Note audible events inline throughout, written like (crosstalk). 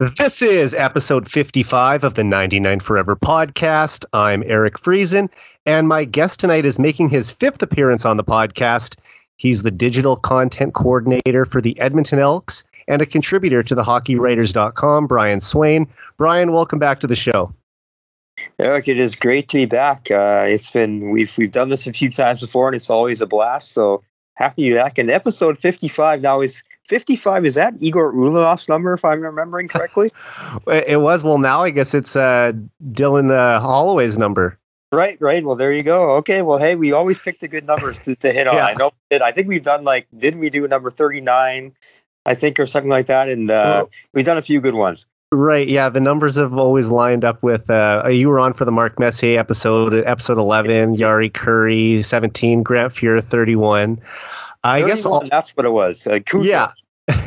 This is episode 55 of the 99 Forever podcast. I'm Eric Friesen, and my guest tonight is making his fifth appearance on the podcast. He's the digital content coordinator for the Edmonton Elks and a contributor to the hockeywriters.com, Brian Swain. Brian, welcome back to the show. Eric, it is great to be back. Uh, it's been we've we've done this a few times before, and it's always a blast. So happy be back. And episode fifty-five now is 55 is that Igor Ulanov's number if I'm remembering correctly? (laughs) it was. Well, now I guess it's uh, Dylan uh, Holloway's number. Right, right. Well, there you go. Okay. Well, hey, we always pick the good numbers to, to hit on. Yeah. I know. I think we've done like, didn't we do number 39? I think, or something like that. And uh, oh. we've done a few good ones. Right. Yeah. The numbers have always lined up with. Uh, you were on for the Mark Messier episode, episode 11, Jari Kurri 17, Grant Fuhr, 31. I guess all, that's what it was. Uh. Yeah.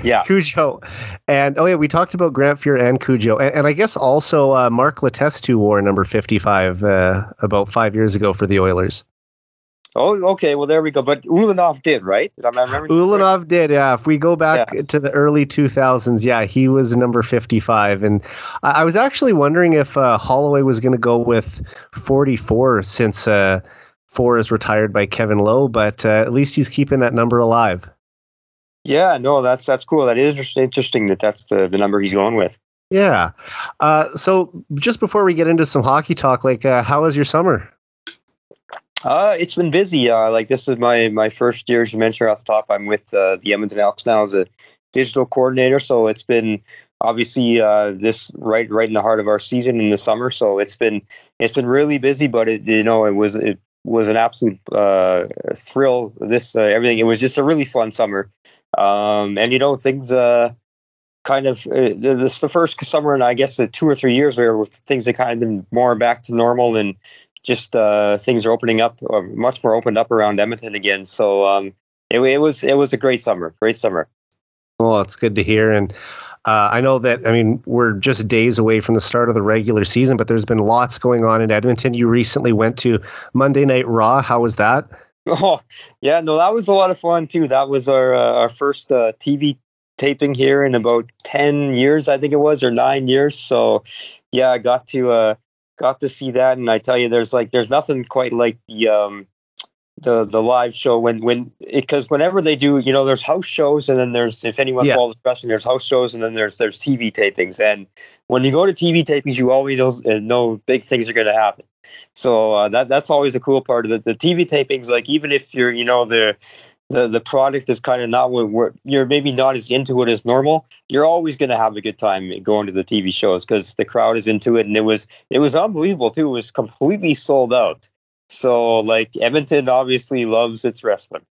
Yeah. (laughs) Cujo. And oh, yeah, we talked about Grant Fuhr and Cujo. And, and I guess also uh, Mark Letestu wore number 55 uh, about five years ago for the Oilers. Oh, okay. Well, there we go. But Ulanov did, right? Did I remember? Ulanov did, yeah. If we go back yeah. to the early 2000s, yeah, he was number 55. And I, I was actually wondering if uh, Holloway was going to go with 44 since uh, four is retired by Kevin Lowe, but uh, at least he's keeping that number alive. Yeah, no, that's that's cool. That is interesting that that's the, the number he's going with. Yeah. Uh, so just before we get into some hockey talk, like, uh, how was your summer? Uh, it's been busy. Uh, like this is my my first year, as you mentioned off the top. I'm with uh, the Edmonton Elks now as a digital coordinator. So it's been obviously uh, this right right in the heart of our season in the summer. So it's been it's been really busy, but it you know it was it was an absolute uh, thrill. This uh, everything. It was just a really fun summer, um, and you know things. Uh, kind of uh, this the first summer, and I guess the two or three years where things have kind of been more back to normal, and just uh, things are opening up, uh, much more opened up around Edmonton again. So um, it, it was it was a great summer. Great summer. Well, it's good to hear, and uh, I know that, I mean, we're just days away from the start of the regular season, but there's been lots going on in Edmonton. You recently went to Monday Night Raw. How was that? Oh, yeah, no, that was a lot of fun too. That was our uh, our first uh, TV taping here in about 10 years, I think it was, or nine years. So, yeah, I got to uh, got to see that, and I tell you, there's like there's nothing quite like the um, the the live show when when because whenever they do you know there's house shows and then there's if anyone yeah. follows wrestling there's house shows and then there's there's TV tapings. And when you go to TV tapings you always know, know big things are going to happen. So uh, that that's always a cool part of it. The TV tapings like even if you're you know the the the product is kind of not what you're maybe not as into it as normal you're always going to have a good time going to the TV shows because the crowd is into it and it was it was unbelievable too. It was completely sold out so, like, Edmonton obviously loves its wrestling.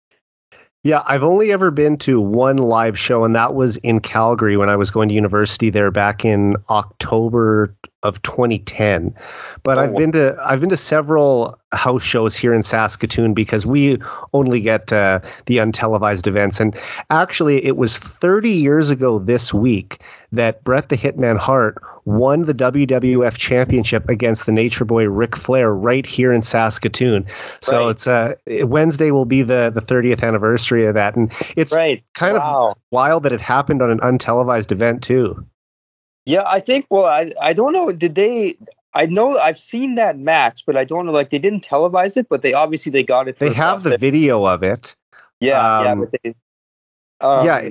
Yeah, I've only ever been to one live show, and that was in Calgary when I was going to university there back in October of 2010. But oh, I've been to I've been to several house shows here in Saskatoon because we only get uh, the untelevised events. And actually, it was 30 years ago this week that Bret the Hitman Hart won the WWF Championship against the Nature Boy Ric Flair right here in Saskatoon. So right. it's uh, Wednesday will be the the 30th anniversary of that, and it's right. kind wow. of wild that it happened on an untelevised event too. Yeah, I think. Well, I I don't know. Did they? I know I've seen that match, but I don't know. Like they didn't televise it, but they obviously they got it. They have the video of it. Yeah, um, yeah, they, um, yeah.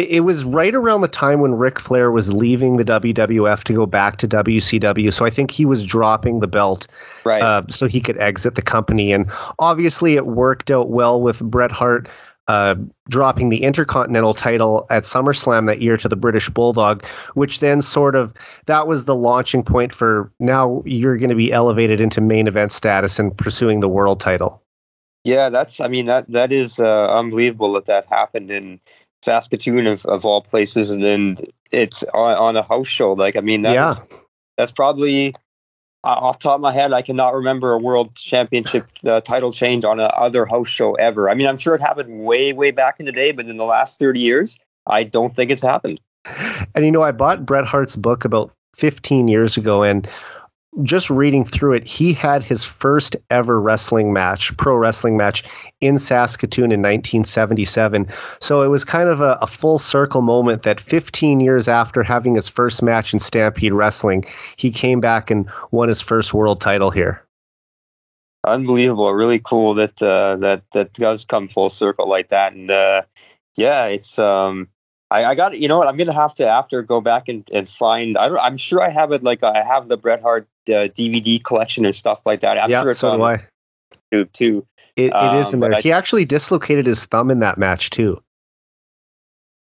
it was right around the time when Ric Flair was leaving the WWF to go back to WCW. So I think he was dropping the belt, right? Uh, so he could exit the company, and obviously it worked out well with Bret Hart uh, dropping the Intercontinental title at SummerSlam that year to the British Bulldog, which then sort of that was the launching point for now you're going to be elevated into main event status and pursuing the world title. Yeah, that's I mean that that is uh, unbelievable that that happened in Saskatoon of, of all places, and then it's on, on a house show. Like I mean, that yeah. that's probably off top of my head, I cannot remember a world championship uh, title change on a other house show ever. I mean, I'm sure it happened way, way back in the day, but in the last 30 years, I don't think it's happened. And you know, I bought Bret Hart's book about 15 years ago, and just reading through it, he had his first ever wrestling match, pro wrestling match in Saskatoon in 1977. So it was kind of a, a, full circle moment that 15 years after having his first match in Stampede Wrestling, he came back and won his first world title here. Unbelievable! Really cool that uh, that that does come full circle like that, and uh, yeah, it's um, I, I got you know what I'm gonna have to after go back and, and find I don't I'm sure I have it like I have the Bret Hart uh, DVD collection and stuff like that. I'm yeah, sure so do I. YouTube too. It, it um, is in there. I, he actually dislocated his thumb in that match too.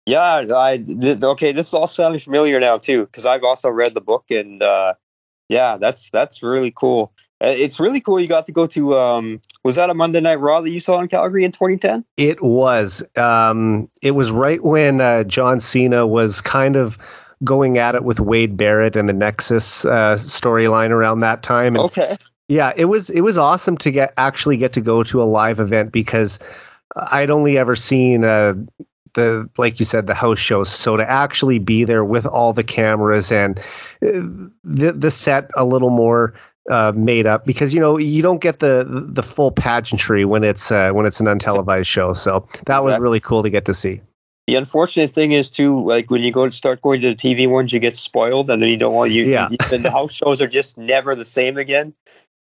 Yeah, I did, okay. This is all sounding familiar now too because I've also read the book and uh, yeah, that's that's really cool. Uh, it's really cool. You got to go to. Um, was that a Monday Night Raw that you saw in Calgary in 2010? It was. Um, it was right when uh, John Cena was kind of going at it with Wade Barrett and the Nexus uh, storyline around that time. And okay. Yeah, it was it was awesome to get actually get to go to a live event because I'd only ever seen uh, the like you said the house shows. So to actually be there with all the cameras and uh, the the set a little more uh, made up because you know you don't get the the full pageantry when it's uh, when it's an untelevised show. So that was really cool to get to see. The unfortunate thing is too, like when you go to start going to the TV ones, you get spoiled, and then you don't want you. Yeah. and the house shows are just never the same again.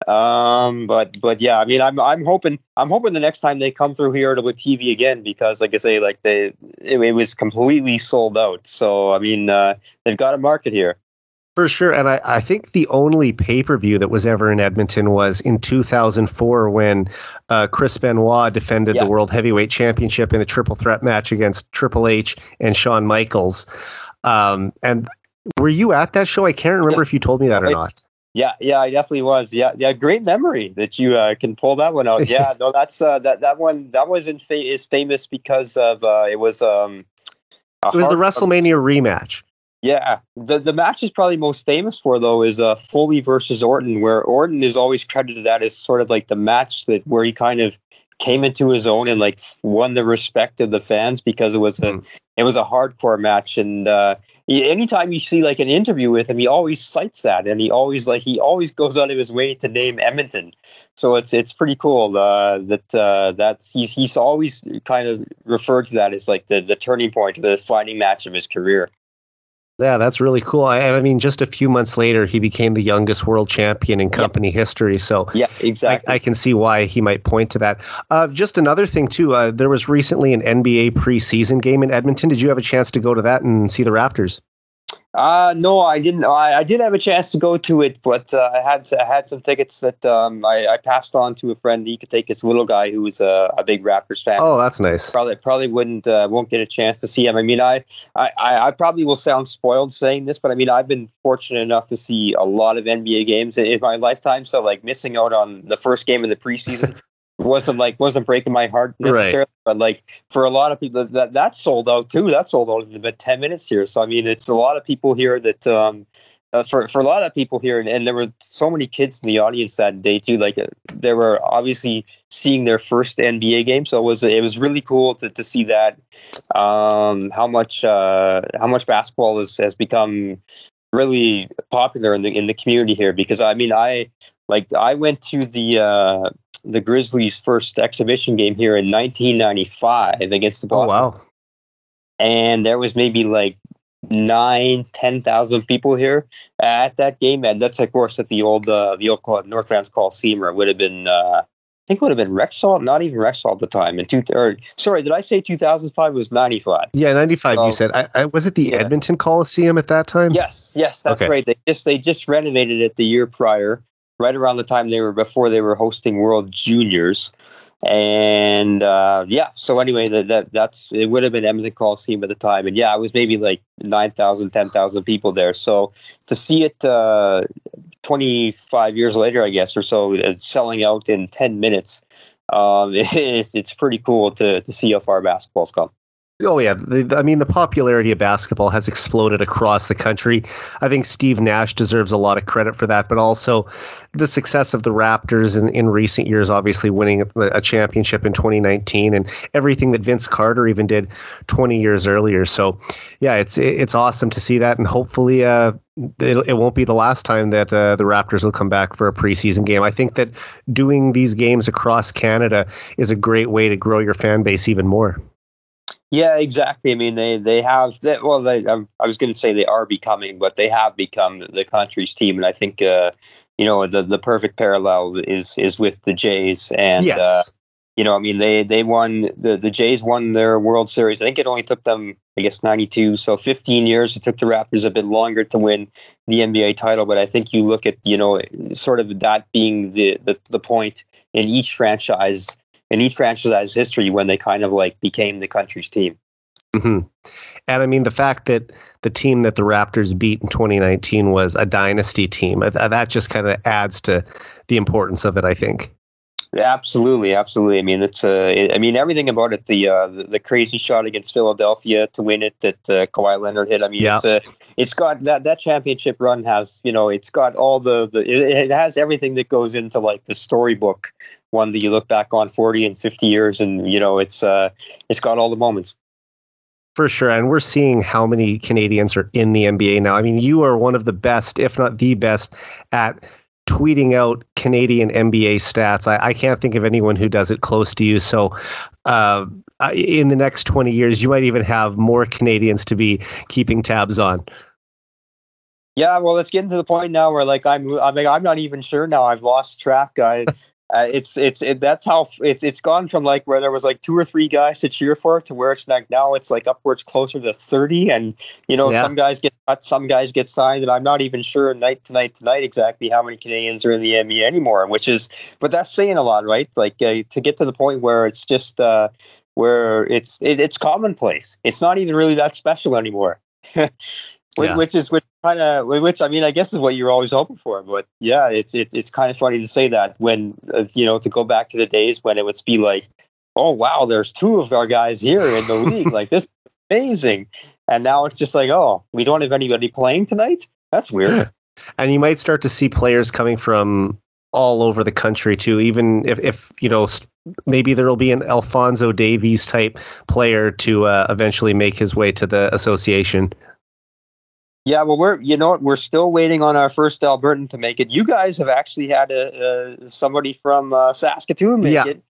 Um, but but yeah, I mean, I'm I'm hoping I'm hoping the next time they come through here to with TV again because, like I say, like they it, it was completely sold out. So I mean, uh, they've got a market here. For sure. And I, I think the only pay per view that was ever in Edmonton was in 2004 when uh, Chris Benoit defended yeah. the World Heavyweight Championship in a triple threat match against Triple H and Shawn Michaels. Um, and were you at that show? I can't remember yeah. if you told me that or not. Yeah, yeah, I definitely was. Yeah, yeah, great memory that you uh, can pull that one out. (laughs) Yeah, no, that's uh, that that one that was in fa- is famous because of uh, it was um it was the WrestleMania rematch. Yeah, the the match is probably most famous for though is uh, Foley versus Orton, where Orton is always credited that as sort of like the match that where he kind of came into his own and like won the respect of the fans because it was a mm. it was a hardcore match. And uh, he, anytime you see like an interview with him he always cites that. And he always like he always goes out of his way to name Edmonton. So it's it's pretty cool uh, that uh, that's he's he's always kind of referred to that as like the the turning point the defining match of his career yeah, that's really cool. I, I, mean, just a few months later, he became the youngest world champion in company yeah. history. So, yeah, exactly. I, I, can see why he might point to that. Uh, just another thing, too. Uh, there was recently an NBA preseason game in Edmonton. Did you have a chance to go to that and see the Raptors? Uh no, I didn't. I, I did have a chance to go to it, but uh, I had I had some tickets that um, I, I passed on to a friend. He could take his little guy who was a, a big Raptors fan. Oh, that's nice. Probably probably wouldn't uh, won't get a chance to see him. I mean, I, I I probably will sound spoiled saying this, but I mean, I've been fortunate enough to see a lot of NBA games in my lifetime. So like missing out on the first game of the preseason (laughs) wasn't like wasn't breaking my heart necessarily, right. but like for a lot of people that that sold out too. That sold out in about ten minutes here. So I mean, it's a lot of people here that um, uh, for for a lot of people here, and, and, there were so many kids in the audience that day too. Like uh, they were obviously seeing their first NBA game, so it was it was really cool to, to see that um, how much uh, how much basketball has has become really popular in the in the community here. Because I mean, I like I went to the uh, the Grizzlies' first exhibition game here in 1995 against the Boston. Oh wow! And there was maybe like nine, ten thousand people here at that game, and that's of course at the old uh, the old Northlands Coliseum. Or it would have been, uh, I think, it would have been Rexall, not even Rexall at the time. In two, or sorry, did I say 2005? It was 95. Yeah, 95. So, you said. I, I, was it the yeah. Edmonton Coliseum at that time? Yes, yes, that's okay. right. They just they just renovated it the year prior right around the time they were before they were hosting World Juniors. And uh, yeah, so anyway, that, that that's it would have been Edmonton Coliseum at the time, and yeah, it was maybe like 9,000, 10,000 people there. So to see it uh, 25 years later, I guess, or so, selling out in 10 minutes, um, (laughs) it's, it's pretty cool to, to see how far basketball's come. Oh yeah, I mean the popularity of basketball has exploded across the country. I think Steve Nash deserves a lot of credit for that, but also the success of the Raptors in, in recent years, obviously winning a championship in 2019, and everything that Vince Carter even did 20 years earlier. So, yeah, it's it's awesome to see that, and hopefully, uh, it, it won't be the last time that uh, the Raptors will come back for a preseason game. I think that doing these games across Canada is a great way to grow your fan base even more. Yeah, exactly. I mean, they they have that. Well, they, I, I was going to say they are becoming, but they have become the country's team, and I think uh, you know the the perfect parallel is is with the Jays, and yes. uh, you know, I mean, they they won the the Jays won their World Series. I think it only took them, I guess, ninety two, so fifteen years. It took the Raptors a bit longer to win the NBA title, but I think you look at you know sort of that being the the, the point in each franchise in each franchise history when they kind of like became the country's team. Mm-hmm. And I mean, the fact that the team that the Raptors beat in 2019 was a dynasty team, that just kind of adds to the importance of it, I think. Absolutely, absolutely. I mean, it's uh, I mean, everything about it. The, uh, the, crazy shot against Philadelphia to win it that uh, Kawhi Leonard hit. I mean, yeah. it's uh, it's got that that championship run has you know it's got all the the it, it has everything that goes into like the storybook one that you look back on 40 and 50 years and you know it's uh it's got all the moments for sure and we're seeing how many canadians are in the nba now i mean you are one of the best if not the best at tweeting out canadian nba stats i, I can't think of anyone who does it close to you so uh, in the next 20 years you might even have more canadians to be keeping tabs on yeah, well, it's getting to the point now where like I'm, I mean, I'm not even sure now. I've lost track. I, uh, it's it's it, that's how it's it's gone from like where there was like two or three guys to cheer for to where it's like now it's like upwards closer to 30 and you know yeah. some guys get cut some guys get signed and i'm not even sure night to night tonight exactly how many canadians are in the nba anymore which is but that's saying a lot right like uh, to get to the point where it's just uh where it's it, it's commonplace it's not even really that special anymore (laughs) yeah. which is which kind of which I mean I guess is what you're always hoping for. But yeah, it's it's it's kind of funny to say that when uh, you know to go back to the days when it would be like, oh wow, there's two of our guys here in the league, like this amazing, and now it's just like oh we don't have anybody playing tonight. That's weird. (laughs) And you might start to see players coming from all over the country too. Even if, if you know, maybe there will be an Alfonso Davies type player to uh, eventually make his way to the association. Yeah, well, we're you know what we're still waiting on our first Albertan to make it. You guys have actually had a, a somebody from uh, Saskatoon make yeah. it.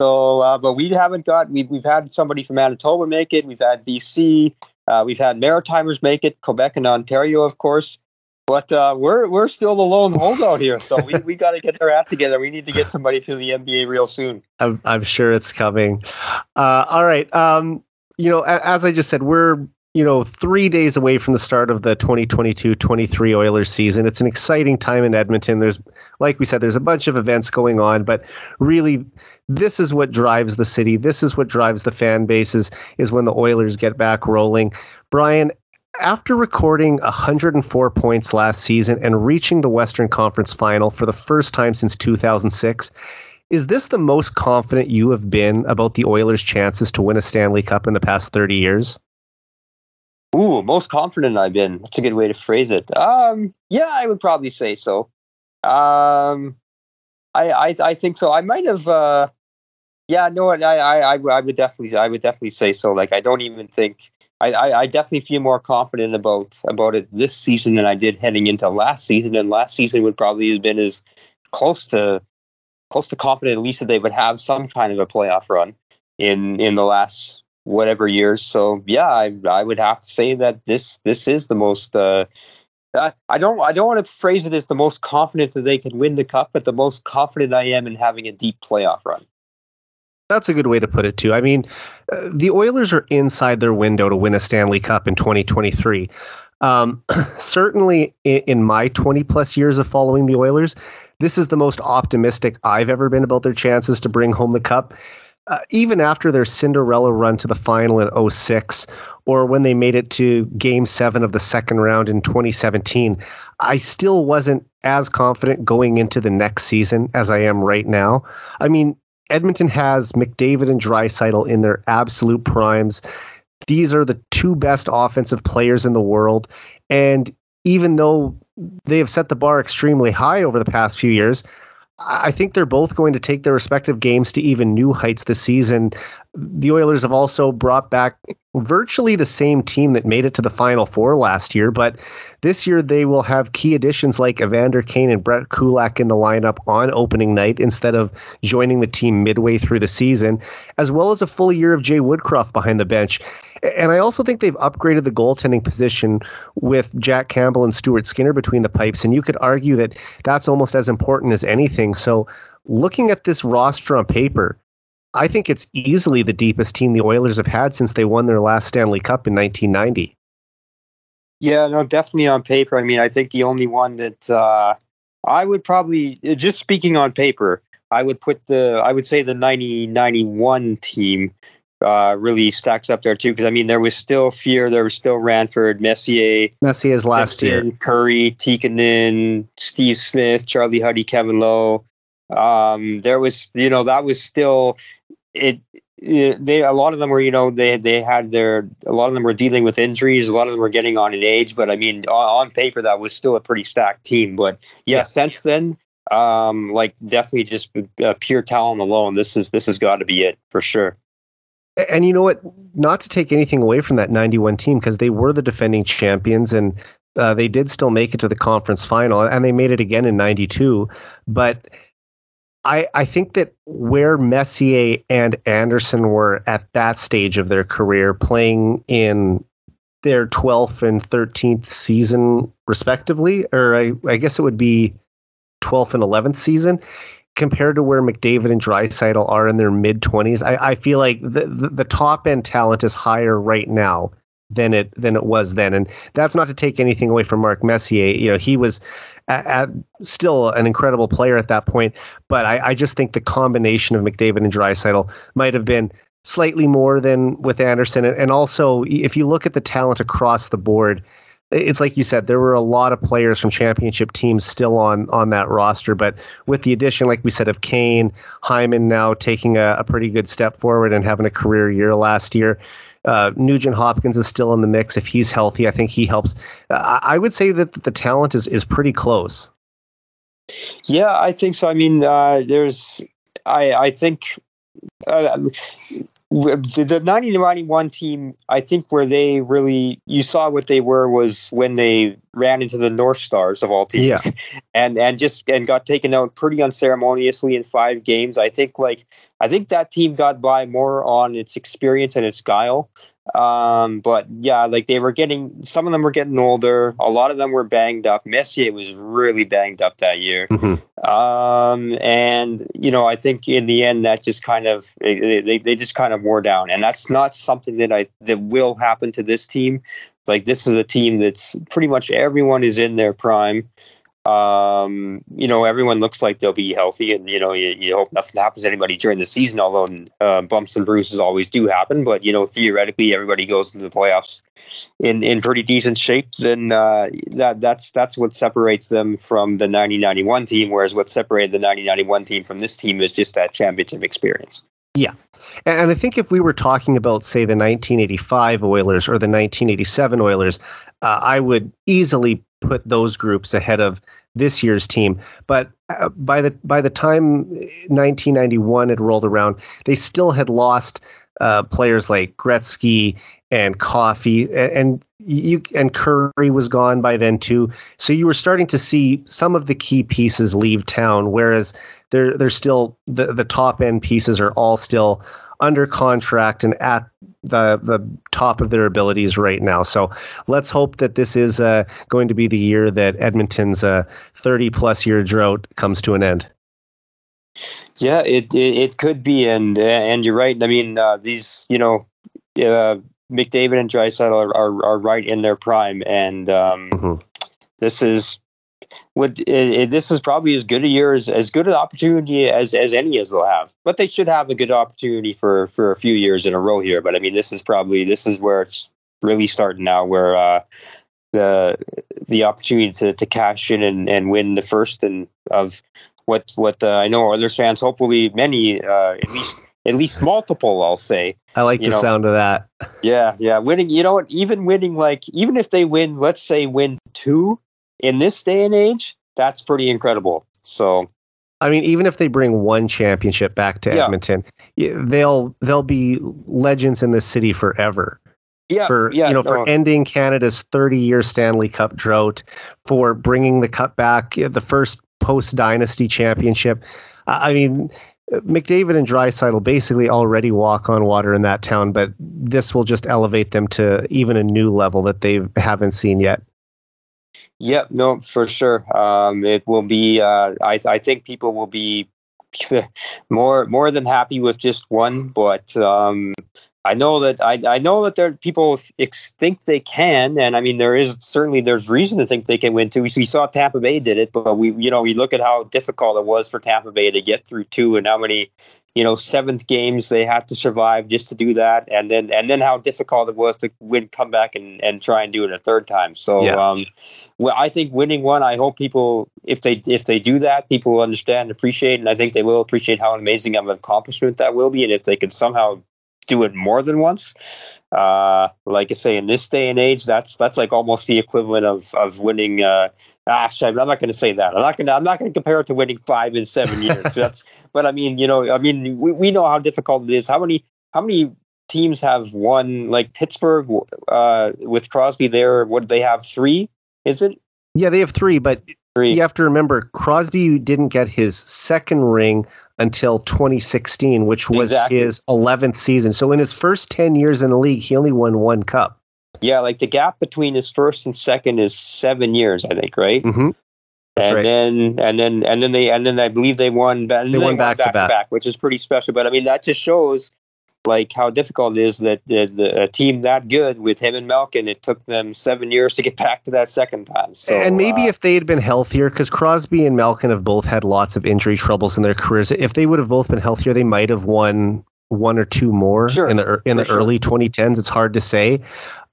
So, uh, but we haven't got we've we've had somebody from Manitoba make it. We've had BC. Uh, we've had Maritimers make it. Quebec and Ontario, of course. But uh, we're we're still the lone holdout here, so we, we got to get our act together. We need to get somebody to the NBA real soon. (laughs) I'm I'm sure it's coming. Uh, all right. Um, you know, as I just said, we're you know, three days away from the start of the 2022-23 Oilers season. It's an exciting time in Edmonton. There's, like we said, there's a bunch of events going on, but really, this is what drives the city. This is what drives the fan bases. Is when the Oilers get back rolling. Brian, after recording 104 points last season and reaching the Western Conference Final for the first time since 2006. Is this the most confident you have been about the Oilers' chances to win a Stanley Cup in the past 30 years? Ooh, most confident I've been. That's a good way to phrase it. Um, yeah, I would probably say so. Um, I, I, I think so. I might have. Uh, yeah, no, I, I, I, would definitely, I would definitely say so. Like, I don't even think. I, I, I definitely feel more confident about about it this season than I did heading into last season. And last season would probably have been as close to close to confident, at least that they would have some kind of a playoff run in in the last whatever years. So yeah, I I would have to say that this this is the most. Uh, I don't I don't want to phrase it as the most confident that they can win the cup, but the most confident I am in having a deep playoff run. That's a good way to put it too. I mean, uh, the Oilers are inside their window to win a Stanley Cup in 2023. Um, (clears throat) certainly, in, in my 20 plus years of following the Oilers, this is the most optimistic I've ever been about their chances to bring home the cup uh, even after their Cinderella run to the final in 06 or when they made it to game seven of the second round in 2017, I still wasn't as confident going into the next season as I am right now. I mean, Edmonton has McDavid and Draisaitl in their absolute primes. these are the two best offensive players in the world. And even though they have set the bar extremely high over the past few years, I think they're both going to take their respective games to even new heights this season. The Oilers have also brought back virtually the same team that made it to the Final Four last year, but this year they will have key additions like Evander Kane and Brett Kulak in the lineup on opening night instead of joining the team midway through the season, as well as a full year of Jay Woodcroft behind the bench. And I also think they've upgraded the goaltending position with Jack Campbell and Stuart Skinner between the pipes. And you could argue that that's almost as important as anything. So looking at this roster on paper, I think it's easily the deepest team the Oilers have had since they won their last Stanley Cup in 1990. Yeah, no, definitely on paper. I mean, I think the only one that uh, I would probably, just speaking on paper, I would put the, I would say the 1991 team uh, really stacks up there too. Because I mean, there was still Fuhr. There was still Ranford, Messier, Messier's last year, Kurri, Tikkanen, Steve Smith, Charlie Huddy, Kevin Lowe. Um, there was, you know, that was still it, it. They a lot of them were, you know, they they had their a lot of them were dealing with injuries. A lot of them were getting on in age. But I mean, on, on paper, that was still a pretty stacked team. But yeah, yeah. since then, um, like definitely just uh, pure talent alone. This is this has got to be it for sure. And you know what? Not to take anything away from that 91 team because they were the defending champions and uh, they did still make it to the conference final and they made it again in 92. But I, I think that where Messier and Anderson were at that stage of their career, playing in their 12th and 13th season, respectively, or I, I guess it would be 12th and 11th season, compared to where McDavid and Draisaitl are in their mid 20s, I, I feel like the, the, the top end talent is higher right now than it than it was then. And that's not to take anything away from Mark Messier. You know, he was at, at still an incredible player at that point, but I, I just think the combination of McDavid and Draisaitl might have been slightly more than with Anderson. And, and also, if you look at the talent across the board, it's like you said, there were a lot of players from championship teams still on on that roster, but with the addition, like we said, of Kane, Hyman now taking a, a pretty good step forward and having a career year last year. Uh, Nugent Hopkins is still in the mix. If he's healthy, I think he helps. Uh, I would say that the talent is is pretty close. Yeah, I think so. I mean, uh, there's, I I think uh, the 1991 team, I think where they really you saw what they were was when they ran into the North Stars of all teams, yeah. (laughs) and and just and got taken out pretty unceremoniously in five games. I think like I think that team got by more on its experience and its guile um, but yeah, like they were getting some of them were getting older. A lot of them were banged up. Messier was really banged up that year. Mm-hmm. Um, and you know, I think in the end that just kind of they, they, they just kind of wore down. And that's not something that I that will happen to this team. Like this is a team that's pretty much everyone is in their prime um, you know, everyone looks like they'll be healthy, and you know, you, you hope nothing happens to anybody during the season. Although uh, bumps and bruises always do happen, but you know, theoretically, everybody goes into the playoffs in in pretty decent shape. Then uh, that that's that's what separates them from the 1991 team. Whereas what separated the 1991 team from this team is just that championship experience. Yeah. And I think if we were talking about, say, the 1985 Oilers or the 1987 Oilers, uh, I would easily put those groups ahead of this year's team. But uh, by the by the time 1991 had rolled around, they still had lost uh, players like Gretzky and Coffey, and, and you and Kurri was gone by then too. So you were starting to see some of the key pieces leave town, whereas they're they're still the the top end pieces are all still under contract and at the the top of their abilities right now. So let's hope that this is uh, going to be the year that Edmonton's uh, 30 plus year drought comes to an end. Yeah, it it, it could be, and and you're right. I mean, uh, these you know, uh, McDavid and Draisaitl are, are, are right in their prime, and um, mm-hmm. this is would it, it, this is probably as good a year as, as good an opportunity as as any as they'll have. But they should have a good opportunity for for a few years in a row here. But I mean, this is probably this is where it's really starting now, where uh, the the opportunity to, to cash in and, and win the first and of what what uh, I know Oilers fans hopefully many uh, at least at least multiple. I'll say. I like You the know, sound of that. Yeah, yeah. Winning, you know what? Even winning, like, even if they win, let's say win two in this day and age, that's pretty incredible. So, I mean, even if they bring one championship back to Yeah. Edmonton, they'll they'll be legends in the city forever. yeah, for yeah, you know no, for ending Canada's 30 year Stanley Cup drought, for bringing the cup back, eh, the first post dynasty championship. I I mean, McDavid and Draisaitl basically already walk on water in that town, but this will just elevate them to even a new level that they haven't seen yet. Yep, no, for sure. Um, it will be. Uh, I I think people will be (laughs) more more than happy with just one, but um, I know that I I know that there people ex- think they can, and I mean there is certainly there's reason to think they can win too. We, we saw Tampa Bay did it, but we you know we look at how difficult it was for Tampa Bay to get through two, and how many you know seventh games they had to survive just to do that, and then and then how difficult it was to win, come back and and try and do it a third time. So. Yeah. Um, well, I think winning one. I hope people, if they if they do that, people will understand, appreciate, and I think they will appreciate how amazing of an accomplishment that will be. And if they can somehow do it more than once, uh, like I say, in this day and age, that's that's like almost the equivalent of of winning. Uh, actually, I'm not going to say that. I'm not going to. I'm not going to compare it to winning five in seven years. (laughs) that's. But I mean, you know, I mean, we, we know how difficult it is. How many how many teams have won? Like Pittsburgh, uh, with Crosby there, what they have? Three. Is it Yeah, they have three, but three? you have to remember Crosby didn't get his second ring until 2016, which was Exactly. his 11th season. So in his first 10 years in the league, he only won one cup. Yeah, like the gap between his first and second is seven years, I think, right? hmm That's and right. then and then and then they and then I believe they won. They, They won back to back. which is pretty special. But I mean, that just shows like how difficult it is that the, the, a team that good with him and Malkin, it took them seven years to get (laughs) back to that second time. So and maybe uh, if they had been healthier, because Crosby and Malkin have both had lots of injury troubles in their careers. If they would have both been healthier, they might have won one or two more Sure, in the in the sure. early 2010s. It's hard to say.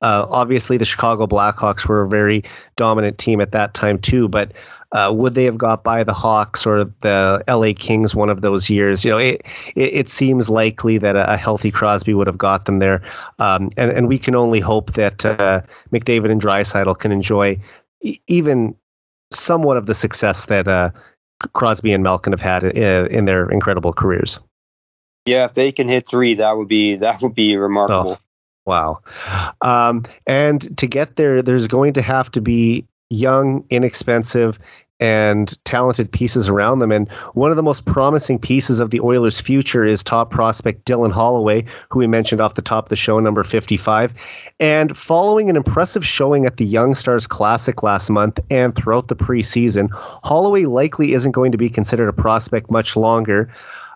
Uh, obviously, the Chicago Blackhawks were a very dominant team at that time too. But uh, would they have got by the Hawks or the LA Kings one of those years? You know, it it, it seems likely that a, a healthy Crosby would have got them there. Um, and and we can only hope that uh, McDavid and Draisaitl can enjoy e- even somewhat of the success that uh, Crosby and Malkin have had uh, in their incredible careers. yeah, if they can hit three, that would be that would be remarkable. Wow. Um, and to get there, there's going to have to be young, inexpensive, and talented pieces around them. And one of the most promising pieces of the Oilers' future is top prospect Dylan Holloway, who we mentioned off the top of the show, number 55. And following an impressive showing at the Young Stars Classic last month and throughout the preseason, Holloway likely isn't going to be considered a prospect much longer.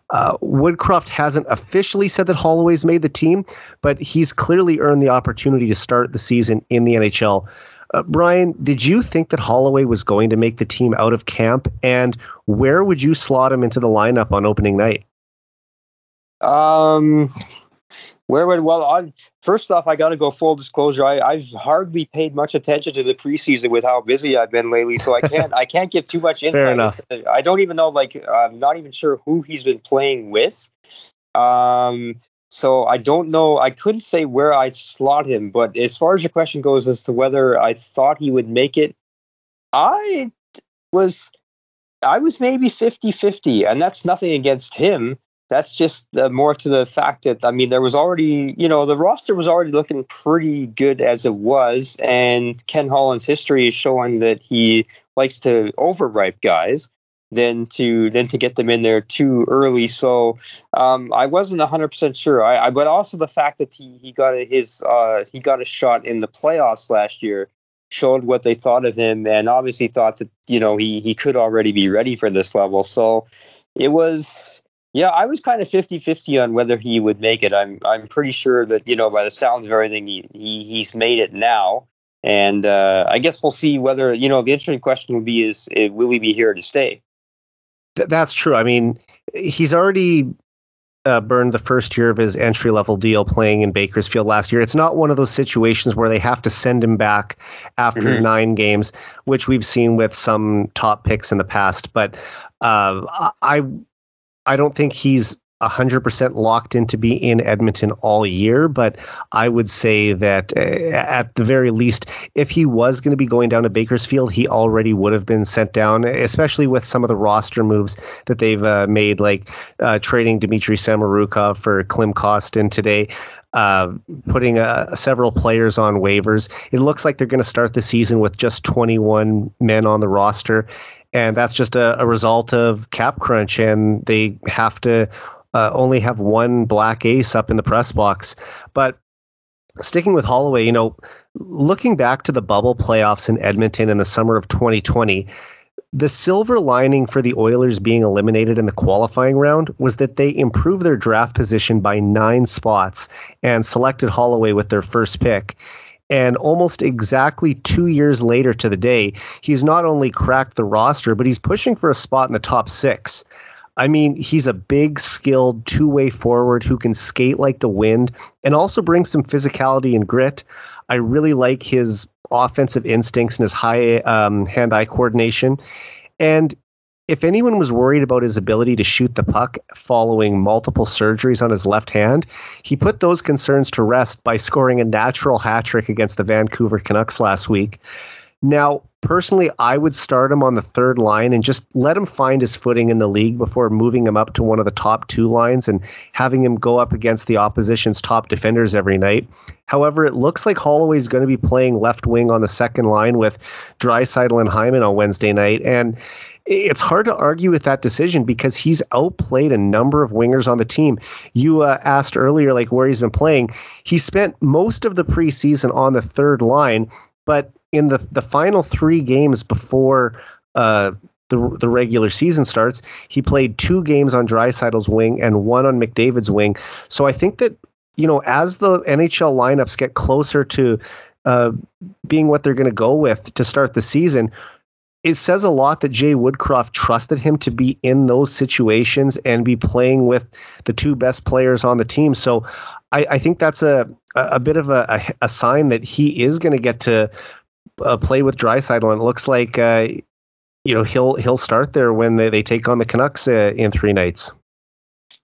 Uh, Woodcroft hasn't officially said that Holloway's made the team, but he's clearly earned the opportunity to start the season in the NHL. Uh, Brian, did you think that Holloway was going to make the team out of camp? And where would you slot him into the lineup on opening night? Um, where would well? I first off, I got to go full disclosure. I, I've hardly paid much attention to the preseason with how busy I've been lately, so I can't I can't give too much (laughs) insight. Fair enough. into- I don't even know. Like, I'm not even sure who he's been playing with. Um, so I don't know. I couldn't say where I'd slot him, but as far as your question goes, as to whether I thought he would make it, I was I was maybe 50-50, and that's nothing against him that's just uh, more to the fact that I mean there was already you know the roster was already looking pretty good as it was, and Ken Holland's history is showing that he likes to overripe guys than to than to get them in there too early. So um, I wasn't hundred percent sure. I, I but also the fact that he he got his uh, he got a shot in the playoffs last year showed what they thought of him and obviously thought that you know he he could already be ready for this level. So it was yeah, I was kind of 50-50 on whether he would make it. I'm I'm pretty sure that, you know, by the sounds of everything, he, he he's made it now. And uh, I guess we'll see whether, you know, the interesting question will be is, uh, will he be here to stay? Th- that's true. I mean, he's already uh, burned the first year of his entry level deal playing in Bakersfield last year. It's not one of those situations where they have to send him back after Mhm. nine games, which we've seen with some top picks in the past. But uh, I I don't think he's 100% locked in to be in Edmonton all year, but I would say that uh, at the very least, if he was going to be going down to Bakersfield, he already would have been sent down, especially with some of the roster moves that they've uh, made, like uh, trading Dmitry Samorukov for Klim Kostin today. Uh, putting uh, several players on waivers. It looks like they're going to start the season with just 21 men on the roster. And that's just a, a result of cap crunch, and they have to uh, only have one black ace up in the press box. But sticking with Holloway, you know, looking back to the bubble playoffs in Edmonton in the summer of 2020, the silver lining for the Oilers being eliminated in the qualifying round was that they improved their draft position by nine spots and selected Holloway with their first pick. And almost exactly two years later to the day, he's not only cracked the roster, but he's pushing for a spot in the top six. I mean, he's a big, skilled two way forward who can skate like the wind and also bring some physicality and grit. I really like his offensive instincts and his high um, hand eye coordination. And if anyone was worried about his ability to shoot the puck following multiple surgeries on his left hand, he put those concerns to rest by scoring a natural hat trick against the Vancouver Canucks last week. Now, personally, I would start him on the third line and just let him find his footing in the league before moving him up to one of the top two lines and having him go up against the opposition's top defenders every night. However, it looks like Holloway's going to be playing left wing on the second line with Draisaitl and Hyman on Wednesday night. And it's hard to argue with that decision because he's outplayed a number of wingers on the team. You uh, asked earlier, like where he's been playing. He spent most of the preseason on the third line, but in the the final three games before uh, the the regular season starts, he played two games on Draisaitl's wing and one on McDavid's wing. So I think that you know as the NHL lineups get closer to uh, being what they're going to go with to start the season, it says a lot that Jay Woodcroft trusted him to be in those situations and be playing with the two best players on the team. So I, I think that's a a bit of a, a, sign that he is going to get to uh, play with Draisaitl, and it looks like uh, you know he'll he'll start there when they, they take on the Canucks uh, in three nights.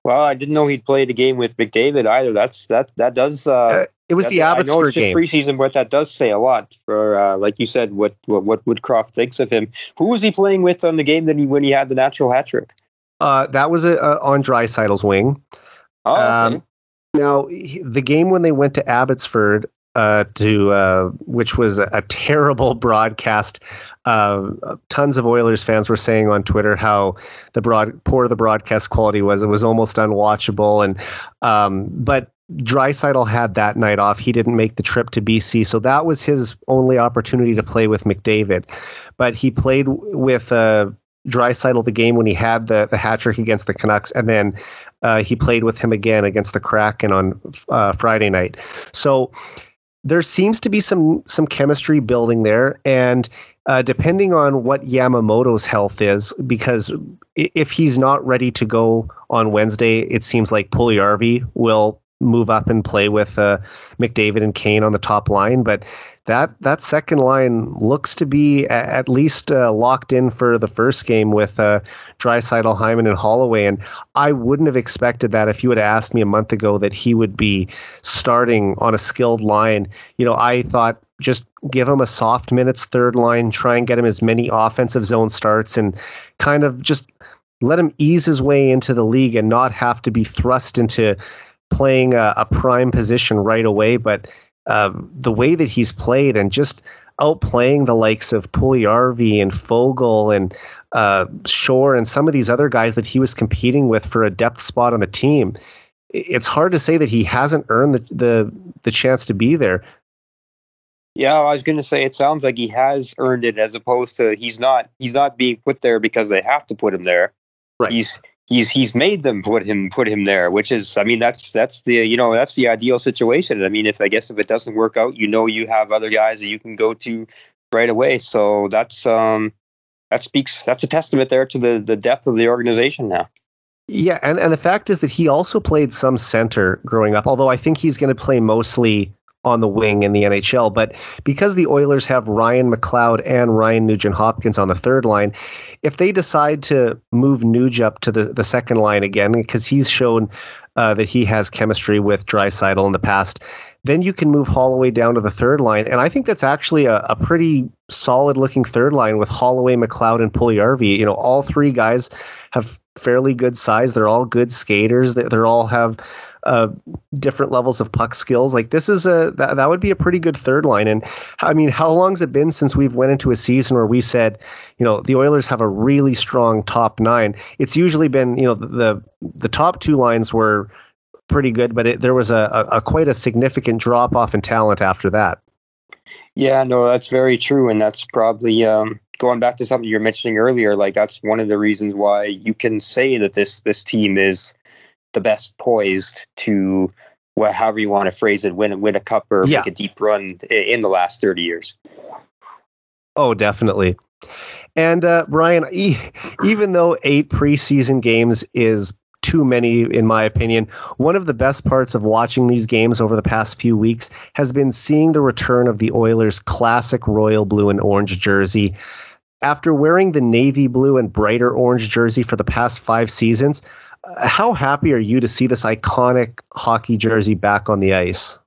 Well, I didn't know he'd played a game with McDavid either. That's that that does. Uh, uh it was the Abbotsford game preseason, but that does say a lot for, uh, like you said, what, what what Woodcroft thinks of him. Who was he playing with on the game that he when he had the natural hat trick? Uh, that was a, a on Draisaitl's wing. Oh, okay. um, now the game when they went to Abbotsford, uh, to uh, which was a, terrible (laughs) broadcast. Uh, tons of Oilers fans were saying on Twitter how the broad poor the broadcast quality was. It was almost unwatchable. And um, but Draisaitl had that night off. He didn't make the trip to BC, so that was his only opportunity to play with McDavid. But he played with uh, the game when he had the the hat trick against the Canucks, and then uh, he played with him again against the Kraken on uh, Friday night. So there seems to be some some chemistry building there, and uh, depending on what Yamamoto's health is, because if he's not ready to go on Wednesday, it seems like Puljujarvi will move up and play with uh, McDavid and Kane on the top line. But that that second line looks to be at least uh, locked in for the first game with uh, Draisaitl, Hyman, and Holloway. And I wouldn't have expected that if you had asked me a month ago that he would be starting on a skilled line. You know, I thought just give him a soft minutes third line, try and get him as many offensive zone starts, and kind of just let him ease his way into the league and not have to be thrust into playing a, a prime position right away. But uh, the way that he's played and just outplaying the likes of Puljujarvi and Foegele and uh, Shore and some of these other guys that he was competing with for a depth spot on the team, it's hard to say that he hasn't earned the the, the chance to be there. Yeah, I was going to say it sounds like he has earned it, as opposed to he's not he's not being put there because they have to put him there. Right. He's he's he's made them put him put him there, which is I mean that's that's the you know that's the ideal situation. I mean if I guess if it doesn't work out, you know you have other guys that you can go to right away. So that's um that speaks that's a testament there to the the depth of the organization now. Yeah, and, and the fact is that he also played some center growing up, although I think he's going to play mostly on the wing in the NHL. But because the Oilers have Ryan McLeod and Ryan Nugent Hopkins on the third line, if they decide to move Nuge up to the, the second line again, because he's shown uh, that he has chemistry with Draisaitl in the past, then you can move Holloway down to the third line. And I think that's actually a, a pretty solid looking third line with Holloway, McLeod, and Puljujarvi. You know, all three guys have fairly good size. They're all good skaters. They, they're all have different levels of puck skills. Like this is a that, that would be a pretty good third line. And I mean, how long's it been since we've went into a season where we said, you know, the Oilers have a really strong top nine? It's usually been, you know, the the, the top two lines were pretty good, but it, there was a, a, a quite a significant drop off in talent after that. Yeah, no, that's very true, and that's probably um, going back to something you were mentioning earlier. Like that's one of the reasons why you can say that this this team is the best poised to, well, however you want to phrase it, win win a cup or yeah. make a deep run in the last thirty years. Oh, definitely. And uh, Brian, e- even though eight preseason games is too many, in my opinion. One of the best parts of watching these games over the past few weeks has been seeing the return of the Oilers' classic royal blue and orange jersey. After wearing the navy blue and brighter orange jersey for the past five seasons, how happy are you to see this iconic hockey jersey back on the ice?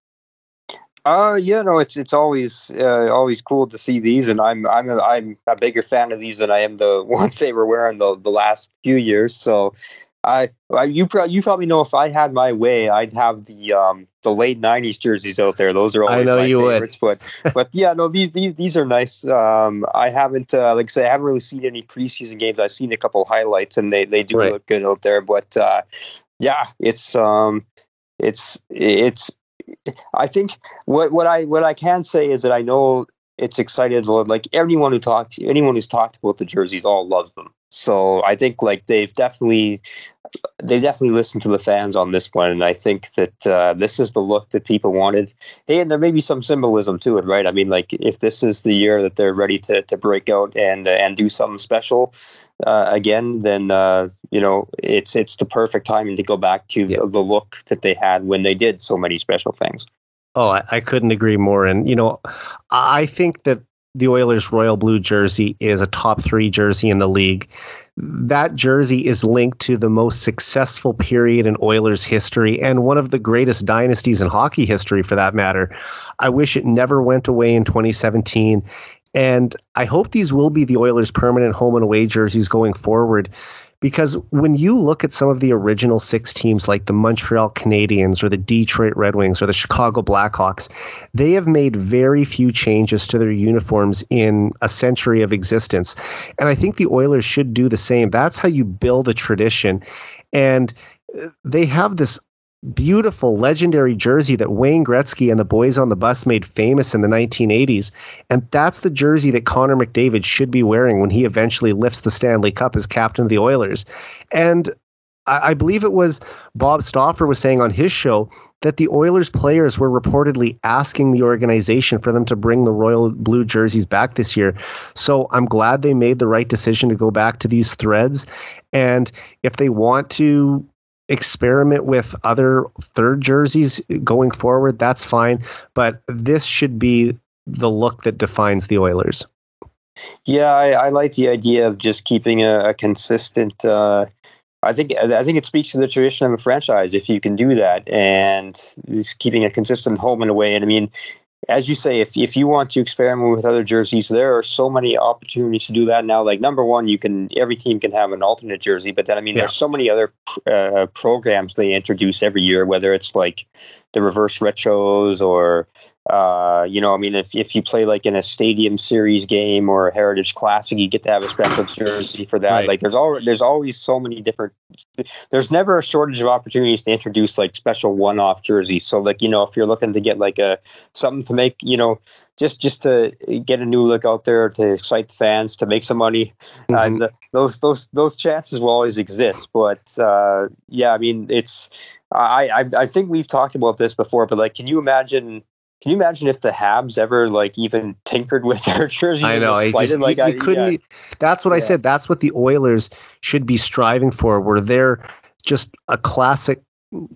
Uh, yeah, no, it's it's always uh, always cool to see these, and I'm I'm a, I'm a bigger fan of these than I am the (laughs) ones they were wearing the the last few years. So I, you pro- you probably know if I had my way, I'd have the um the late '90s jerseys out there. Those are always I know my you favorites. Would. but (laughs) but yeah, no, these these these are nice. Um, I haven't uh, like I said, I haven't really seen any preseason games. I've seen a couple highlights, and they they do right. look good out there. But uh, yeah, it's um, it's it's. I think what what I what I can say is that I know it's excited. Like everyone who talked, anyone who's talked about the jerseys, all loves them. So I think like they've definitely they definitely listened to the fans on this one, and I think that uh, this is the look that people wanted. Hey, and there may be some symbolism to it, right? I mean, like if this is the year that they're ready to to break out and uh, and do something special uh, again, then uh, you know it's it's the perfect timing to go back to the, the look that they had when they did so many special things. Oh, I, I couldn't agree more. And you know, I think that the Oilers royal blue jersey is a top three jersey in the league. That jersey is linked to the most successful period in Oilers history and one of the greatest dynasties in hockey history, for that matter. I wish it never went away in 2017. And I hope these will be the Oilers' permanent home and away jerseys going forward because when you look at some of the original six teams like the Montreal Canadiens or the Detroit Red Wings or the Chicago Blackhawks, they have made very few changes to their uniforms in a century of existence. And I think the Oilers should do the same. That's how you build a tradition. And uh, they have this beautiful, legendary jersey that Wayne Gretzky and the boys on the bus made famous in the 1980s. And that's the jersey that Connor McDavid should be wearing when he eventually lifts the Stanley Cup as captain of the Oilers. And I, I believe it was Bob Stauffer was saying on his show that the Oilers players were reportedly asking the organization for them to bring the royal blue jerseys back this year. So I'm glad they made the right decision to go back to these threads. And if they want to experiment with other third jerseys going forward, that's fine. But this should be the look that defines the Oilers. Yeah, I, I like the idea of just keeping a, a consistent. Uh, I think I think it speaks to the tradition of a franchise if you can do that and just keeping a consistent home and away. And I mean, as you say, if if you want to experiment with other jerseys, there are so many opportunities to do that now. Like number one, you can every team can have an alternate jersey, but then I mean, yeah. there's so many other uh, programs they introduce every year, whether it's like the reverse retros or uh, you know, I mean, if, if you play like in a stadium series game or a heritage classic, you get to have a special jersey for that. Right. Like there's all there's always so many different. There's never a shortage of opportunities to introduce like special one-off jerseys. So like you know, if you're looking to get like a something to make you know just just to get a new look out there to excite the fans to make some money, mm-hmm. uh, those those those chances will always exist. But uh, yeah, I mean, it's I, I I think we've talked about this before, but like, can you imagine? Can you imagine if the Habs ever like even tinkered with (laughs) their jersey? I know. I just, like, you, you couldn't. Yeah. That's what yeah. I said. That's what the Oilers should be striving for. Where they're just a classic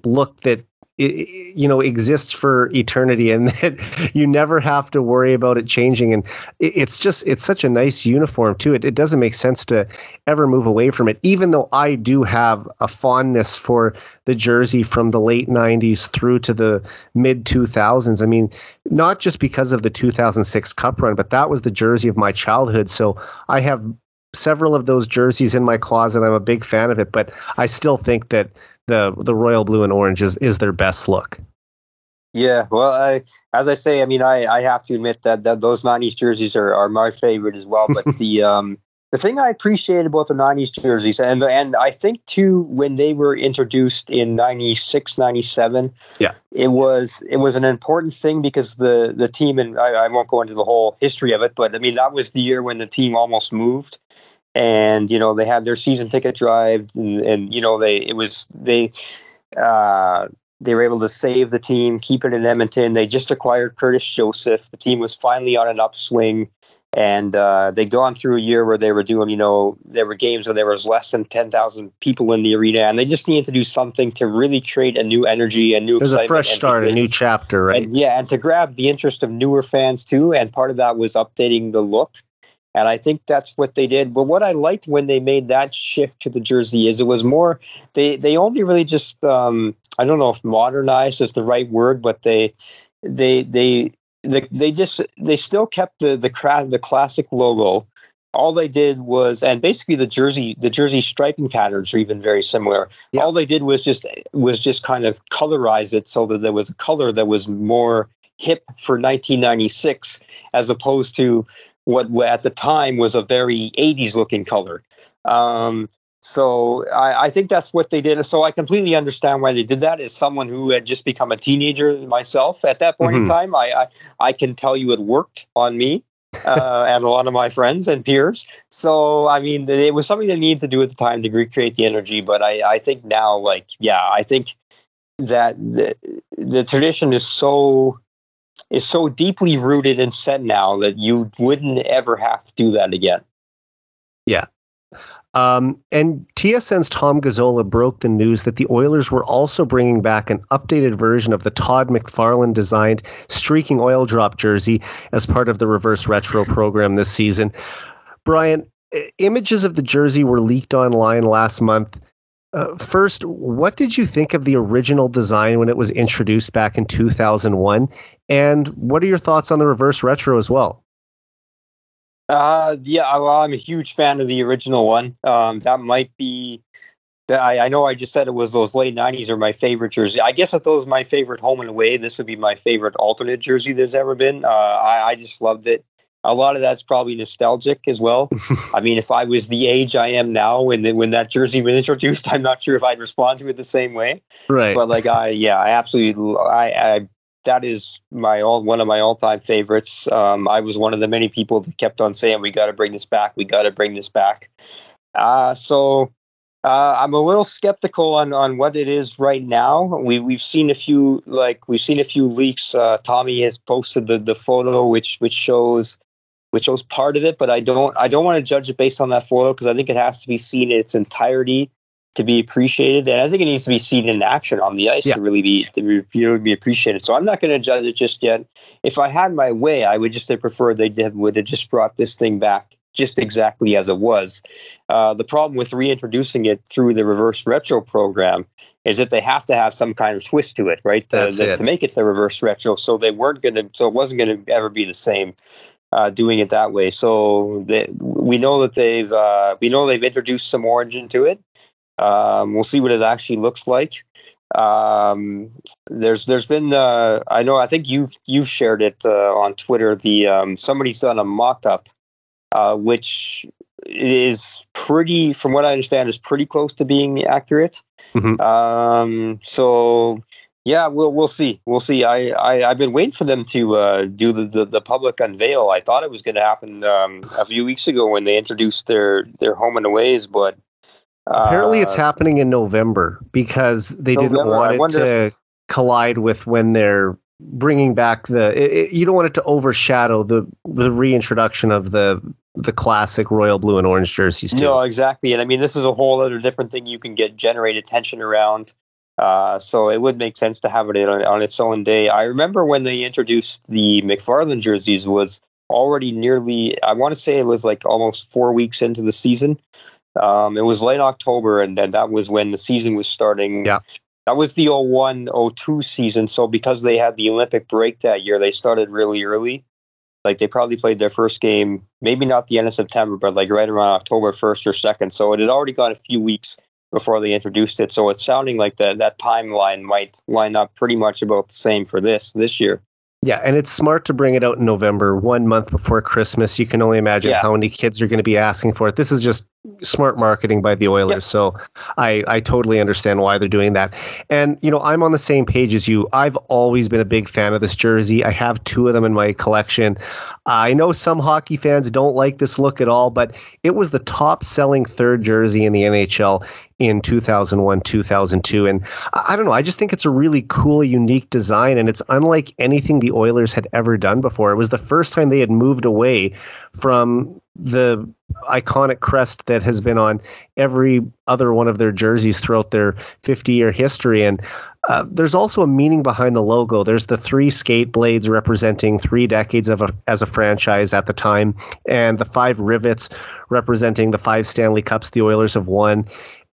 look that you know exists for eternity and (laughs) that you never have to worry about it changing. And it's just it's such a nice uniform too. It, it doesn't make sense to ever move away from it even though i do have a fondness for the jersey from the late 90s through to the mid 2000s i mean not just because of the 2006 cup run but that was the jersey of my childhood. So i have several of those jerseys in my closet i'm a big fan of it but i still think that the the royal blue and orange is is their best look. Yeah, well, I as I say, I mean, I, I have to admit that, that those '90s jerseys are, are my favorite as well. But (laughs) the um the thing I appreciate about the '90s jerseys, and and I think too, when they were introduced in '96, '97, yeah, it was it was an important thing because the the team, and I, I won't go into the whole history of it, but I mean that was the year when the team almost moved and you know they had their season ticket drive and, and you know they it was they uh, they were able to save the team keep it in edmonton. They just acquired curtis joseph. The team was finally on an upswing and uh, they'd gone through a year where they were doing you know there were games where there was less than 10,000 people in the arena and they just needed to do something to really create a new energy a new There's a fresh start a new chapter right? and, yeah and to grab the interest of newer fans too and part of that was updating the look and I think that's what they did. But what I liked when they made that shift to the jersey is it was more they they only really just um, I don't know if modernized is the right word, but they they they they, they just they still kept the the cra- the classic logo. All they did was, and basically the jersey the jersey striping patterns are even very similar. Yeah. All they did was just was just kind of colorize it so that there was a color that was more hip for 1996 as opposed to what at the time was a very 80s looking color. Um, so I, I, think that's what they did. So I completely understand why they did that. As someone who had just become a teenager myself at that point mm-hmm. in time, I, I, I can tell you it worked on me uh, and a lot of my friends and peers. So I mean, it was something they needed to do at the time to recreate the energy. But I, I think now, like, yeah, I think that the the tradition is so is so deeply rooted and set now that you wouldn't ever have to do that again. Yeah. Um, and TSN's Tom Gazzola broke the news that the Oilers were also bringing back an updated version of the Todd McFarlane designed streaking oil drop jersey as part of the reverse retro program this season. Brian, images of the jersey were leaked online last month. Uh, first, what did you think of the original design when it was introduced back in 2001? And what are your thoughts on the reverse retro as well? Uh, yeah, well, I'm a huge fan of the original one. Um, that might be. I, I know I just said it was those late '90s are my favorite jersey. I guess if those my favorite home and away, this would be my favorite alternate jersey there's ever been. Uh, I, I just loved it. A lot of that's probably nostalgic as well. (laughs) I mean, if I was the age I am now when the, when that jersey was introduced, I'm not sure if I'd respond to it the same way. Right. But like I, yeah, I absolutely, I, I that is my all one of my all time favorites. Um, I was one of the many people that kept on saying, "We got to bring this back. We got to bring this back." Uh, so uh, I'm a little skeptical on on what it is right now. We we've seen a few like we've seen a few leaks. Uh, Tommy has posted the the photo which which shows which was part of it, but I don't I don't want to judge it based on that photo because I think it has to be seen in its entirety to be appreciated, and I think it needs to be seen in action on the ice yeah. to really be to really be appreciated. So I'm not going to judge it just yet. If I had my way, I would just have preferred they did, would have just brought this thing back just exactly as it was. Uh, the problem with reintroducing it through the reverse retro program is that they have to have some kind of twist to it, right? To, the, it. to make it the reverse retro. So they weren't going to. So it wasn't going to ever be the same. Uh, doing it that way, so they, we know that they've uh, we know they've introduced some orange into it. Um, we'll see what it actually looks like. Um, there's there's been uh, I know I think you've you've shared it uh, on Twitter. The um, somebody's done a mock-up, uh, which is pretty, from what I understand, is pretty close to being accurate. Mm-hmm. Um, so yeah, we'll we'll see. We'll see. I, I have been waiting for them to uh, do the, the, the public unveil. I thought it was going to happen um, a few weeks ago when they introduced their their home and aways, but Apparently, it's uh, happening in November because they November, didn't want it to collide with when they're bringing back the. It, it, you don't want it to overshadow the the reintroduction of the the classic royal blue and orange jerseys. Too. No, exactly, and I mean this is a whole other different thing you can get generate attention around. Uh, so it would make sense to have it on, on its own day. I remember when they introduced the McFarlane jerseys was already nearly, I want to say it was like almost four weeks into the season. Um, it was late October, and then that was when the season was starting. Yeah. That was the 01 02 season. So because they had the Olympic break that year, they started really early. Like they probably played their first game, maybe not the end of September, but like right around October 1st or 2nd. So it had already got a few weeks before they introduced it. So it's sounding like that that timeline might line up pretty much about the same for this this year. Yeah, and it's smart to bring it out in November, one month before Christmas. You can only imagine yeah. how many kids are going to be asking for it. This is just smart marketing by the Oilers. Yep. So I, I totally understand why they're doing that. And, you know, I'm on the same page as you. I've always been a big fan of this jersey. I have two of them in my collection. I know some hockey fans don't like this look at all, but it was the top selling third jersey in the NHL in 2001, 2002. And I don't know, I just think it's a really cool, unique design, and it's unlike anything the Oilers had ever done before. It was the first time they had moved away from the iconic crest that has been on every other one of their jerseys throughout their 50 year history. And uh, there's also a meaning behind the logo. There's the three skate blades representing three decades of a, as a franchise at the time, and the five rivets representing the five Stanley Cups the Oilers have won.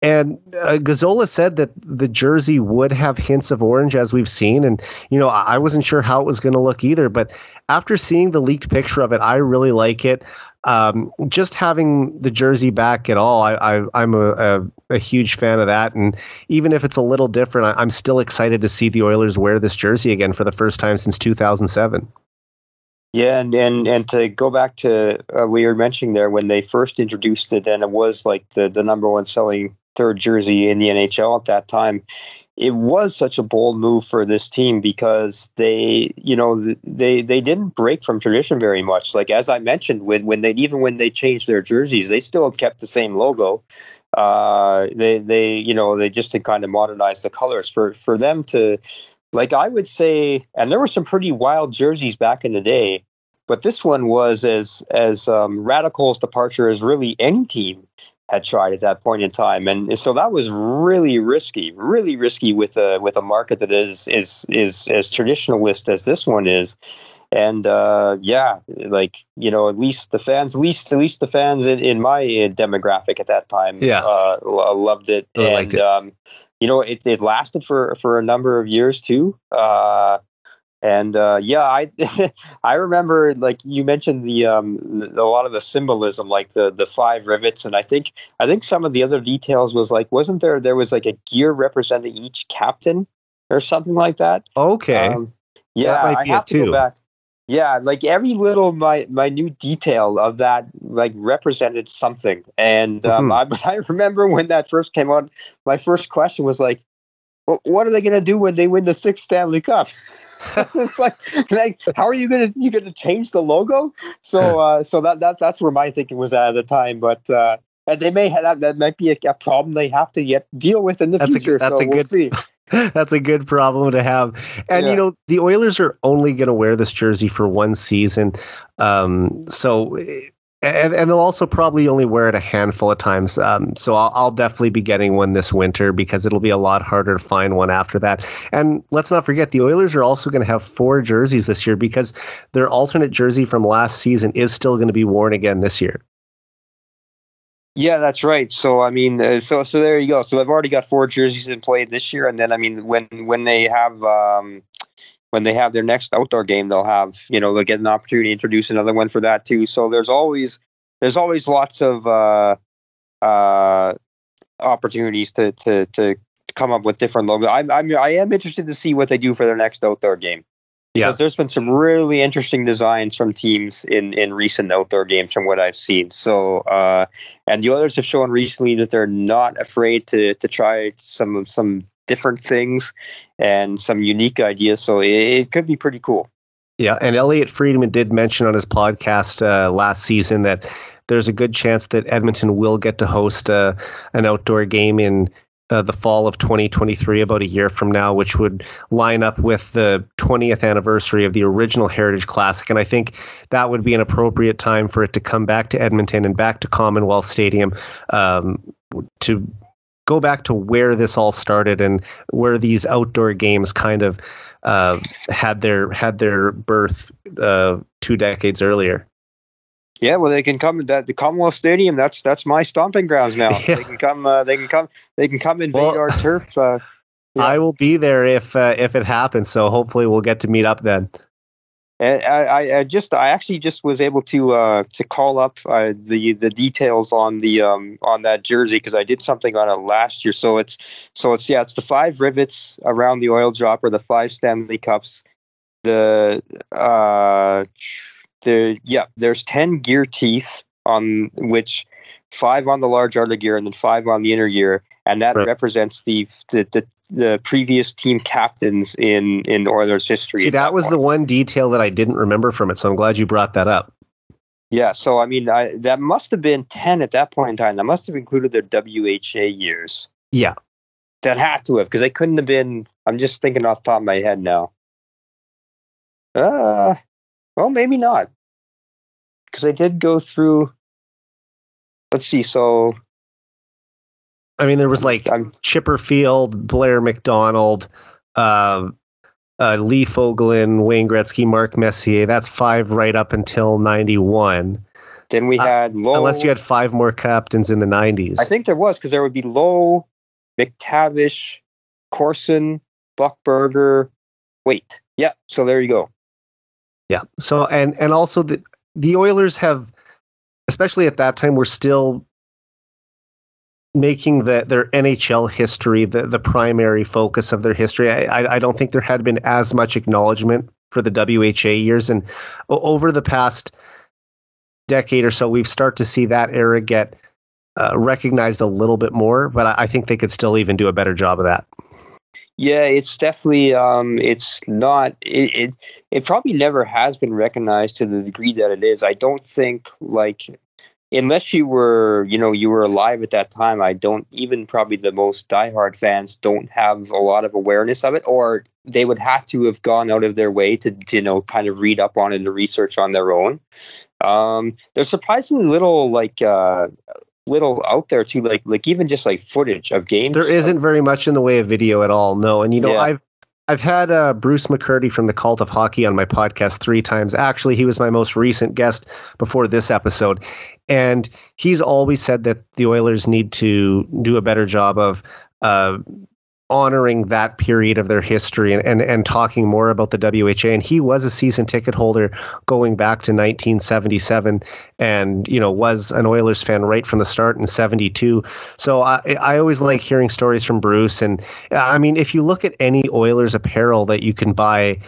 And uh, Gazzola said that the jersey would have hints of orange, as we've seen. And, you know, I wasn't sure how it was going to look either. But after seeing the leaked picture of it, I really like it um, just having the jersey back at all, I, am a, a, a, huge fan of that. And even if it's a little different, I, am still excited to see the Oilers wear this jersey again for the first time since 2007. Yeah, and and, and to go back to uh, we were mentioning there when they first introduced it, and it was like the the number one selling third jersey in the NHL at that time it was such a bold move for this team because they, you know, they they didn't break from tradition very much. Like as I mentioned, with when they even when they changed their jerseys, they still kept the same logo. Uh, they they you know they just to kind of modernize the colors for for them to, like I would say, and there were some pretty wild jerseys back in the day, but this one was as as um, radical as departure as really any team had tried at that point in time, and so that was really risky, really risky with a with a market that is is is as traditionalist as this one is. And uh, yeah, like you know, at least the fans, at least at least the fans in, in my demographic at that time, yeah, uh, loved it. And it. Um, you know, it it lasted for for a number of years too. Uh, and uh, yeah, I (laughs) I remember like you mentioned the um the, a lot of the symbolism, like the the five rivets, and I think I think some of the other details was like wasn't there there was like a gear representing each captain or something like that. Okay. Um, yeah, I have to go back. Yeah, like every little my minute detail of that like represented something, and um, mm-hmm. I (laughs) I remember when that first came out, my first question was like, well, what are they going to do when they win the sixth Stanley Cup? (laughs) (laughs) it's like, like, how are you gonna you gonna change the logo? So, uh, so that that's that's where my thinking was at at the time. But uh, and they may have that might be a, a, problem they have to yet deal with in the that's future. A, that's so a we'll good. See. (laughs) That's a good problem to have. And, yeah. you know, the Oilers are only going to wear this jersey for one season. Um, so and, and they'll also probably only wear it a handful of times. Um, so I'll, I'll, definitely be getting one this winter because it'll be a lot harder to find one after that. And let's not forget, the Oilers are also going to have four jerseys this year because their alternate jersey from last season is still going to be worn again this year. Yeah, that's right. So I mean, uh, so so there you go. So they've already got four jerseys in play this year, and then I mean, when when they have um, when they have their next outdoor game, they'll have you know they'll get an opportunity to introduce another one for that too. So there's always there's always lots of uh, uh, opportunities to, to to come up with different logos. I'm I'm I am interested to see what they do for their next outdoor game. Yeah. Because there's been some really interesting designs from teams in, in recent outdoor games from what I've seen. So uh, and the others have shown recently that they're not afraid to to try some of some different things and some unique ideas. So it, it could be pretty cool. Yeah, and Elliotte Friedman did mention on his podcast uh, last season that there's a good chance that Edmonton will get to host uh, an outdoor game in uh, the fall of 2023, about a year from now, which would line up with the 20th anniversary of the original Heritage Classic. And I think that would be an appropriate time for it to come back to Edmonton and back to Commonwealth Stadium um, to go back to where this all started and where these outdoor games kind of uh, had their had their birth uh, two decades earlier. Yeah, well, they can come that the Commonwealth Stadium. That's that's my stomping grounds now. Yeah. (laughs) They can come. Uh, they can come. They can come invade well, our turf. Uh, (laughs) yeah. I will be there if uh, if it happens. So hopefully we'll get to meet up then. I, I, I just I actually just was able to uh, to call up uh, the the details on the um, on that jersey because I did something on it last year. So it's so it's yeah it's the five rivets around the oil dropper, the five Stanley Cups, the uh the yeah there's ten gear teeth on which five on the large outer gear and then five on the inner gear, and that right. represents the, the the the previous team captains in in Oilers history. See, that, that was point. the one detail that I didn't remember from it, so I'm glad you brought that up. Yeah, so I mean, I, that must have been ten at that point in time. That must have included their WHA years. Yeah, that had to have because they couldn't have been. I'm just thinking off the top of my head now. Uh, well, maybe not, because I did go through. Let's see. So I mean, there was like I'm, Chipperfield, Blair MacDonald, uh, uh, Lee Fogolin, Wayne Gretzky, Mark Messier. That's five right up until 91. Then we uh, had uh, Lowe. Unless you had five more captains in the 90s. I think there was because there would be Lowe, MacTavish, Corson, Buchberger. Wait. Yeah. So there you go. Yeah. So, and, and also the, the Oilers have, especially at that time, were still making the, their NHL history the, the primary focus of their history. I, I don't think there had been as much acknowledgement for the WHA years. And over the past decade or so, we've started to see that era get uh, recognized a little bit more, but I, I think they could still even do a better job of that. Yeah, it's definitely um, it's not it, it it probably never has been recognized to the degree that it is. I don't think like unless you were, you know, you were alive at that time, I don't even probably the most diehard fans don't have a lot of awareness of it, or they would have to have gone out of their way to, to you know, kind of read up on it and research on their own. Um, there's surprisingly little like uh, little out there too, like like even just like footage of games. There isn't very much in the way of video at all. No, and you know, yeah. I've I've had uh, Bruce McCurdy from the Cult of Hockey on my podcast three times. Actually, he was my most recent guest before this episode. And he's always said that the Oilers need to do a better job of uh, honoring that period of their history and, and, and talking more about the WHA. And he was a season ticket holder going back to 1977 and, you know, was an Oilers fan right from the start in 72. So I, I always like hearing stories from Bruce. And I mean, if you look at any Oilers apparel that you can buy,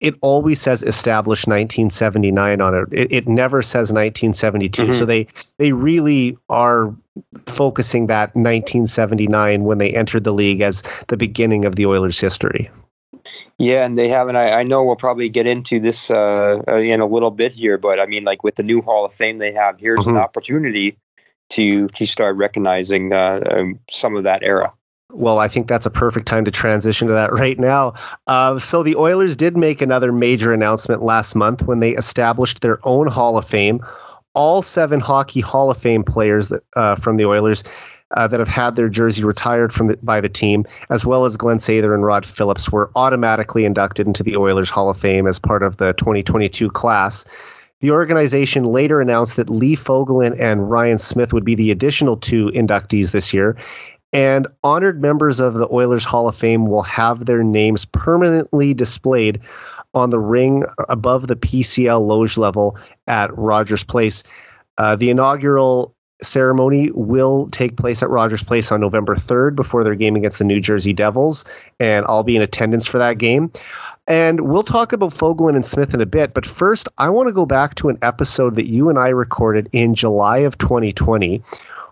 it always says established 1979 on it. It, it never says 1972. Mm-hmm. So they they really are focusing that 1979 when they entered the league as the beginning of the Oilers' history. Yeah, and they haven't. I, I know we'll probably get into this uh, uh, in a little bit here, but I mean, like with the new Hall of Fame they have, here's mm-hmm. an opportunity to to start recognizing uh, um, some of that era. Well, I think that's a perfect time to transition to that right now. Uh, so the Oilers did make another major announcement last month when they established their own Hall of Fame. All seven Hockey Hall of Fame players that, uh, from the Oilers uh, that have had their jersey retired from the, by the team, as well as Glen Sather and Rod Phillips, were automatically inducted into the Oilers Hall of Fame as part of the 2022 class. The organization later announced that Lee Fogolin and Ryan Smyth would be the additional two inductees this year, and honored members of the Oilers Hall of Fame will have their names permanently displayed on the ring above the PCL loge level at Rogers Place. Uh, the inaugural ceremony will take place at Rogers Place on November 3rd before their game against the New Jersey Devils, and I'll be in attendance for that game. And we'll talk about Fogolin and Smyth in a bit, but first, I want to go back to an episode that you and I recorded in July of 2020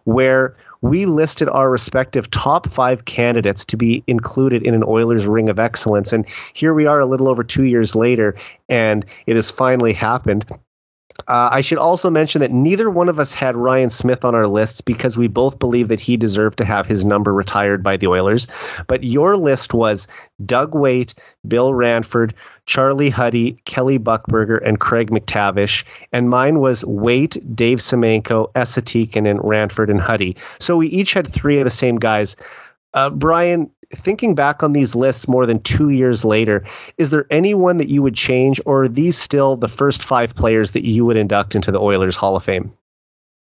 where we listed our respective top five candidates to be included in an Oilers Ring of Excellence. And here we are a little over two years later, and it has finally happened. Uh, I should also mention that neither one of us had Ryan Smyth on our lists because we both believe that he deserved to have his number retired by the Oilers. But your list was Doug Weight, Bill Ranford, Charlie Huddy, Kelly Buchberger, and Craig MacTavish. And mine was Weight, Dave Semenko, Esa and Ranford, and Huddy. So we each had three of the same guys. Uh, Brian, thinking back on these lists more than two years later, is there anyone that you would change, or are these still the first five players that you would induct into the Oilers Hall of Fame?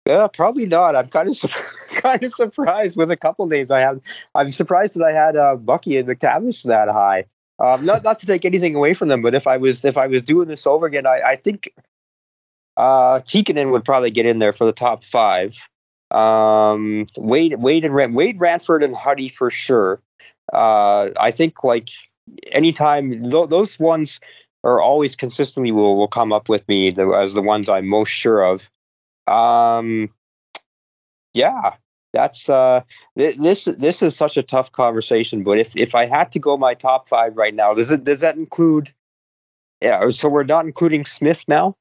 Yeah, probably not. I'm kind of (laughs) kind of surprised with a couple names I have. I'm surprised that I had uh, Bucky and MacTavish that high. Um, not not to take anything away from them, but if I was if I was doing this over again, I, I think uh, would probably get in there for the top five. Um, Weight Weight and Weight Ranford and Huddy for sure uh, I think like anytime th- those ones are always consistently will will come up with me the, as the ones I'm most sure of. Um, yeah, that's uh, th- this this is such a tough conversation. But if if I had to go my top five right now, does it does that include? Yeah, so we're not including Smyth now.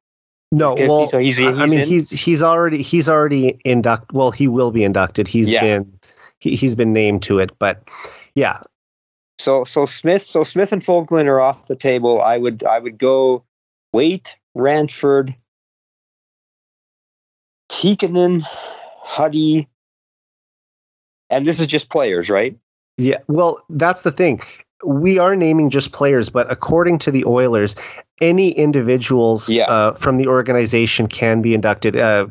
No, well, so he's, he's I mean, in? he's he's already he's already inducted. Well, he will be inducted. He's yeah. been he, he's been named to it, but yeah. So so Smyth so Smyth and Fogolin are off the table. I would I would go Weight, Ranford, Tikkanen, Huddy, and this is just players, right? Yeah. Well, that's the thing. We are naming just players, but according to the Oilers, any individuals yeah. uh, from the organization can be inducted. Uh,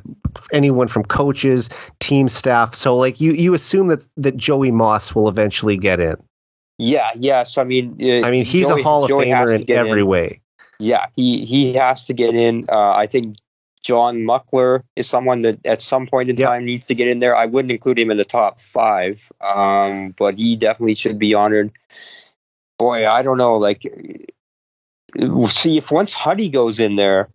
anyone from coaches, team staff. So, like you, you assume that that Joey Moss will eventually get in. Yeah, yeah. So I mean, uh, I mean, he's Joey, a Hall of Joey Famer in every in. way. Yeah, he he has to get in. Uh, I think John Muckler is someone that at some point in yep. time needs to get in there. I wouldn't include him in the top five, um, but he definitely should be honored. Boy, I don't know. Like see if once Huddy goes in there,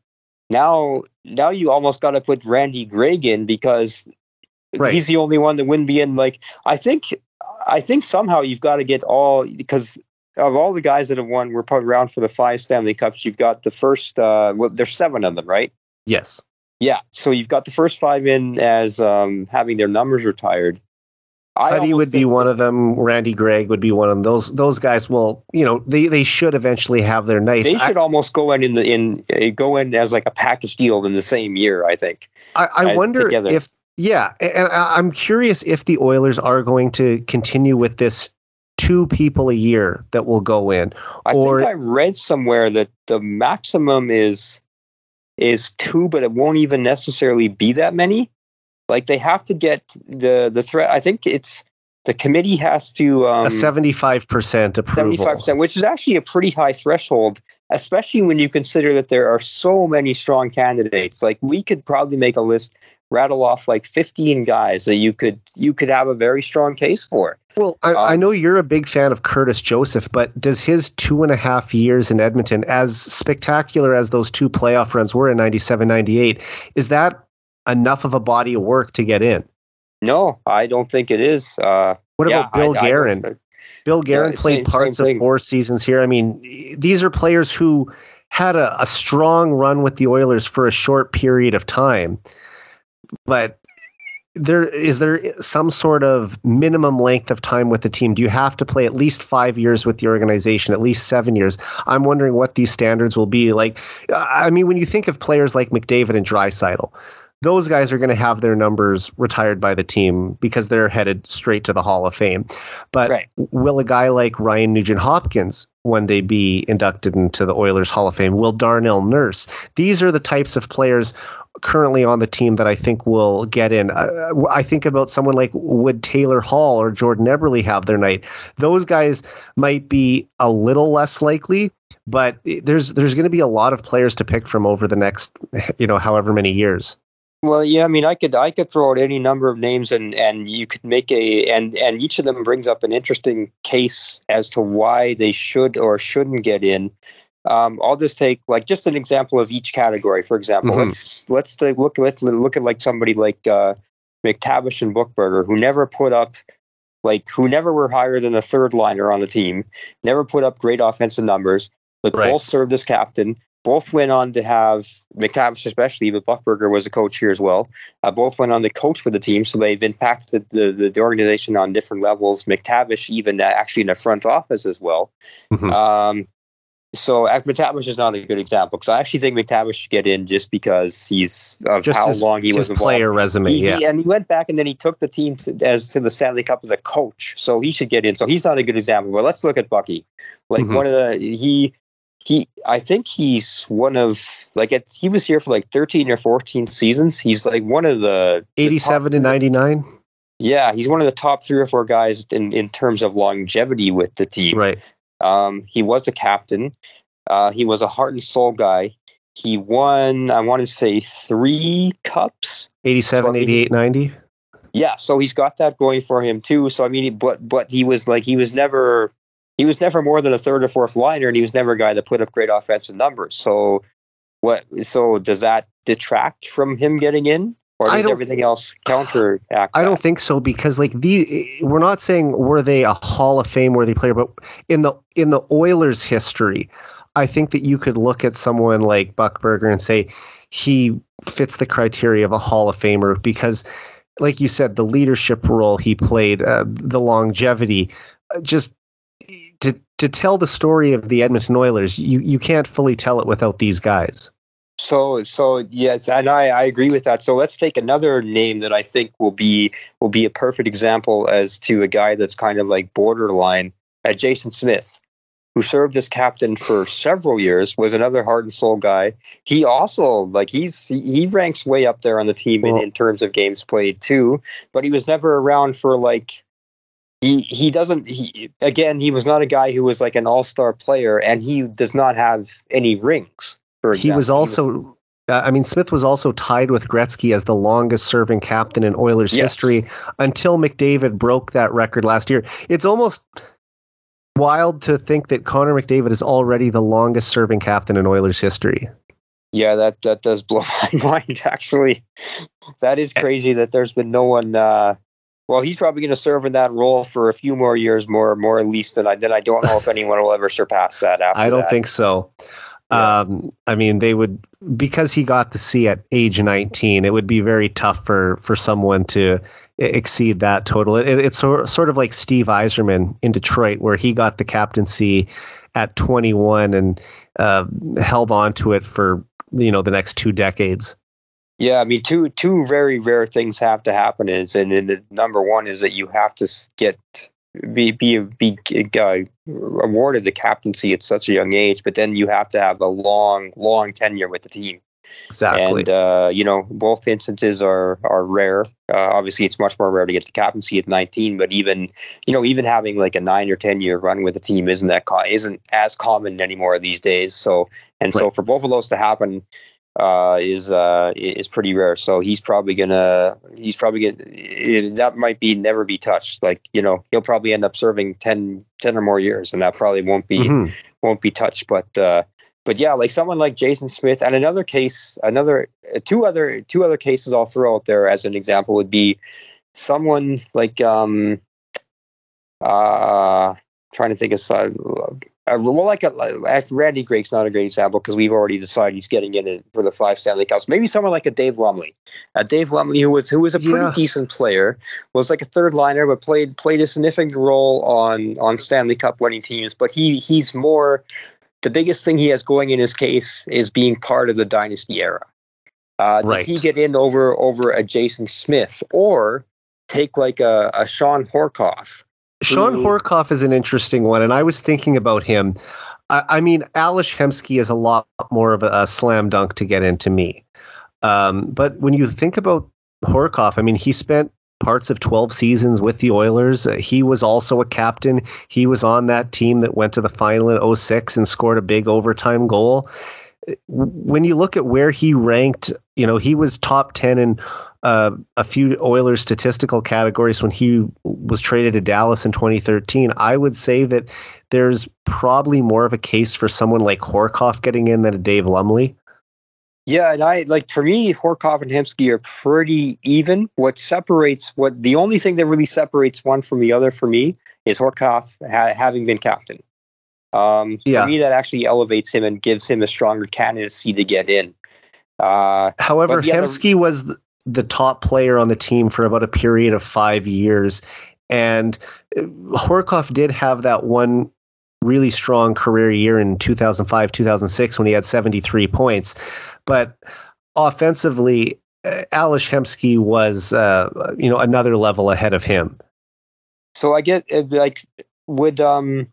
now now you almost got to put Randy Gregg in because right. he's the only one that wouldn't be in. Like I think I think somehow you've got to get all because of all the guys that have won, we're probably around for the five Stanley Cups. You've got the first. Uh, well, there's seven of them, right? Yes. Yeah. So you've got the first five in as um, having their numbers retired. Huddy would be one of them. Randy Gregg would be one of them. Those those guys will, you know, they, they should eventually have their nights. They should I, almost go in in the in uh, go in as like a package deal in the same year. I think. I, I wonder together. if yeah, and I'm curious if the Oilers are going to continue with this two people a year that will go in. I or, think I read somewhere that the maximum is is two, but it won't even necessarily be that many. Like they have to get the the threat. I think it's the committee has to um, a seventy five percent approval. Seventy five percent, which is actually a pretty high threshold, especially when you consider that there are so many strong candidates. Like we could probably make a list, rattle off like fifteen guys that you could you could have a very strong case for. Well, I, um, I know you're a big fan of Curtis Joseph, but does his two and a half years in Edmonton, as spectacular as those two playoff runs were in 97 98, is that enough of a body of work to get in. No, I don't think it is. Uh, what yeah, about Bill I, Guerin? I Bill Guerin yeah, played same, parts same of four seasons here. I mean, these are players who had a, a strong run with the Oilers for a short period of time, but there is there some sort of minimum length of time with the team? Do you have to play at least five years with the organization, at least seven years? I'm wondering what these standards will be. Like, I mean, when you think of players like McDavid and Draisaitl, those guys are going to have their numbers retired by the team because they're headed straight to the Hall of Fame. But right. will a guy like Ryan Nugent Hopkins one day be inducted into the Oilers Hall of Fame? Will Darnell Nurse? These are the types of players currently on the team that I think will get in. Uh, I think about someone like would Taylor Hall or Jordan Eberle have their night. Those guys might be a little less likely, but there's there's going to be a lot of players to pick from over the next you know however many years. Well, yeah, I mean, I could I could throw out any number of names, and and you could make a and and each of them brings up an interesting case as to why they should or shouldn't get in. Um, I'll just take like just an example of each category. For example, mm-hmm. let's let's take, look let's look at like somebody like uh, MacTavish and Buchberger, who never put up like who never were higher than the third liner on the team, never put up great offensive numbers, but right. both served as captain, both went on to have MacTavish, especially, but Buchberger was a coach here as well. Uh, both went on to coach for the team, so they've impacted the, the, the organization on different levels. MacTavish, even uh, actually in the front office as well. Mm-hmm. Um, so MacTavish is not a good example because I actually think MacTavish should get in just because he's of just how his, long he was involved. player resume. He, yeah, he, and he went back and then he took the team to, as to the Stanley Cup as a coach, so he should get in. So he's not a good example. But let's look at Bucky. Like mm-hmm. one of the he he I think he's one of like he was here for like 13 or 14 seasons. He's like one of the 87 to 99. Yeah, he's one of the top three or four guys in, in terms of longevity with the team. Right. Um, he was a captain. Uh, he was a heart and soul guy. He won, I want to say, three cups 87, so, 88, 90. Yeah, so he's got that going for him too. So I mean, but but he was like he was never he was never more than a third or fourth liner, and he was never a guy that put up great offensive numbers. So what? So does that detract from him getting in? or does everything else counteract? I don't think so because like the we're not saying were they a Hall of Fame worthy player, but in the in the Oilers history, I think that you could look at someone like Buchberger and say he fits the criteria of a Hall of Famer because, like you said, the leadership role he played, uh, the longevity, uh, just to tell the story of the Edmonton Oilers, you you can't fully tell it without these guys. So so yes, and I, I agree with that. So let's take another name that I think will be will be a perfect example as to a guy that's kind of like borderline. Uh, Jason Smith, who served as captain for several years, was another heart and soul guy. He also like he's he, he ranks way up there on the team well, in, in terms of games played too. But he was never around for like he he doesn't he again he was not a guy who was like an all-star player and he does not have any rings he was also. He was, uh, I mean, Smith was also tied with Gretzky as the longest serving captain in Oilers yes. history until McDavid broke that record last year. It's almost wild to think that Connor McDavid is already the longest serving captain in Oilers history. Yeah, that that does blow (laughs) my mind. Actually, that is crazy that there's been no one. Uh, well, he's probably going to serve in that role for a few more years, more more at least than I. Then I don't know if anyone will ever surpass that. (laughs) After I don't that. think so. Um, I mean, they would because he got the C at age 19. It would be very tough for for someone to exceed that total. It, it's sort of like Steve Yzerman in Detroit, where he got the captaincy at 21 and uh, held on to it for you know the next two decades. Yeah, I mean, two two very rare things have to happen. Is and, and number one is that you have to get be be be uh, awarded the captaincy at such a young age, but then you have to have a long, long tenure with the team. Exactly. And uh, you know, both instances are are rare. Uh, obviously, it's much more rare to get the captaincy at 19, but even you know, even having like a nine or 10 year run with the team isn't that co- isn't as common anymore these days. So, and right. so for both of those to happen, uh, is uh, is pretty rare. So he's probably gonna he's probably gonna that might be never be touched. Like you know he'll probably end up serving 10, 10 or more years, and that probably won't be mm-hmm. won't be touched. But uh, but yeah, like someone like Jason Smith, and another case, another two other two other cases I'll throw out there as an example would be someone like um uh trying to think of uh, well, like, a, like Randy Gregg's not a great example because we've already decided he's getting in it for the five Stanley Cups. Maybe someone like a Dave Lumley, uh, Dave Lumley, who was who was a pretty yeah. decent player, was like a third liner, but played played a significant role on on Stanley Cup winning teams. But he he's more the biggest thing he has going in his case is being part of the dynasty era. Uh, right. Does he get in over over a Jason Smith or take like a, a Shawn Shawn Horcoff is an interesting one, and I was thinking about him. I, I mean, Ales Hemsky is a lot more of a, a slam dunk to get into me. Um, but when you think about Horcoff, I mean, he spent parts of 12 seasons with the Oilers. Uh, he was also a captain. He was on that team that went to the final in 06 and scored a big overtime goal. When you look at where he ranked, you know, he was top 10 in uh, a few Oilers statistical categories when he was traded to Dallas in 2013. I would say that there's probably more of a case for someone like Horcoff getting in than a Dave Lumley. Yeah, and I like for me, Horcoff and Hemsky are pretty even. What separates what the only thing that really separates one from the other for me is Horcoff ha- having been captain. Um, yeah. For me, that actually elevates him and gives him a stronger candidacy to get in. Uh, However, Hemsky was the top player on the team for about a period of five years. And uh, Horcoff did have that one really strong career year in 2005, 2006 when he had 73 points. But offensively, uh, Ales Hemsky was, uh, you know, another level ahead of him. So I get uh, like, would um,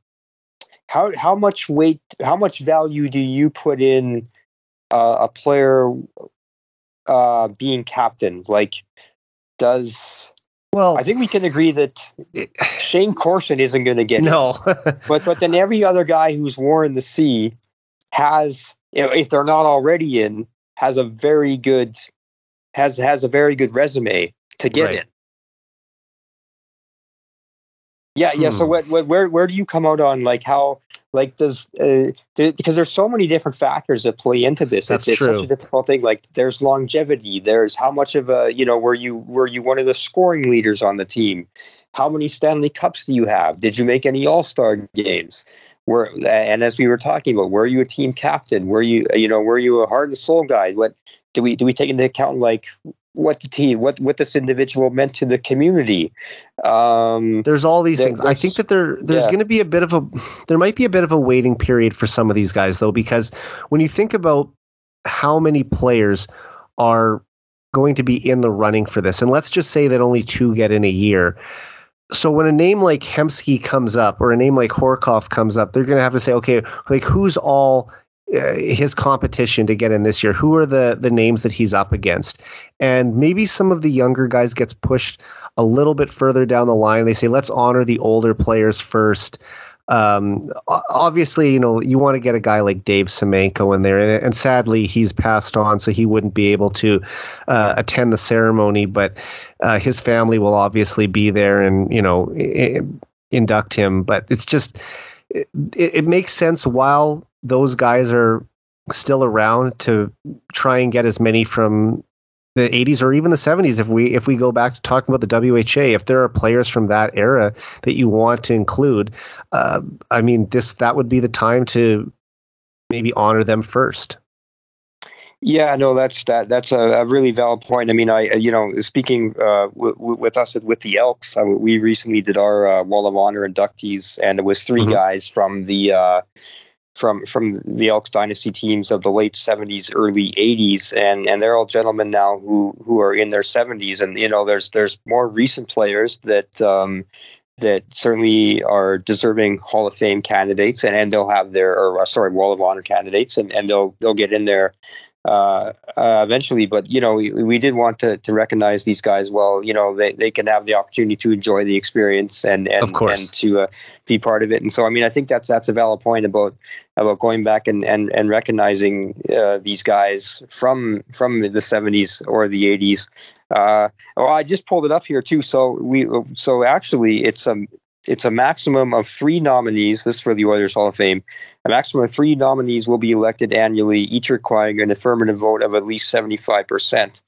how how much weight, how much value do you put in uh, a player uh, being captain? Like, does well, I think we can agree that Shane Corson isn't going to get no, (laughs) but but then every other guy who's worn the C has, if they're not already in, has a very good has has a very good resume to get right. in. Yeah, yeah. Hmm. So what, what, where where do you come out on like how like does uh, because there's so many different factors that play into this. That's it's, true. it's such a difficult thing. Like there's longevity. There's how much of a you know were you were you one of the scoring leaders on the team? How many Stanley Cups do you have? Did you make any All Star games? Were and as we were talking about, were you a team captain? Were you you know were you a heart and soul guy? What do we do we take into account like what the team, what what this individual meant to the community. Um, there's all these things. I think that there there's yeah. going to be a bit of a there might be a bit of a waiting period for some of these guys though, because when you think about how many players are going to be in the running for this, and let's just say that only two get in a year. So when a name like Hemsky comes up or a name like Horcoff comes up, they're going to have to say, okay, like who's all his competition to get in this year? Who are the the names that he's up against? And maybe some of the younger guys gets pushed a little bit further down the line. They say let's honor the older players first. Um, obviously, you know you want to get a guy like Dave Semenko in there, and, and sadly he's passed on, so he wouldn't be able to uh, attend the ceremony. But uh, his family will obviously be there, and you know I- induct him. But it's just it, it makes sense while those guys are still around to try and get as many from the 80s or even the 70s if we if we go back to talking about the WHA if there are players from that era that you want to include uh, I mean this that would be the time to maybe honor them first yeah, no, that's that. That's a, a, really valid point. I mean, I you know, speaking uh, w- w- with us with the Elks, uh, we recently did our uh, Wall of Honor inductees, and it was 3 mm-hmm. guys from the uh, from from the Elks dynasty teams of the late '70s, early '80s, and and they're all gentlemen now who who are in their 70s, and you know, there's there's more recent players that. Um, that certainly are deserving Hall of Fame candidates, and, and they'll have their, or uh, sorry, Wall of Honor candidates, and, and they'll they'll get in there uh, uh, eventually. But you know, we, we did want to, to recognize these guys. Well, you know, they, they can have the opportunity to enjoy the experience and and, of course. and to uh, be part of it. And so, I mean, I think that's that's a valid point about about going back and and and recognizing uh, these guys from from the '70s or the '80s. Uh, oh, I just pulled it up here too. So we so actually, it's um it's a maximum of three nominees. This is for the Oilers Hall of Fame. A maximum of three nominees will be elected annually, each requiring an affirmative vote of at least 75%.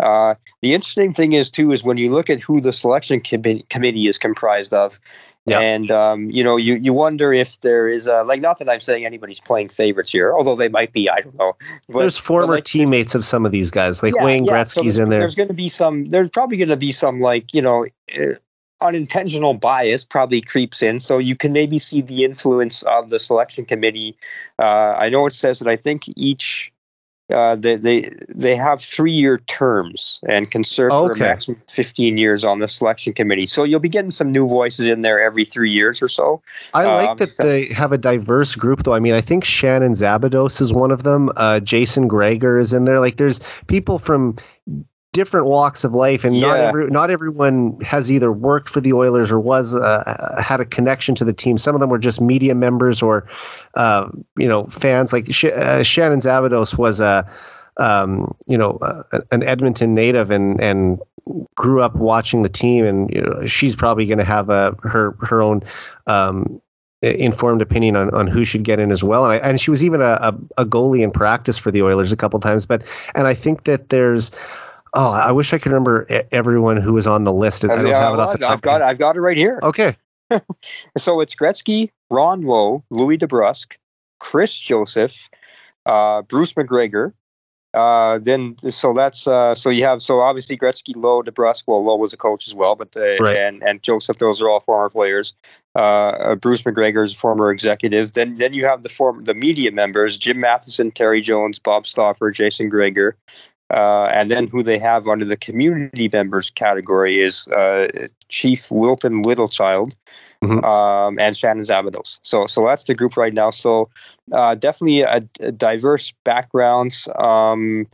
Uh, the interesting thing is, too, is when you look at who the selection com- committee is comprised of, Yep. And um, you know, you you wonder if there is a, like not that I'm saying anybody's playing favorites here, although they might be. I don't know. But, there's former like, teammates of some of these guys, like yeah, Wayne yeah, Gretzky's so in there. There's going to be some. There's probably going to be some like you know uh, unintentional bias probably creeps in. So you can maybe see the influence of the selection committee. Uh, I know it says that I think each uh, they, they they have three year terms and can serve okay. for a maximum of 15 years on the selection committee. So you'll be getting some new voices in there every three years or so. I like um, that they have a diverse group, though. I mean, I think Shannon Szabados is one of them. Uh, Jason Gregor is in there. Like, there's people from different walks of life, and yeah. not every not everyone has either worked for the Oilers or was uh, had a connection to the team. Some of them were just media members or uh, you know fans. Like Sh- uh, Shannon Szabados was a um, you know an Edmonton native and and grew up watching the team, and you know, she's probably going to have a her her own. Um, informed opinion on, on who should get in as well. And, I, and she was even a, a, a goalie in practice for the Oilers a couple times. But and I think that there's Oh, I wish I could remember everyone who was on the list. I don't have it off the top. I've got, I've got it right here. (laughs) Okay. so it's Gretzky, Ron Low, Louis DeBrusk, Chris Joseph, uh, Bruce McGregor. Uh, then so that's uh, so you have so obviously Gretzky, Low, DeBrusk. Well, Low was a coach as well, but uh, right. and and Joseph, those are all former players. Uh, uh, Bruce McGregor is a former executive. Then then you have the form the media members: Jim Matheson, Terry Jones, Bob Stauffer, Jason Gregor. Uh, and then who they have under the community members category is uh, Chief Wilton Littlechild mm-hmm. um, and Shannon Szabados. So, so that's the group right now. So, uh, definitely a, a, diverse backgrounds. Um,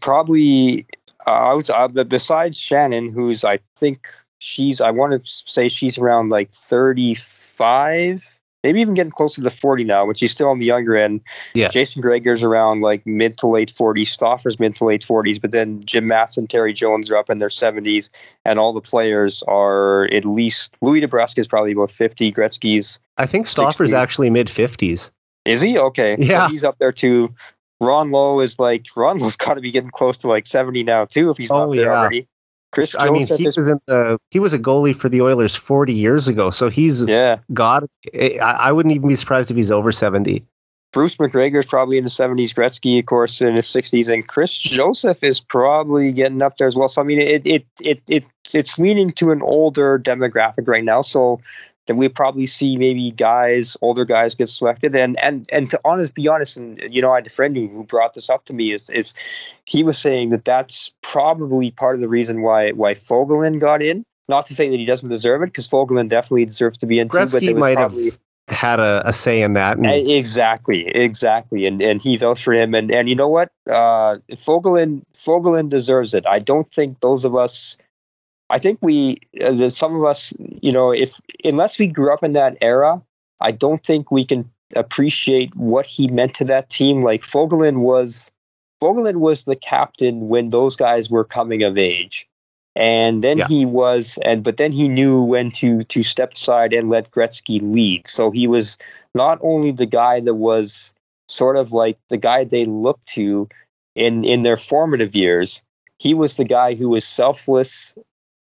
probably, uh, uh, besides Shannon, who's I think she's I want to say she's around like thirty five maybe even getting close to the 40 now, which he's still on the younger end. Yeah. Jason Gregor's around like mid to late 40s, Stauffer's mid to late 40s, but then Jim Mass and Terry Jones are up in their 70s, and all the players are at least Louis DeBrusk is probably about 50. Gretzky's. I think Stauffer's 60. actually mid 50s. Is he? Okay. Yeah. So he's up there too. Ron Low is like Ron Low's got to be getting close to like 70 now too if he's not oh, there yeah. already. Chris, I mean, he was in the he was a goalie for the Oilers 40 years ago, so he's yeah. God, eh, I, I wouldn't even be surprised if he's over 70. Bruce McGregor is probably in the 70s. Gretzky, of course, in his 60s, and Chris Joseph is probably getting up there as well. So I mean, it it it, it it's leaning to an older demographic right now. So then we probably see maybe guys, older guys, get selected. And and and to honest, be honest, and you know, I had a friend who brought this up to me is is he was saying that that's probably part of the reason why why Fogolin got in. Not to say that he doesn't deserve it, because Fogolin definitely deserves to be in. Gretzky too, but might probably, have had a, a, say in that. And... Exactly, exactly, and and he vouched for him. And and you know what, uh, Fogolin Fogolin deserves it. I don't think those of us I think we, uh, some of us, you know, if unless we grew up in that era, I don't think we can appreciate what he meant to that team. Like Fogolin was, Fogolin was the captain when those guys were coming of age, and then yeah. he was, and but then he knew when to to step aside and let Gretzky lead. So he was not only the guy that was sort of like the guy they looked to in in their formative years. He was the guy who was selfless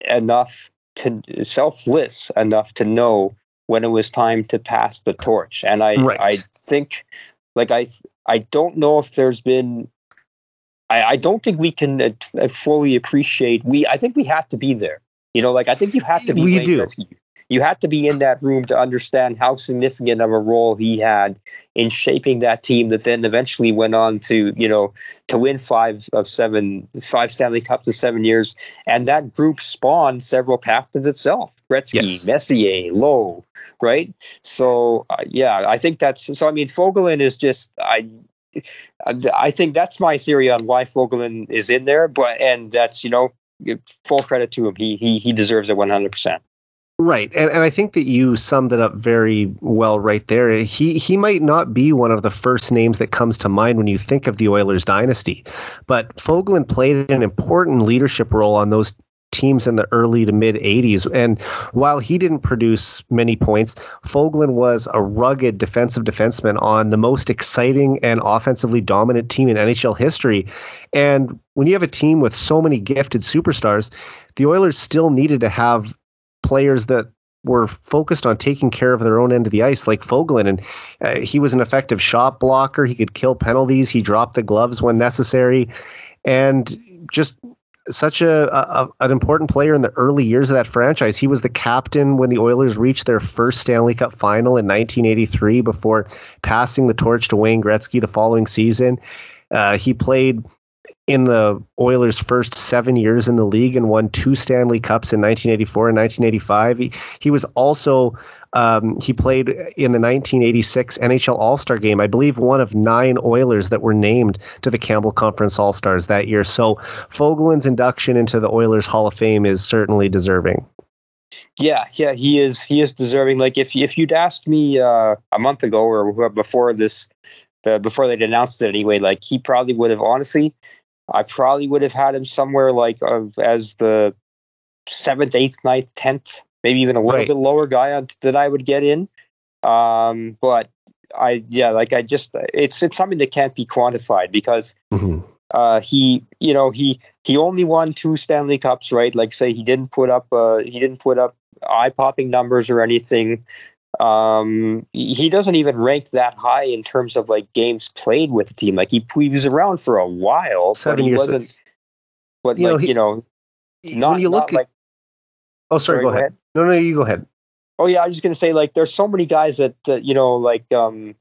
enough to selfless enough to know when it was time to pass the torch. And I right. I think like I I don't know if there's been I, I don't think we can uh, fully appreciate we I think we have to be there. You know, like I think you have to be. We do you had to be in that room to understand how significant of a role he had in shaping that team that then eventually went on to you know to win five of seven five stanley cups in seven years and that group spawned several captains itself gretzky yes. messier low right so uh, yeah i think that's so i mean fogolin is just i I think that's my theory on why Fogolin is in there, but and that's you know full credit to him. He he he deserves it one hundred percent. Right. And and I think that you summed it up very well right there. He he might not be one of the first names that comes to mind when you think of the Oilers dynasty, but Fogolin played an important leadership role on those teams in the early to mid 80s. And while he didn't produce many points, Fogolin was a rugged defensive defenseman on the most exciting and offensively dominant team in NHL history. And when you have a team with so many gifted superstars, the Oilers still needed to have players that were focused on taking care of their own end of the ice, like Fogolin. And uh, he was an effective shot blocker. He could kill penalties. He dropped the gloves when necessary. And just such a, a, an important player in the early years of that franchise. He was the captain when the Oilers reached their first Stanley Cup final in 1983 before passing the torch to Wayne Gretzky the following season. Uh, he played in the Oilers' first seven years in the league and won two Stanley Cups in 1984 and 1985. He, he was also um, he played in the 1986 NHL All Star Game. I believe one of nine Oilers that were named to the Campbell Conference All Stars that year. So Fogolin's induction into the Oilers Hall of Fame is certainly deserving. Yeah, yeah, he is. He is deserving. Like if if you'd asked me uh, a month ago or before this, uh, before they'd announced it anyway, like he probably would have honestly I probably would have had him somewhere like uh, as the seventh, eighth, ninth, tenth, maybe even a little right. bit lower guy on, that I would get in. Um, but I, yeah, like I just, it's it's something that can't be quantified because mm-hmm. uh, he, you know, he he only won two Stanley Cups, right? Like say he didn't put up, uh, he didn't put up eye popping numbers or anything. Um, he doesn't even rank that high in terms of like games played with the team. Like he, he was around for a while, Seven but he wasn't. But You know, like he- you know, not when you look at, like oh, sorry, go ahead. No, no, you go ahead. Oh yeah, I was just gonna say like there's so many guys that uh, you know like um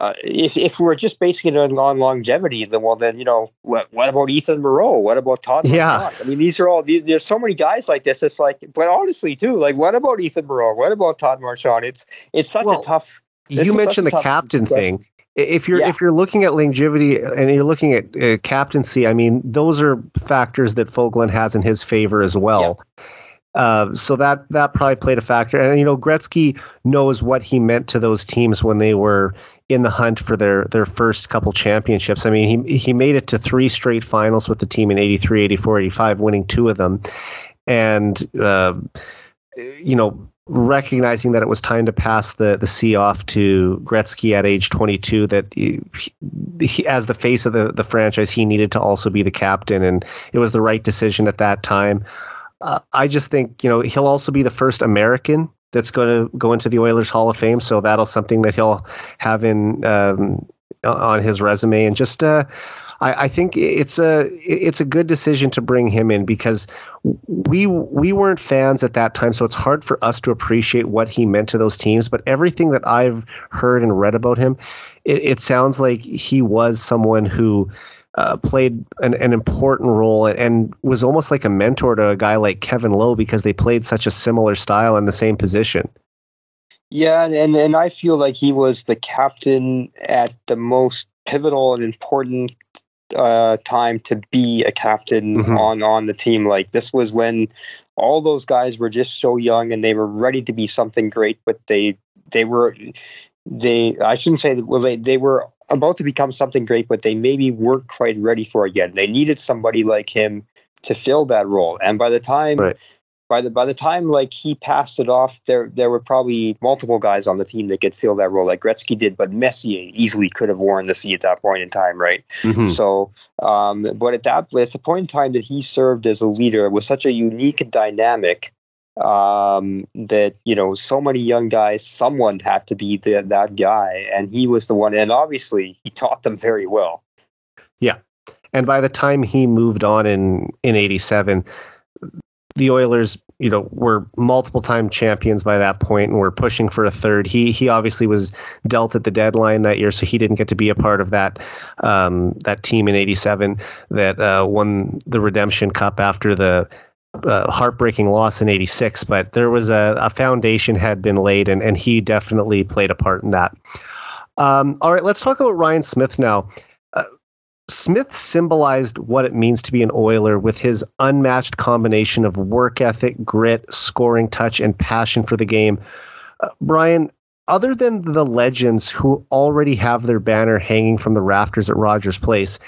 uh, if if we're just basing it on, on longevity, then well then you know what what about Ethan Moreau? What about Todd? Yeah. Marchant? I mean these are all these, there's so many guys like this. It's like but honestly too like what about Ethan Moreau? What about Todd Marchant? It's it's such Well, a tough. You mentioned the such a tough captain discussion. thing. If you're Yeah. if you're looking at longevity and you're looking at uh, captaincy, I mean those are factors that Fogolin has in his favor as well. Uh, so that that probably played a factor, and you know Gretzky knows what he meant to those teams when they were in the hunt for their their first couple championships. I mean he he made it to three straight finals with the team in 83, 84, 85, winning two of them, and uh, you know recognizing that it was time to pass the the C off to Gretzky at age 22 that he, he, as the face of the the franchise he needed to also be the captain and it was the right decision at that time. Uh, I just think you know he'll also be the first American that's going to go into the Oilers Hall of Fame, so that'll something that he'll have in um, on his resume. And just uh, I, I think it's a it's a good decision to bring him in because we we weren't fans at that time, so it's hard for us to appreciate what he meant to those teams. But everything that I've heard and read about him, it, it sounds like he was someone who uh, played an, an important role and, was almost like a mentor to a guy like Kevin Lowe because they played such a similar style in the same position. Yeah, and and I feel like he was the captain at the most pivotal and important uh, time to be a captain Mhm. on on the team. Like this was when all those guys were just so young and they were ready to be something great, but they they were they I shouldn't say well they they were about to become something great, but they maybe weren't quite ready for it yet. They needed somebody like him to fill that role, and by the time Right. by the by the time like he passed it off, there there were probably multiple guys on the team that could fill that role, like Gretzky did, but Messier easily could have worn the C at that point in time, right? Mhm. So, um, but at that at the point in time that he served as a leader was such a unique dynamic um, that you know so many young guys, someone had to be the, that guy, and he was the one. And obviously, he taught them very well. Yeah. And by the time he moved on in in '87, the Oilers, you know, were multiple time champions by that point and were pushing for a third. He he obviously was dealt at the deadline that year, so he didn't get to be a part of that um, that team in '87 that uh, won the Redemption Cup after the. Uh, heartbreaking loss in 86 but there was a, a foundation had been laid and, and he definitely played a part in that um, all right let's talk about ryan smyth now Smyth symbolized what it means to be an Oiler with his unmatched combination of work ethic, grit, scoring touch, and passion for the game. Uh, Brian, other than the legends who already have their banner hanging from the rafters at Rogers Place,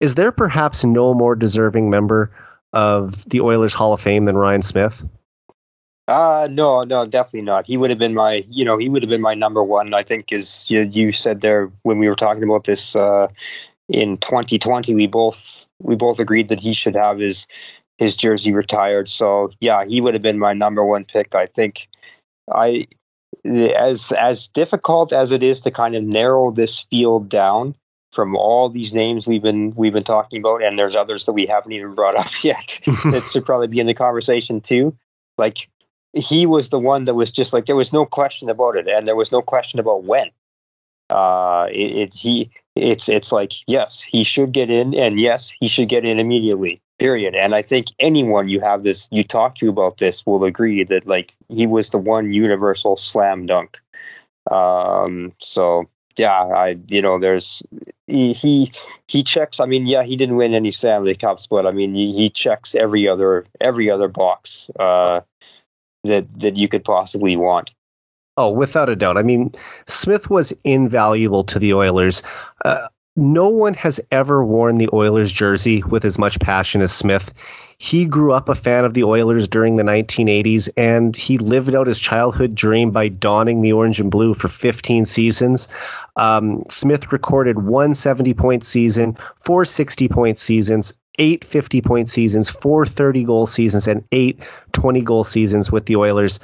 is there perhaps no more deserving member of the Oilers Hall of Fame than Ryan Smyth? Uh no, no, definitely not. He would have been my, you know, he would have been my number one. I think, as you, you said there when we were talking about this uh, in 2020, we both we both agreed that he should have his his jersey retired. So yeah, he would have been my number one pick. I think. I as as difficult as it is to kind of narrow this field down from all these names we've been we've been talking about, and there's others that we haven't even brought up (laughs) yet (laughs) that should probably be in the conversation too. Like he was the one that was just like there was no question about it, and there was no question about when. Uh, it, it he it's it's like yes, he should get in, and yes, he should get in immediately. Period. And I think anyone you have this you talk to about this will agree that like he was the one universal slam dunk. Um, so yeah, I you know there's he he, he checks. I mean, yeah, he didn't win any Stanley Cups, but I mean he, he checks every other every other box. Uh, that that you could possibly want. Oh, without a doubt. I mean, Smyth was invaluable to the Oilers. Uh, no one has ever worn the Oilers jersey with as much passion as Smyth. He grew up a fan of the Oilers during the 1980s, and he lived out his childhood dream by donning the orange and blue for 15 seasons. Um, Smyth recorded one 70 point season, four 60 point seasons, eight 50 point seasons, four 30 goal seasons, and eight 20 goal seasons with the Oilers.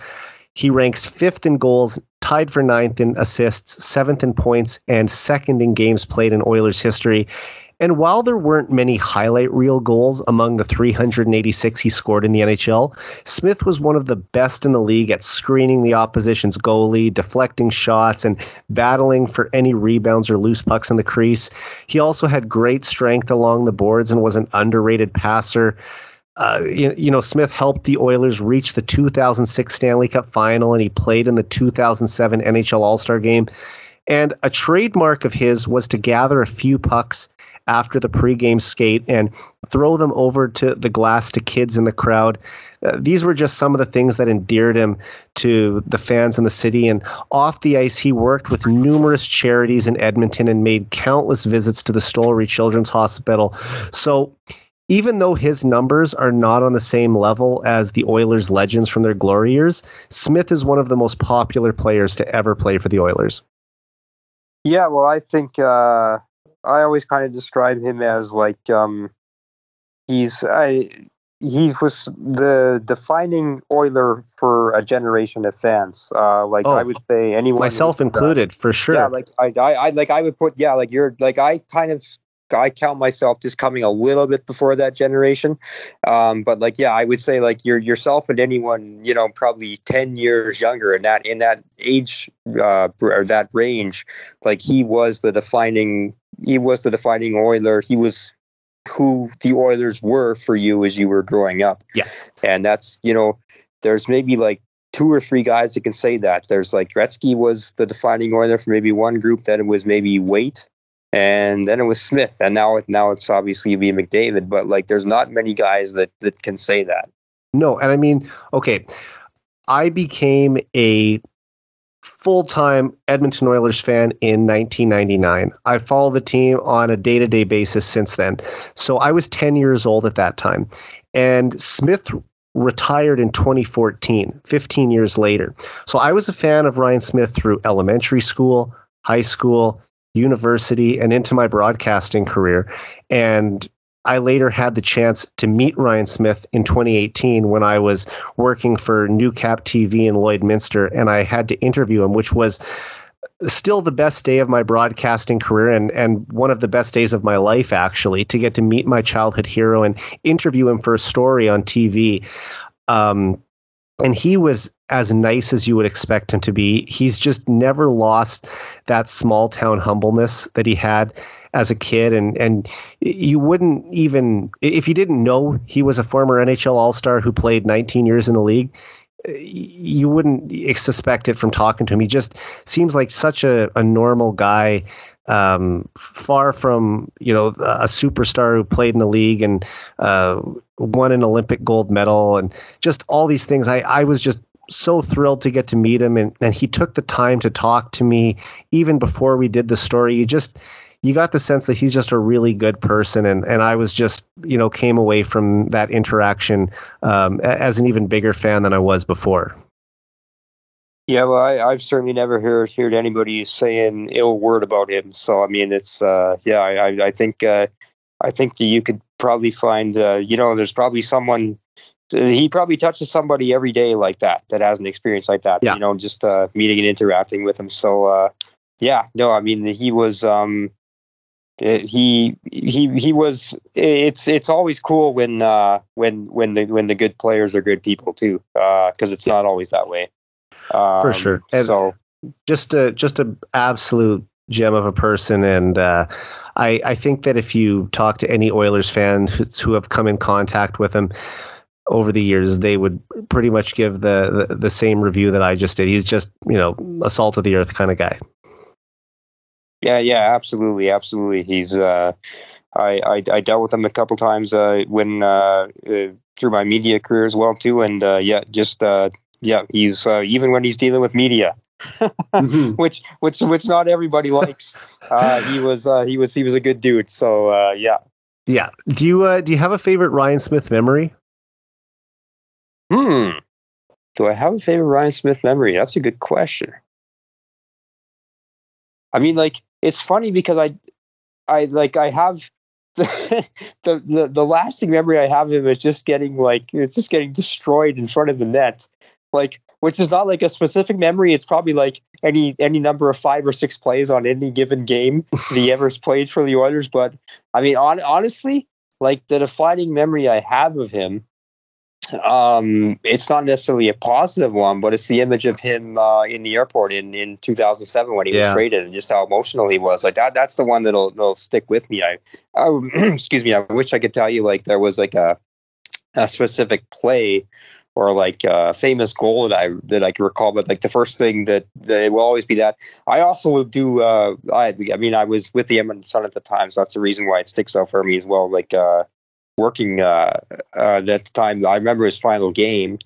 He ranks fifth in goals, tied for ninth in assists, seventh in points, and second in games played in Oilers history. And while there weren't many highlight reel goals among the 386 he scored in the NHL, Smyth was one of the best in the league at screening the opposition's goalie, deflecting shots, and battling for any rebounds or loose pucks in the crease. He also had great strength along the boards and was an underrated passer. Uh, you, you, know, Smyth helped the Oilers reach the 2006 Stanley Cup final, and he played in the 2007 NHL All Star game. And a trademark of his was to gather a few pucks after the pregame skate and throw them over to the glass to kids in the crowd. Uh, these were just some of the things that endeared him to the fans in the city. And off the ice, he worked with numerous charities in Edmonton and made countless visits to the Stollery Children's Hospital. So, even though his numbers are not on the same level as the Oilers legends from their glory years, Smyth is one of the most popular players to ever play for the Oilers. Yeah, well, I think uh, I always kind of describe him as like um, he's I he was the defining Oiler for a generation of fans. Uh, like oh, I would say, anyone myself included, uh, for sure. Yeah, like I, I, I, like I would put, yeah, like you're, like I kind of I count myself just coming a little bit before that generation. Um, but like, yeah, I would say like you're yourself and anyone, you know, probably 10 years younger in that, in that age, uh, or that range, like he was the defining, he was the defining Oiler. He was who the Oilers were for you as you were growing up. Yeah. And that's, you know, there's maybe like two or three guys that can say that. There's like Gretzky was the defining Oiler for maybe one group. Then it was maybe Weight and then it was Smyth, and now now it's obviously be McDavid. But like, there's not many guys that that can say that. No, and I mean, okay, I became a full time Edmonton Oilers fan in 1999. I followed the team on a day to day basis since then. So I was 10 years old at that time, and Smyth retired in 2014, 15 years later. So I was a fan of Ryan Smyth through elementary school, high school, university and into my broadcasting career. And I later had the chance to meet Ryan Smyth in 2018 when I was working for Newcap TV in Lloydminster, and I had to interview him, which was still the best day of my broadcasting career and, and one of the best days of my life, actually, to get to meet my childhood hero and interview him for a story on TV. Um, and he was as nice as you would expect him to be. He's just never lost that small town humbleness that he had as a kid and and you wouldn't even if you didn't know he was a former NHL All-Star who played 19 years in the league you wouldn't suspect it from talking to him. He just seems like such a, a normal guy um, far from you know a superstar who played in the league and uh, won an Olympic gold medal and just all these things. I I was just so thrilled to get to meet him and, and he took the time to talk to me even before we did the story. You just you got the sense that he's just a really good person and and I was just you know came away from that interaction um, as an even bigger fan than I was before. Yeah, well, I, have certainly never heard heard anybody saying ill word about him. So I mean, it's uh, yeah, I I think uh, I think that you could probably find uh, you know, there's probably someone he probably touches somebody every day like that that has an experience like that. Yeah. You know, just uh, meeting and interacting with him. So uh, yeah, no, I mean, he was um, it, he he he was. It's it's always cool when uh, when when the when the good players are good people too, because uh, it's not always that way. Um, For sure. And so just a just a absolute gem of a person, and uh, I I think that if you talk to any Oilers fans who, who have come in contact with him over the years, they would pretty much give the, the, the same review that I just did. He's just you know a salt of the earth kind of guy. Yeah, yeah, absolutely, absolutely. He's uh, I, I, I dealt with him a couple times uh, when uh, uh, through my media career as well too, and uh, yeah, just uh, yeah, he's uh, even when he's dealing with media, mm-hmm. (laughs) which which which not everybody likes. Uh, he was uh, he was he was a good dude. So uh, yeah, yeah. Do you uh, do you have a favorite Ryan Smyth memory? Hmm. Do I have a favorite Ryan Smyth memory? That's a good question. I mean, like it's funny because I, I like I have (laughs) the, the the the lasting memory I have of him is just getting like it's just getting destroyed in front of the net, like which is not like a specific memory. It's probably like any any number of five or six plays on any given game (laughs) the Evers played for the Oilers. But I mean, on, honestly, like the defining memory I have of him um, it's not necessarily a positive one, but it's the image of him uh, in the airport in, in 2007 when he yeah. was traded and just how emotional he was. Like that, that's the one that'll, that'll stick with me. I, I (clears throat) excuse me. I wish I could tell you like there was like a, a specific play or like a famous goal that I that I can recall. But like the first thing that, that it will always be that. I also will do. Uh, I I mean I was with the Edmonton Sun at the time, so that's the reason why it sticks out for me as well. Like uh, working uh, uh, at the time. I remember his final game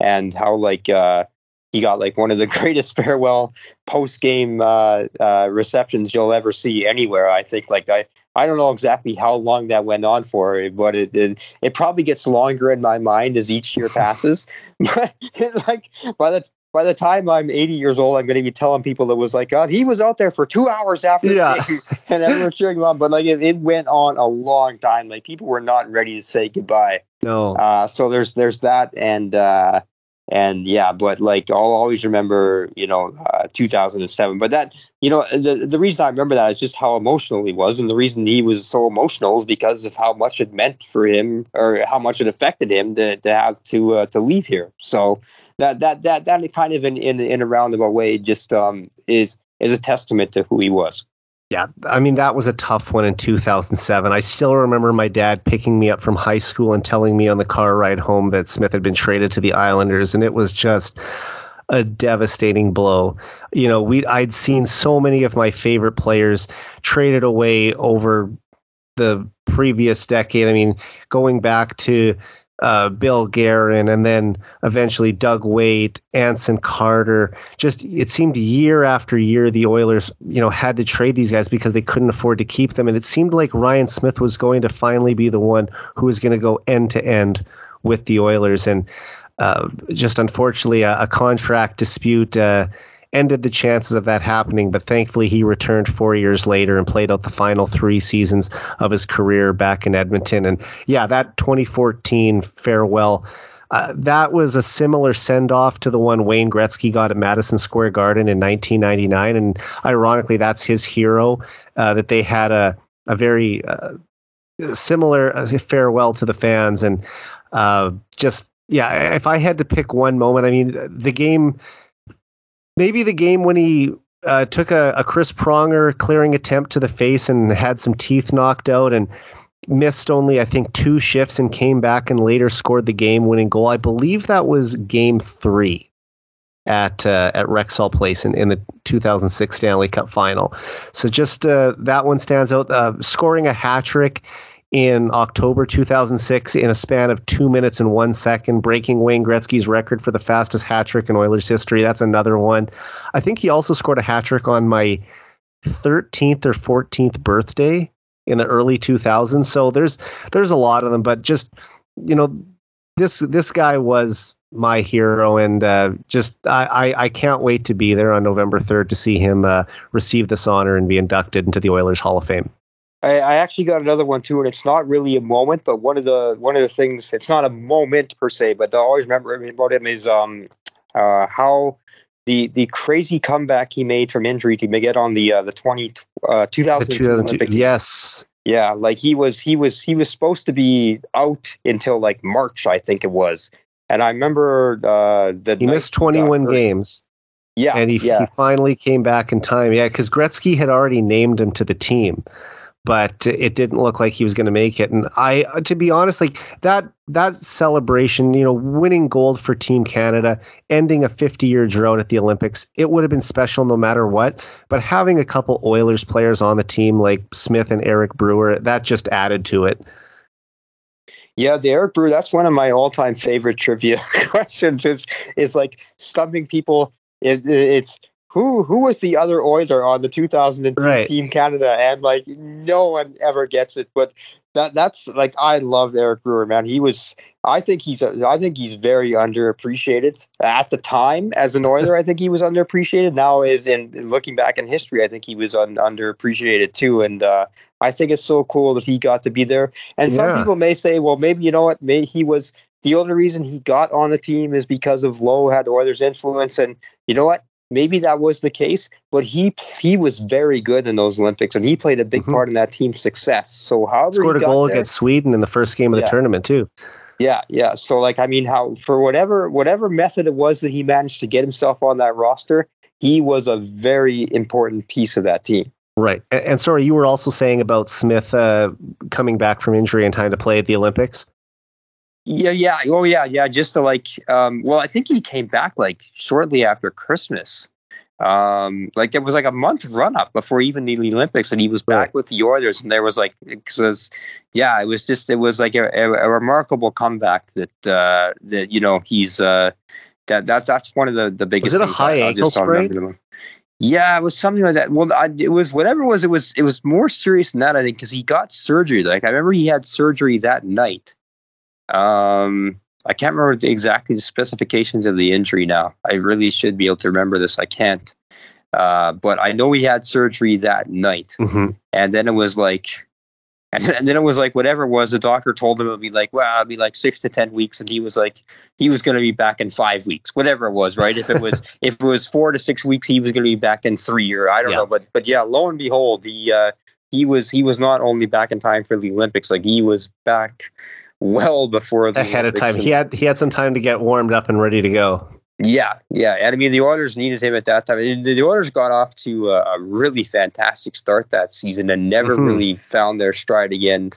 and how like uh, he got like one of the (laughs) greatest farewell post game uh, uh, receptions you'll ever see anywhere. I think like I I don't know exactly how long that went on for, but it it, it probably gets longer in my mind as each year passes. (laughs) but like by the by the time I'm 80 years old, I'm going to be telling people that was like, God, he was out there for two hours after yeah. (laughs) and everyone's cheering him on. But like, it, it, went on a long time. Like, people were not ready to say goodbye. No. Uh, so there's there's that, and uh, and yeah, but like I'll always remember, you know, uh, 2007. But that, you know, the the reason I remember that is just how emotional he was, and the reason he was so emotional is because of how much it meant for him, or how much it affected him to to have to uh, to leave here. So that that that that kind of in in, in a roundabout way just um, is is a testament to who he was. Yeah, I mean that was a tough one in 2007. I still remember my dad picking me up from high school and telling me on the car ride home that Smyth had been traded to the Islanders and it was just a devastating blow. You know, we I'd seen so many of my favorite players traded away over the previous decade. I mean, going back to uh, Bill Guerin, and then eventually Doug Weight, Anson Carter. Just it seemed year after year the Oilers, you know, had to trade these guys because they couldn't afford to keep them, and it seemed like Ryan Smyth was going to finally be the one who was going to go end to end with the Oilers, and uh, just unfortunately a, a contract dispute. Uh, ended the chances of that happening, but thankfully he returned four years later and played out the final three seasons of his career back in Edmonton. And yeah, that 2014 farewell. Uh, that was a similar send off to the one Wayne Gretzky got at Madison Square Garden in 1999. And ironically, that's his hero, uh, that they had a, a very uh, similar farewell to the fans. And uh, just, yeah, if I had to pick one moment, I mean, the game maybe the game when he uh, took a, a Chris Pronger clearing attempt to the face and had some teeth knocked out and missed only I think two shifts and came back and later scored the game winning goal. I believe that was game three at uh, at Rexall Place in, in the 2006 Stanley Cup final. So just uh, that one stands out. Uh, scoring a hat trick in October 2006 in a span of two minutes and one second, breaking Wayne Gretzky's record for the fastest hat trick in Oilers history. That's another one. I think he also scored a hat trick on my 13th or 14th birthday in the early 2000s. So there's there's a lot of them, but just you know this this guy was my hero, and uh, just I, I, I can't wait to be there on November 3rd to see him uh, receive this honor and be inducted into the Oilers Hall of Fame. I, I, actually got another one too, and it's not really a moment, but one of the one of the things it's not a moment per se, but I always remember about him is um uh how the the crazy comeback he made from injury to get on the uh, the 20 uh 2002 Olympics. Yes. Yeah, like he was he was he was supposed to be out until like March, I think it was. And I remember uh that he missed 21 games. Yeah. And he, yeah. he finally came back in time. Yeah, because Gretzky had already named him to the team but it didn't look like he was going to make it. And I, uh, to be honest, like that that celebration, you know, winning gold for Team Canada, ending a 50 year drought at the Olympics, it would have been special no matter what. But having a couple Oilers players on the team like Smyth and Eric Brewer, that just added to it. Yeah, the Eric Brewer, that's one of my all time favorite trivia (laughs) questions. Is is like stumping people. It, it's who who was the other Oiler on the 2002 right. Team Canada? And like no one ever gets it. But that that's like I love Eric Brewer, man. He was I think he's a, I think he's very underappreciated at the time as an Oiler. I think he was underappreciated. Now is in, in, looking back in history, I think he was un, underappreciated too. And uh, I think it's so cool that he got to be there. And yeah. some people may say, well, maybe you know what? Maybe he was the only reason he got on the team is because of Lowe had the Oilers influence. And you know what? Maybe that was the case, but he he was very good in those Olympics, and he played a big mm-hmm. part in that team's success. So how scored a goal there, against Sweden in the first game of yeah. the tournament too. Yeah, yeah. So like, I mean, how for whatever whatever method it was that he managed to get himself on that roster, he was a very important piece of that team. Right, and, and sorry, you were also saying about Smyth uh, coming back from injury and time to play at the Olympics. Yeah, yeah. Oh, yeah, yeah. Just to like, um, well, I think he came back like shortly after Christmas. Um, like there was like a month run up before even the Olympics, and he was back with the Oilers, and there was like, because yeah, it was just it was like a, a, a remarkable comeback that uh, that you know he's uh, that that's that's one of the the biggest. Was it a high ankle sprain? Yeah, it was something like that. Well, I, it was whatever it was. It was it was more serious than that, I think, because he got surgery. Like I remember he had surgery that night um, I can't remember the, exactly the specifications of the injury now. I really should be able to remember this. I can't. Uh, but I know he had surgery that night. Mm-hmm. And then it was like, and, (laughs) and, then it was like, whatever it was, the doctor told him it would be like, well, it'd be like six to 10 weeks. And he was like, he was going to be back in five weeks, whatever it was, right? If it was, (laughs) if it was four to six weeks, he was going to be back in three or I don't yeah. know. But, but yeah, lo and behold, he, uh, he was, he was not only back in time for the Olympics, like he was back well before the ahead Olympics of time. he had he had some time to get warmed up and ready to go. Yeah, yeah, and I mean the Oilers needed him at that time. The, the Oilers got off to a, a, really fantastic start that season and never mm-hmm. really found their stride again.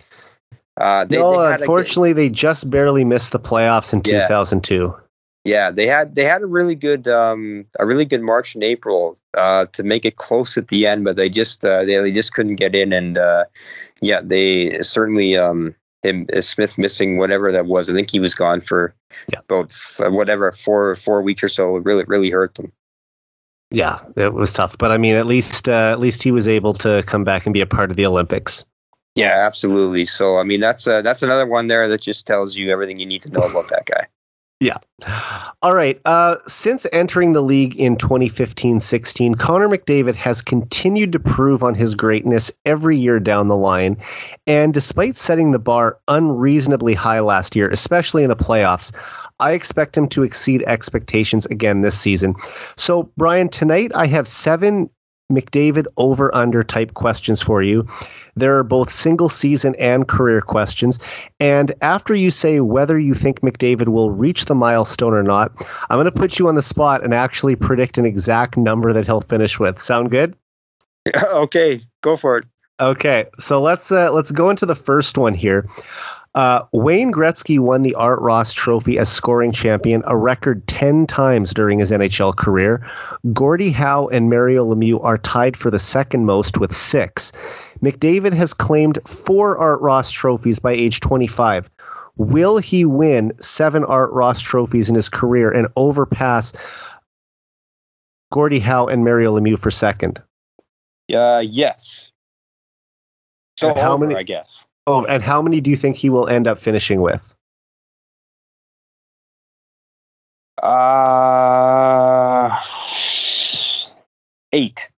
Uh, they, no, they unfortunately, they just barely missed the playoffs in yeah. 2002. Yeah, they had they had a really good um, a really good March and April uh, to make it close at the end, but they just uh, they, they just couldn't get in, and uh, yeah, they certainly um, him uh, Smyth missing whatever that was. I think he was gone for yeah. about whatever four four weeks or so. It really really hurt them. Yeah, it was tough, but I mean, at least uh, at least he was able to come back and be a part of the Olympics. Yeah, absolutely. So I mean, that's uh, that's another one there that just tells you everything you need to know about that guy. Yeah. All right. Uh, since entering the league in 2015 16, Connor McDavid has continued to prove on his greatness every year down the line. And despite setting the bar unreasonably high last year, especially in the playoffs, I expect him to exceed expectations again this season. So, Brian, tonight I have seven McDavid over under type questions for you. There are both single season and career questions. And after you say whether you think McDavid will reach the milestone or not, I'm going to put you on the spot and actually predict an exact number that he'll finish with. Sound good? (laughs) Okay, go for it. Okay, so let's uh, let's go into the first one here. Uh, Wayne Gretzky won the Art Ross Trophy as scoring champion a record 10 times during his NHL career. Gordie Howe and Mario Lemieux are tied for the second most with six. McDavid has claimed four Art Ross trophies by age 25. Will he win seven Art Ross trophies in his career and overpass Gordie Howe and Mario Lemieux for second? Uh, yes. So how over, many? I guess. Oh, and how many do you think he will end up finishing with? Uh, eight.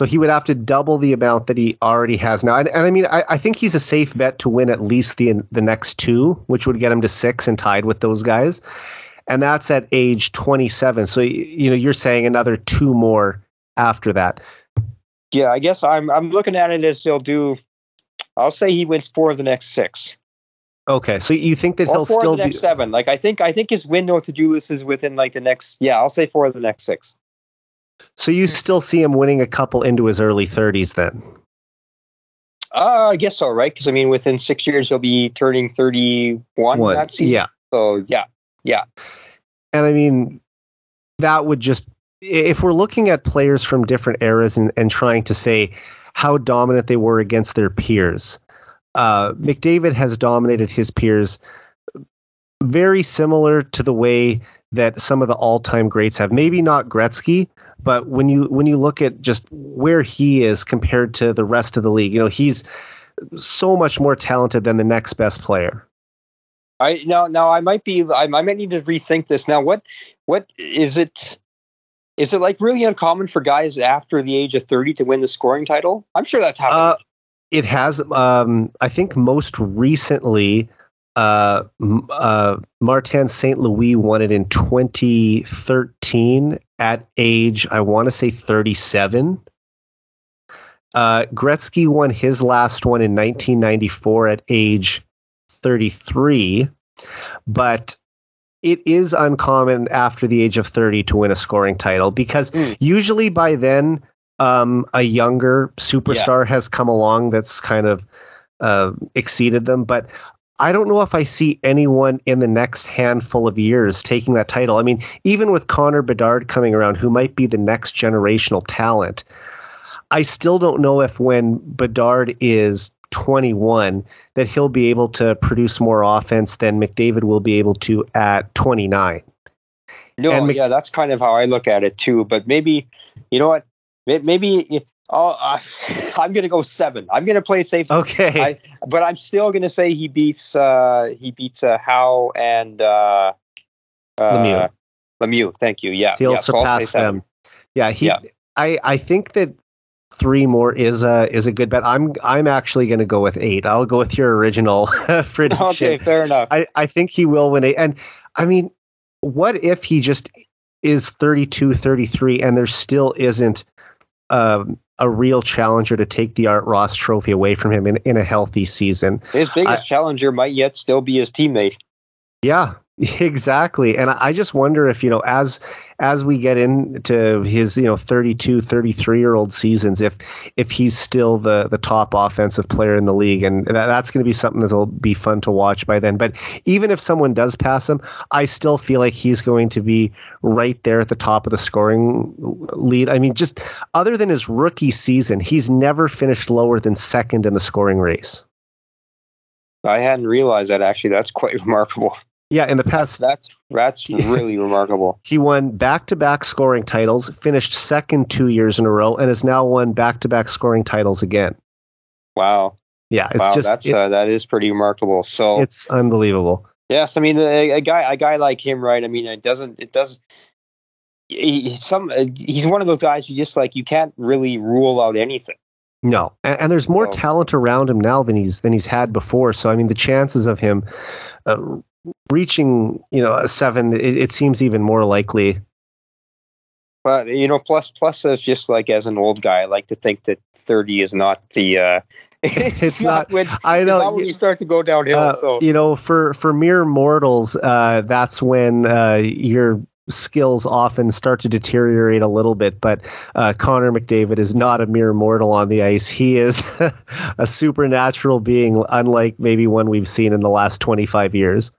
So he would have to double the amount that he already has now. And, and I mean, I, I, think he's a safe bet to win at least the the next two, which would get him to six and tied with those guys. And that's at age 27. So you know, you're saying another two more after that. Yeah, I guess I'm I'm looking at it as he'll do I'll say he wins four of the next six. Okay, so you think that or he'll four still of the next be... seven? Like I think I think his window to do this is within like the next. Yeah, I'll say four of the next six. So you still see him winning a couple into his early thirties then? Uh, I guess so, right? Because I mean, within six years he'll be turning thirty-one. That season. Yeah. So yeah, yeah. And I mean, that would just if we're looking at players from different eras and, and trying to say how dominant they were against their peers. Uh, McDavid has dominated his peers very similar to the way that some of the all-time greats have. Maybe not Gretzky, but when you when you look at just where he is compared to the rest of the league, you know, he's so much more talented than the next best player. I now now I might be I, I might need to rethink this now. What what is it? Is it like really uncommon for guys after the age of thirty to win the scoring title? I'm sure that's happened. Uh, it has. Um, I think most recently, uh, uh, Martin St. Louis won it in 2013 at age, I want to say 37. Uh, Gretzky won his last one in 1994 at age 33, but it is uncommon after the age of 30 to win a scoring title because mm. usually by then um, a younger superstar yeah. has come along that's kind of uh, exceeded them. But I don't know if I see anyone in the next handful of years taking that title. I mean, even with Connor Bedard coming around, who might be the next generational talent, I still don't know if when Bedard is 21 that he'll be able to produce more offense than McDavid will be able to at 29. No, Mc- yeah, that's kind of how I look at it too. But maybe, you know what? Maybe oh, uh, (sighs) I'm going to go seven. I'm going to play it safe. Okay, I, but I'm still going to say he beats uh, he beats uh, Howe and uh, uh, Lemieux. Lemieux, thank you. Yeah, he'll yeah, surpass so them. Yeah, he. Yeah. I I think that three more is a is a good bet. I'm I'm actually going to go with eight. I'll go with your original (laughs) prediction. Okay, fair enough. I I think he will win eight. And I mean, what if he just is 32, 33, and there still isn't um, a real challenger to take the Art Ross Trophy away from him in, in a healthy season. His biggest I, challenger might yet still be his teammate. Yeah, (laughs) exactly. And I just wonder if, you know, as as we get into his, you know, 32, 33 year old seasons, if if he's still the the top offensive player in the league. And that, that's going to be something that'll be fun to watch by then. But even if someone does pass him, I still feel like he's going to be right there at the top of the scoring lead. I mean, just other than his rookie season, he's never finished lower than second in the scoring race. I hadn't realized that actually. That's quite (laughs) remarkable. Yeah, in the past, that's that's (laughs) really remarkable. He won back-to-back scoring titles, finished second two years in a row, and has now won back-to-back scoring titles again. Wow. Yeah, it's wow, just that's it, uh, that is pretty remarkable. So it's unbelievable. Yes, I mean a, a, guy a guy like him, right? I mean, it doesn't it does. He, some uh, he's one of those guys you just like you can't really rule out anything. No, and, and there's more so, talent around him now than he's than he's had before. So I mean, the chances of him uh, reaching you know a seven it, it, seems even more likely. But you know plus plus it's just like as an old guy i like to think that 30 is not the uh (laughs) (laughs) it's not, not when, i know not when you start to go downhill uh, so. you know for for mere mortals uh that's when uh your skills often start to deteriorate a little bit but uh, connor mcdavid is not a mere mortal on the ice. He is (laughs) a supernatural being unlike maybe one we've seen in the last 25 years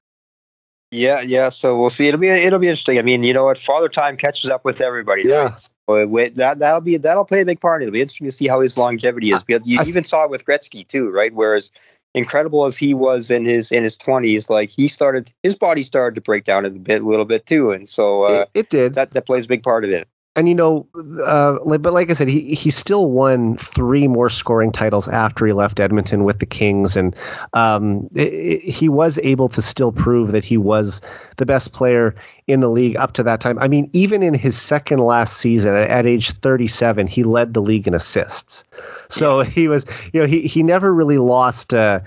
yeah, yeah. So we'll see. It'll be it'll be interesting. I mean, you know what? Father Time catches up with everybody. Yeah. Right? So that that'll be that'll play a big part. It'll be interesting to see how his longevity is. Because you I, even saw it with Gretzky too, right? Whereas incredible as he was in his in his twenties, like he started his body started to break down a bit, a little bit too, and so uh, it, it did. That that plays a big part of it and you know, uh, but like I said, he he still won three more scoring titles after he left Edmonton with the Kings, and um, it, it, he was able to still prove that he was the best player in the league up to that time. I mean, even in his second last season, at, at age 37, he led the league in assists. So yeah. he was, you know, he he never really lost uh,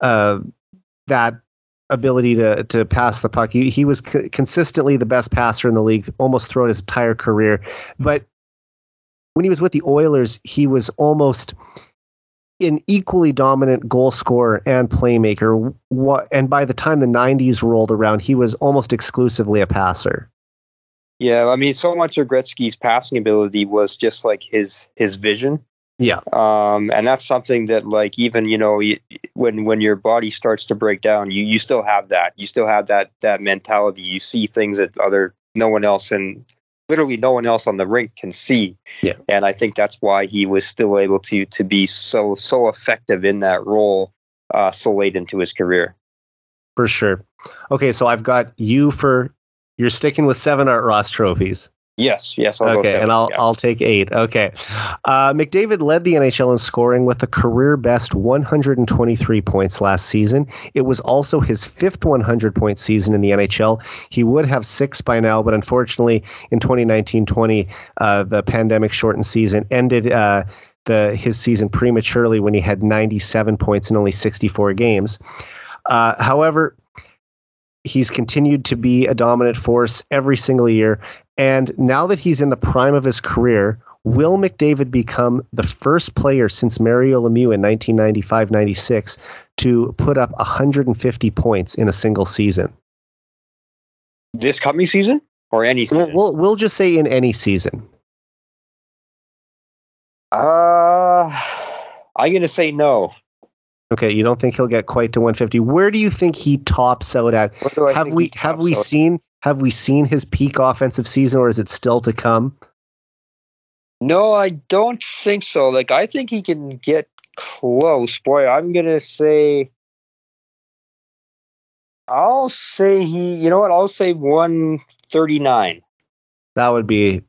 uh, that ability to to pass the puck. He he was consistently the best passer in the league almost throughout his entire career. But when he was with the Oilers, he was almost an equally dominant goal scorer and playmaker. What and by the time the 90s rolled around, he was almost exclusively a passer. Yeah, I mean, so much of Gretzky's passing ability was just like his his vision. Yeah. Um, and that's something that, like, even you know, you, when when your body starts to break down, you you still have that. You still have that that mentality. You see things that other no one else and literally no one else on the rink can see. Yeah. And I think that's why he was still able to to be so so effective in that role uh, so late into his career. For sure. Okay, so I've got you for you're sticking with seven Art Ross trophies. Yes, yes. I'll okay, and I'll yeah. I'll take eight. Okay, uh, McDavid led the NHL in scoring with a career best 123 points last season. It was also his fifth 100 point season in the NHL. He would have six by now, but unfortunately, in 2019-20, uh, the pandemic shortened season ended. Uh, the his season prematurely when he had 97 points in only 64 games. Uh, however, he's continued to be a dominant force every single year. And now that he's in the prime of his career, will McDavid become the first player since Mario Lemieux in 1995 96 to put up 150 points in a single season? This coming season or any season? We'll, we'll, we'll just say in any season. Uh, I'm going to say no. Okay, you don't think he'll get quite to 150. Where do you think he tops out at? Have we have we out? seen have we seen his peak offensive season or is it still to come? No, I don't think so. Like I think he can get close. Boy, I'm going to say I'll say he, you know what? I'll say 139. That would be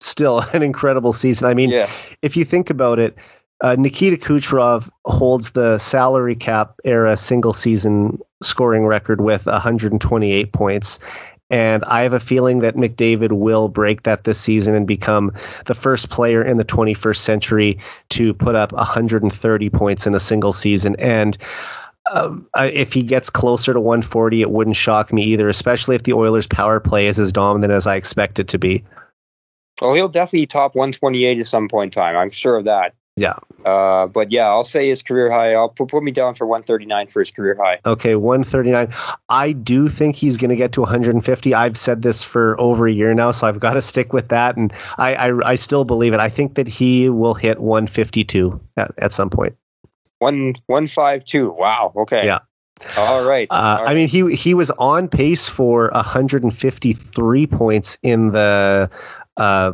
still (laughs) an incredible season. I mean, yeah. if you think about it, uh, Nikita Kucherov holds the salary cap era single season scoring record with 128 points. And I have a feeling that McDavid will break that this season and become the first player in the 21st century to put up 130 points in a single season. And uh, if he gets closer to 140, it wouldn't shock me either, especially if the Oilers' power play is as dominant as I expect it to be. Oh, he'll definitely top 128 at some point in time. I'm sure of that. Yeah. Uh, but yeah, I'll say his career high. I'll put, put me down for 139 for his career high. Okay, 139. I do think he's going to get to 150. I've said this for over a year now, so I've got to stick with that, and I I, I still believe it. I think that he will hit 152 at, at some point. One one five two. Wow. Okay. Yeah. All right. Uh, All right. I mean, he he was on pace for 153 points in the uh,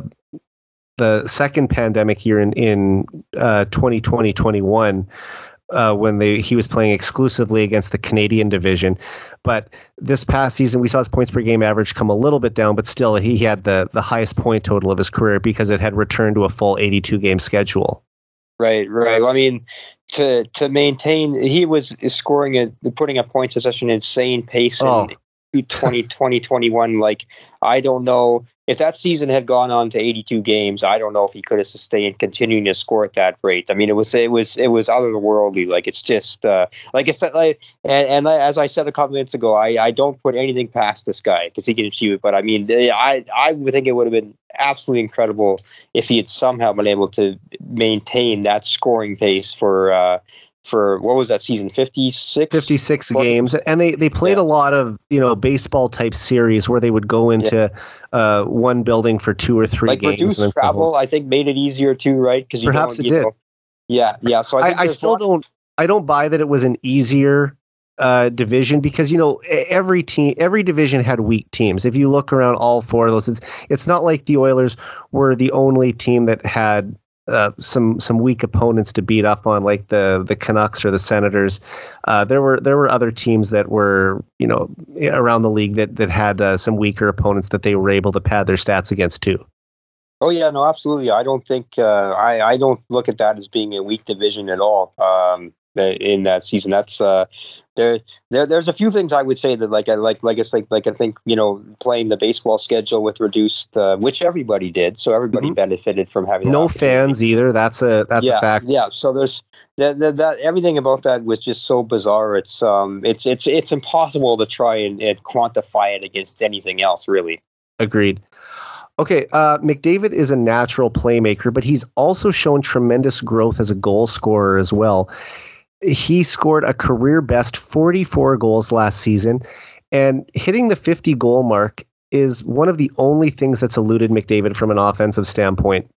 the second pandemic year in in uh, 2020 21 uh, when they he was playing exclusively against the Canadian division. But this past season, we saw his points per game average come a little bit down, but still he had the the highest point total of his career because it had returned to a full 82 game schedule. Right, right. Well, I mean, to to maintain, he was scoring a putting up points at such an insane pace oh. in 2020 2021. Like I don't know if that season had gone on to 82 games, I don't know if he could have sustained continuing to score at that rate. I mean, it was it was it was otherworldly. Like it's just uh, like I said, like and, and as I said a couple minutes ago, I, I don't put anything past this guy because he can achieve it. But I mean, I I would think it would have been absolutely incredible if he had somehow been able to maintain that scoring pace for uh, for what was that season? 56 56 games. And they they played yeah. a lot of you know baseball type series where they would go into yeah. uh, one building for two or three like games reduced travel i think made it easier too right? Because perhaps it did. know, yeah yeah so i, I, I still don't i don't buy that it was an easier uh, division because you know every team every division had weak teams. If you look around all four of those it's it's not like the oilers were the only team that had uh, some some weak opponents to beat up on, like the the Canucks or the Senators. Uh, there were there were other teams that were you know around the league that that had uh, some weaker opponents that they were able to pad their stats against too. Oh yeah, no, absolutely. I don't think uh, I I don't look at that as being a weak division at all. Um, in that season. That's uh, there, there. There's a few things I would say that like I like like it's like like I think you know playing the baseball schedule with reduced, uh, which everybody did, so everybody mm-hmm. benefited from having no fans either. That's a that's yeah, a fact. Yeah. So there's that, that that everything about that was just so bizarre. It's um it's it's it's impossible to try and, and quantify it against anything else really. Agreed. Okay, uh, McDavid is a natural playmaker, but he's also shown tremendous growth as a goal scorer as well he scored a career best 44 goals last season, and hitting the 50 goal mark is one of the only things that's eluded McDavid from an offensive standpoint.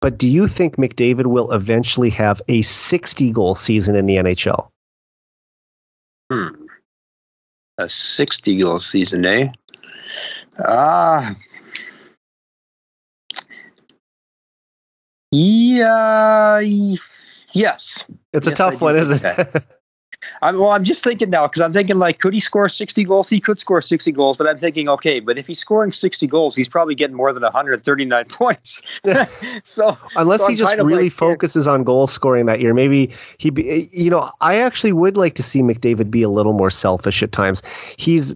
But do you think McDavid will eventually have a 60 goal season in the NHL? Hmm. A 60 goal season, eh? Ah. Uh, yeah. Yes. It's a tough one, isn't it? (laughs) I'm well. I'm just thinking now because I'm thinking like, could he score 60 goals? He could score 60 goals, but I'm thinking, okay, but if he's scoring 60 goals, he's probably getting more than 139 (laughs) points. (laughs) so unless so he just really like, focuses on goal scoring that year, maybe he. Be, eh, you know, I actually would like to see McDavid be a little more selfish at times. He's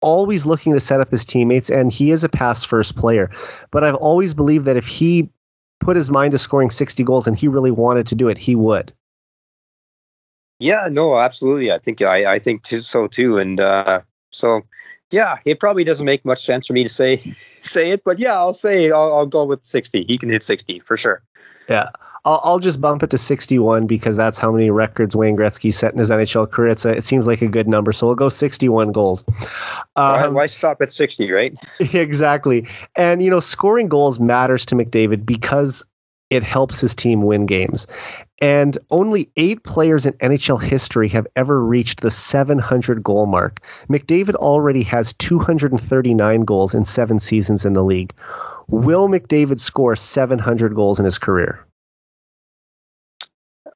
always looking to set up his teammates, and he is a pass first player. But I've always believed that if he put his mind to scoring 60 goals and he really wanted to do it, he would. Yeah, no, absolutely. I think I, I think so too. And uh, so, yeah, it probably doesn't make much sense for me to say (laughs) say it, but yeah, I'll say I'll, I'll go with 60. He can hit 60 for sure. Yeah. I'll, I'll just bump it to 61 because that's how many records Wayne Gretzky set in his NHL career. It's a, it seems like a good number. So we'll go 61 goals. Um, why, why stop at 60, right? (laughs) Exactly. And, you know, scoring goals matters to McDavid because it helps his team win games. And only eight players in NHL history have ever reached the 700 goal mark. McDavid already has 239 goals in seven seasons in the league. Will McDavid score 700 goals in his career?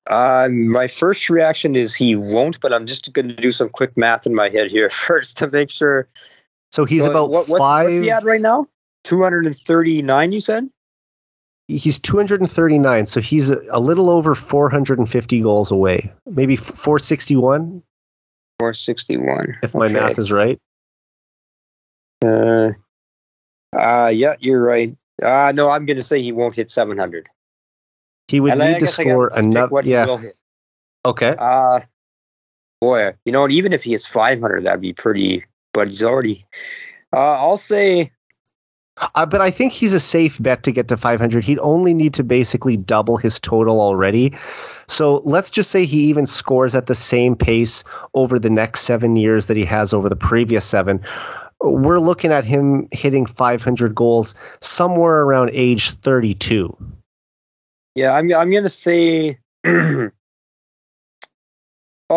Uh, my first reaction is he won't, but I'm just going to do some quick math in my head here (laughs) first to make sure. So he's so about what, what's, five. What's he at right now? 239, you said? He's 239, so he's a, a little over 450 goals away. Maybe 461? 461. If my okay. math is right. Uh, uh, yeah, you're right. Uh, no, I'm going to say he won't hit 700. He would and need to score another. Yeah. Okay. Uh, boy, you know, even if he hits 500, that'd be pretty. But he's already. Uh, I'll say uh, but I think he's a safe bet to get to 500. He'd only need to basically double his total already. So let's just say he even scores at the same pace over the next seven years that he has over the previous seven. We're looking at him hitting 500 goals somewhere around age 32. Yeah, I'm, I'm going to say (clears throat) I'll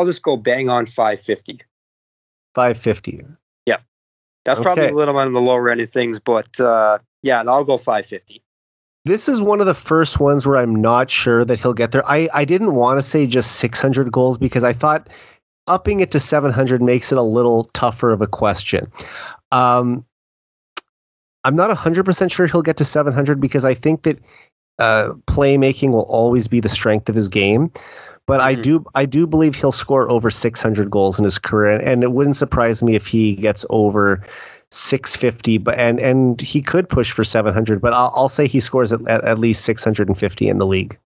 just go bang on 550. 550. That's okay. probably a little on the lower end of things, but uh, yeah, and I'll go 550. This is one of the first ones where I'm not sure that he'll get there. I, I didn't want to say just 600 goals because I thought upping it to 700 makes it a little tougher of a question. Um, I'm not 100% sure he'll get to 700 because I think that uh, playmaking will always be the strength of his game. But mm-hmm. I do I do believe he'll score over 600 goals in his career, and it wouldn't surprise me if he gets over 650. But and and he could push for 700. But I'll, I'll say he scores at, at, least 650 in the league.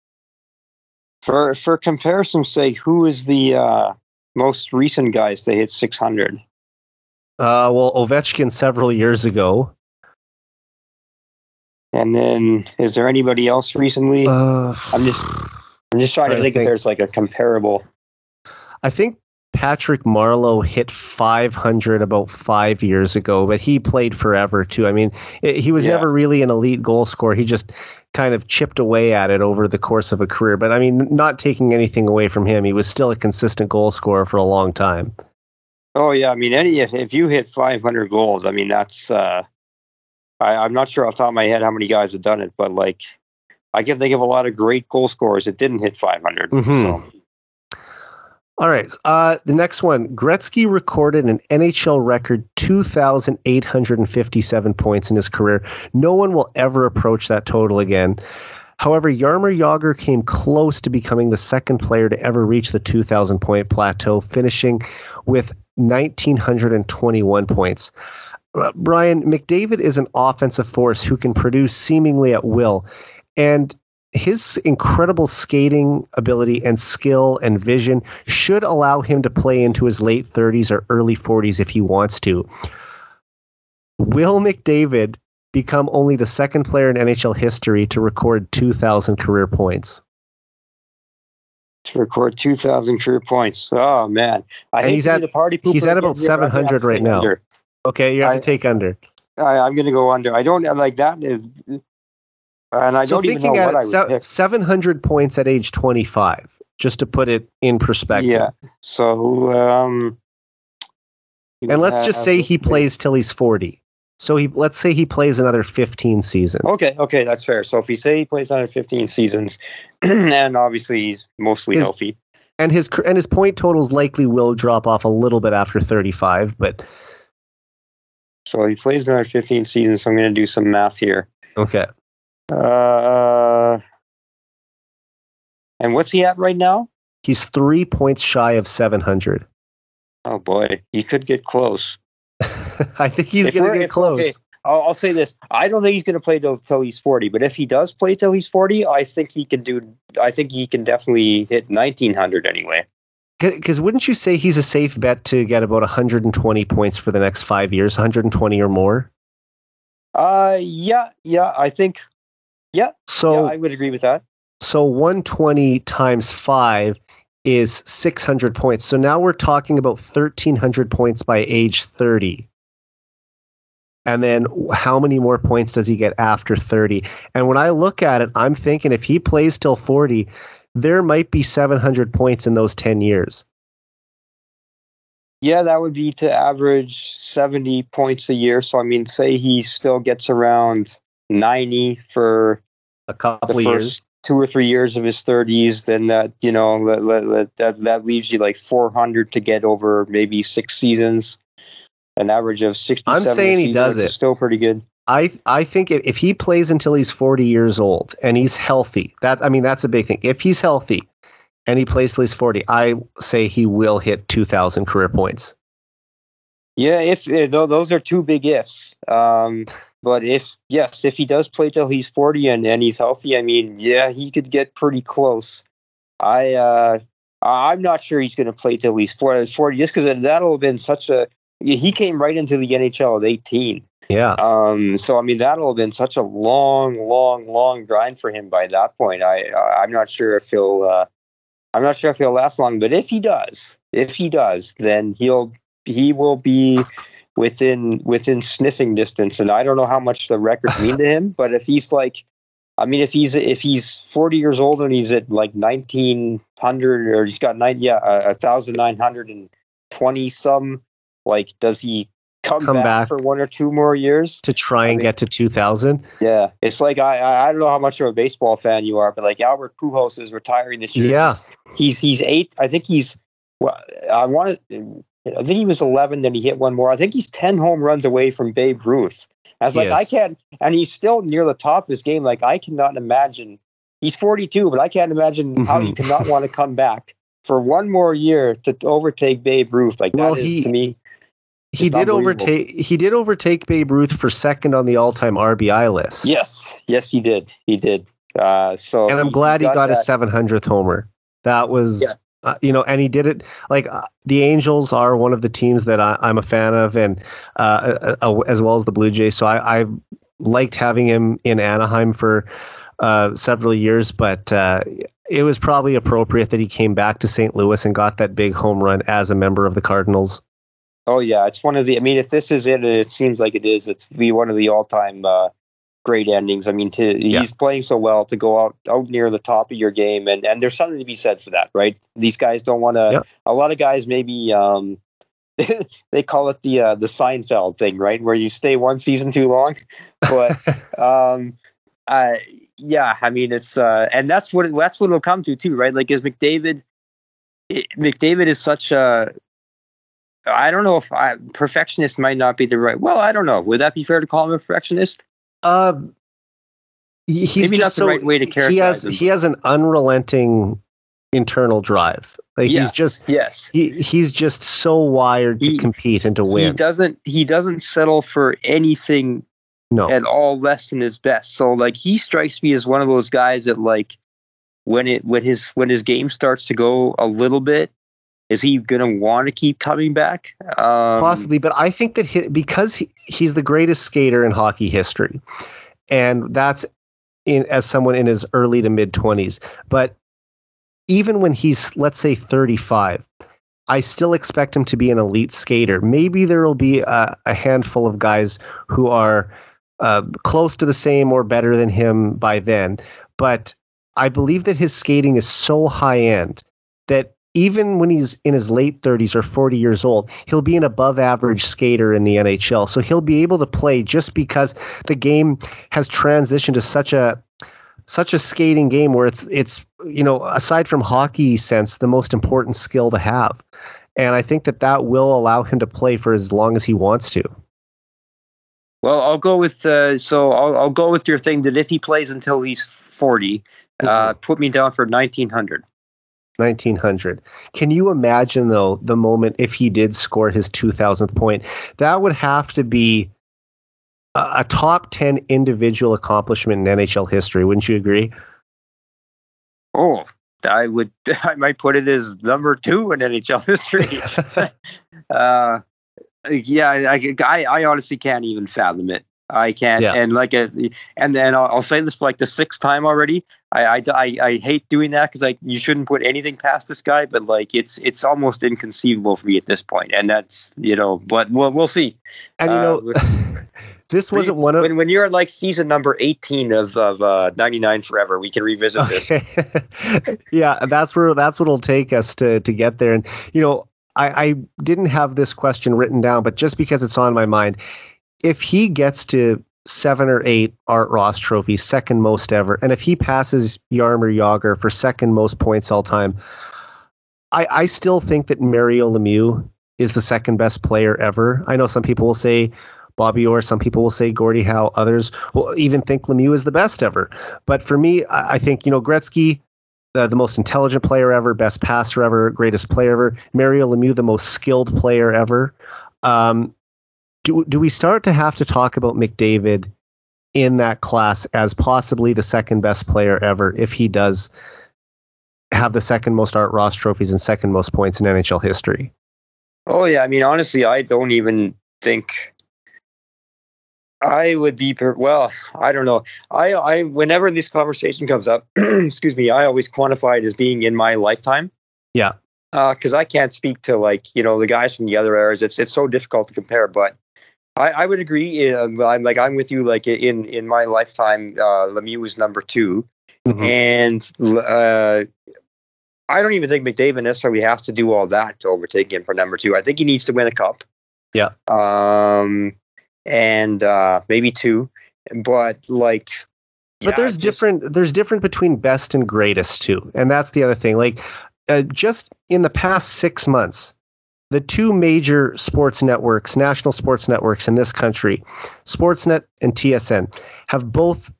For for comparison's sake, who is the uh, most recent guys to hit 600? Uh, well, Ovechkin several years ago. And then, is there anybody else recently? Uh, I'm just I'm just trying to think, think if there's like a comparable. I think Patrick Marleau hit 500 about five years ago, but he played forever too. I mean, it, he was yeah. never really an elite goal scorer. He just kind of chipped away at it over the course of a career. But I mean, not taking anything away from him, he was still a consistent goal scorer for a long time. Oh yeah, I mean, any if, if you hit 500 goals, I mean that's. uh I, I'm not sure off the top of my head how many guys have done it, but like I give think of a lot of great goal scorers that didn't hit 500. Mm-hmm. So. All right. Uh, the next one Gretzky recorded an NHL record 2,857 points in his career. No one will ever approach that total again. However, Jaromir Jagr came close to becoming the second player to ever reach the 2,000 point plateau, finishing with 1,921 points. Uh, Brian, McDavid is an offensive force who can produce seemingly at will. And his incredible skating ability and skill and vision should allow him to play into his late 30s or early 40s if he wants to. Will McDavid become only the second player in NHL history to record 2,000 career points? To record 2,000 career points. Oh, man. I and he's at, the party he's at about 700 right now. Under. Okay, you have I, to take under. I, I'm going to go under. I don't like that. Is and I so don't even know what I would se- pick. 700 points at age 25, just to put it in perspective. Yeah. So, um, and let's just say he plays till he's 40. So he let's say he plays another 15 seasons. Okay, okay, that's fair. So if he say he plays another 15 seasons, (clears throat) and obviously he's mostly his, healthy, and his and his point totals likely will drop off a little bit after 35, but so he plays another 15 seasons. So I'm going to do some math here. Okay. Uh, and what's he at right now? He's three points shy of 700. Oh boy, he could get close. (laughs) I think he's going to get close. Okay, I'll, I'll, say this: I don't think he's going to play till, till he's 40. But if he does play till he's 40, I think he can do. I think he can definitely hit 1900 anyway. Because wouldn't you say he's a safe bet to get about 120 points for the next five years, 120 or more? Uh, yeah, yeah, I think, yeah. So yeah, I would agree with that. So 120 times five is 600 points. So now we're talking about 1300 points by age 30. And then how many more points does he get after 30? And when I look at it, I'm thinking if he plays till 40, there might be 700 points in those 10 years. Yeah, that would be to average 70 points a year. So, I mean, say he still gets around 90 for a couple of years. Two or three years of his 30s, then that, you know, that, that, that leaves you like 400 to get over maybe six seasons. An average of 60. I'm saying he does it. Still pretty good. I I think if, if he plays until he's 40 years old and he's healthy, that I mean that's a big thing. If he's healthy and he plays till he's 40, I say he will hit 2,000 career points. Yeah, if uh, those are two big ifs. Um, but if yes, if he does play till he's 40 and, and he's healthy, I mean, yeah, he could get pretty close. I uh, I'm not sure he's going to play till he's 40, 40 just because that'll have been such a. He came right into the NHL at 18. Yeah. Um, so I mean that'll have been such a long, long, long grind for him by that point. I I'm not sure if he'll uh, I'm not sure if he'll last long, but if he does, if he does, then he'll he will be within within sniffing distance. And I don't know how much the records mean to him, but if he's like I mean, if he's if he's 40 years old and he's at like 1900 or he's got nine, yeah, a thousand nine hundred and twenty some, like, does he come, come back, back, for one or two more years? to try and I mean, get to 2000 yeah it's like I, I don't know how much of a baseball fan you are but like albert pujols is retiring this year. Yeah. He's he's eight i think he's well i wanted i think he was 11 then he hit one more i think he's 10 home runs away from babe ruth i was like yes. i can't and he's still near the top of his game like i cannot imagine he's 42 but i can't imagine mm-hmm. how you cannot want to come back for one more year to overtake babe ruth like well, that is he, to me he did overtake he did overtake Babe Ruth for second on the all-time RBI list. Yes, yes, he did. He did. Uh, so and I'm he, glad he got, got his 700th homer. That was, yeah. Uh, you know, and he did it like uh, the Angels are one of the teams that I, am a fan of, and uh, uh, uh, as well as the Blue Jays. So I, I liked having him in Anaheim for several years, but it was probably appropriate that he came back to St. Louis and got that big home run as a member of the Cardinals. Oh yeah, it's one of the. I mean, if this is it, it seems like it is. It's be one of the all-time uh, great endings. I mean, to, yeah. he's playing so well to go out out near the top of your game, and and there's something to be said for that, right? These guys don't want to. Yeah. A lot of guys maybe um, (laughs) they call it the uh, the Seinfeld thing, right? Where you stay one season too long, but (laughs) um, uh, yeah, I mean it's uh, and that's what it, that's what it'll come to too, right? Like is McDavid. It, McDavid is such a I don't know if I, perfectionist might not be the right. Well, I don't know. Would that be fair to call him a perfectionist? Um, he's maybe not the right way to characterize. He has him. he has an unrelenting internal drive. Like yes, he's just yes. He he's just so wired to he, compete and to win. He doesn't he doesn't settle for anything no. at all less than his best. So like he strikes me as one of those guys that like when it when his when his game starts to go a little bit is he going to want to keep coming back? Um, Possibly, but I think that he, because he, he's the greatest skater in hockey history, and that's in as someone in his early to mid twenties. But even when he's let's say thirty five, I still expect him to be an elite skater. Maybe there will be a, a handful of guys who are uh, close to the same or better than him by then, but I believe that his skating is so high end that even when he's in his late 30s or 40 years old, he'll be an above average skater in the NHL. So he'll be able to play just because the game has transitioned to such a such a skating game where it's it's you know aside from hockey sense the most important skill to have, and I think that that will allow him to play for as long as he wants to. Well, I'll go with uh, so I'll I'll go with your thing that if he plays until he's 40 uh, mm-hmm. put me down for nineteen hundred. 1900. Can you imagine though the moment if he did score his 2000th point? That would have to be a, a top 10 individual accomplishment in NHL history, wouldn't you agree? Oh, I would (laughs) I might put it as number 2 in NHL history. (laughs) (laughs) uh, yeah, I, I, I honestly can't even fathom it. I can't. Yeah. And like, a, and then I'll, I'll, say this for like the sixth time already. I, I, I, hate doing that because like you shouldn't put anything past this guy, but like it's it's almost inconceivable for me at this point, and that's you know, but we'll we'll see. And you uh, know, (laughs) this wasn't one of when when you're like season number eighteen of of uh, ninety nine forever, we can revisit okay. this. (laughs) yeah, that's where that's what'll take us to to get there, and you know. I, I didn't have this question written down, but just because it's on my mind, if he gets to seven or eight Art Ross trophies, second most ever, and if he passes Jaromir Jagr for second most points all time, I, I still think that Mario Lemieux is the second best player ever. I know some people will say Bobby Orr, some people will say Gordie Howe, others will even think Lemieux is the best ever. But for me, I, I think, you know, Gretzky, the, the most intelligent player ever, best passer ever, greatest player ever. Mario Lemieux, the most skilled player ever. Um, do do we start to have to talk about McDavid in that class as possibly the second best player ever if he does have the second most Art Ross trophies and second most points in NHL history? Oh yeah, I mean honestly, I don't even think I would be per- well. I don't know. I I whenever this conversation comes up, (clears throat) excuse me, I always quantify it as being in my lifetime. Yeah. Because uh, I can't speak to like you know the guys from the other eras. It's it's so difficult to compare. But I, I would agree. I'm like I'm with you. Like in in my lifetime, uh, Lemieux was number 2 mm-hmm. and uh, I don't even think McDavid necessarily has to do all that to overtake him for number two. I think he needs to win a cup. Yeah. Um, and uh, maybe two, but like. But yeah, there's just, different. There's different between best and greatest too, and that's the other thing. Like, uh, just in the past six months, the two major sports networks, national sports networks in this country, Sportsnet and TSN, have both,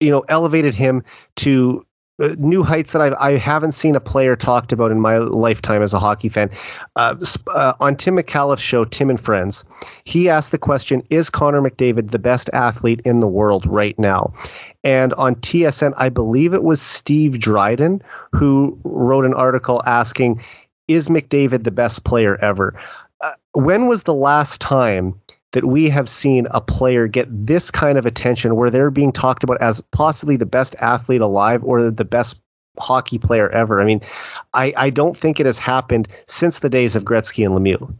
you know, elevated him to uh, new heights that I've, I haven't seen a player talked about in my lifetime as a hockey fan. Uh, uh, on Tim Micallef's show, Tim and Friends, he asked the question Is Connor McDavid the best athlete in the world right now? And on TSN, I believe it was Steve Dryden who wrote an article asking is McDavid the best player ever? Uh, when was the last time that we have seen a player get this kind of attention where they're being talked about as possibly the best athlete alive or the best hockey player ever? I mean, I, I don't think it has happened since the days of Gretzky and Lemieux.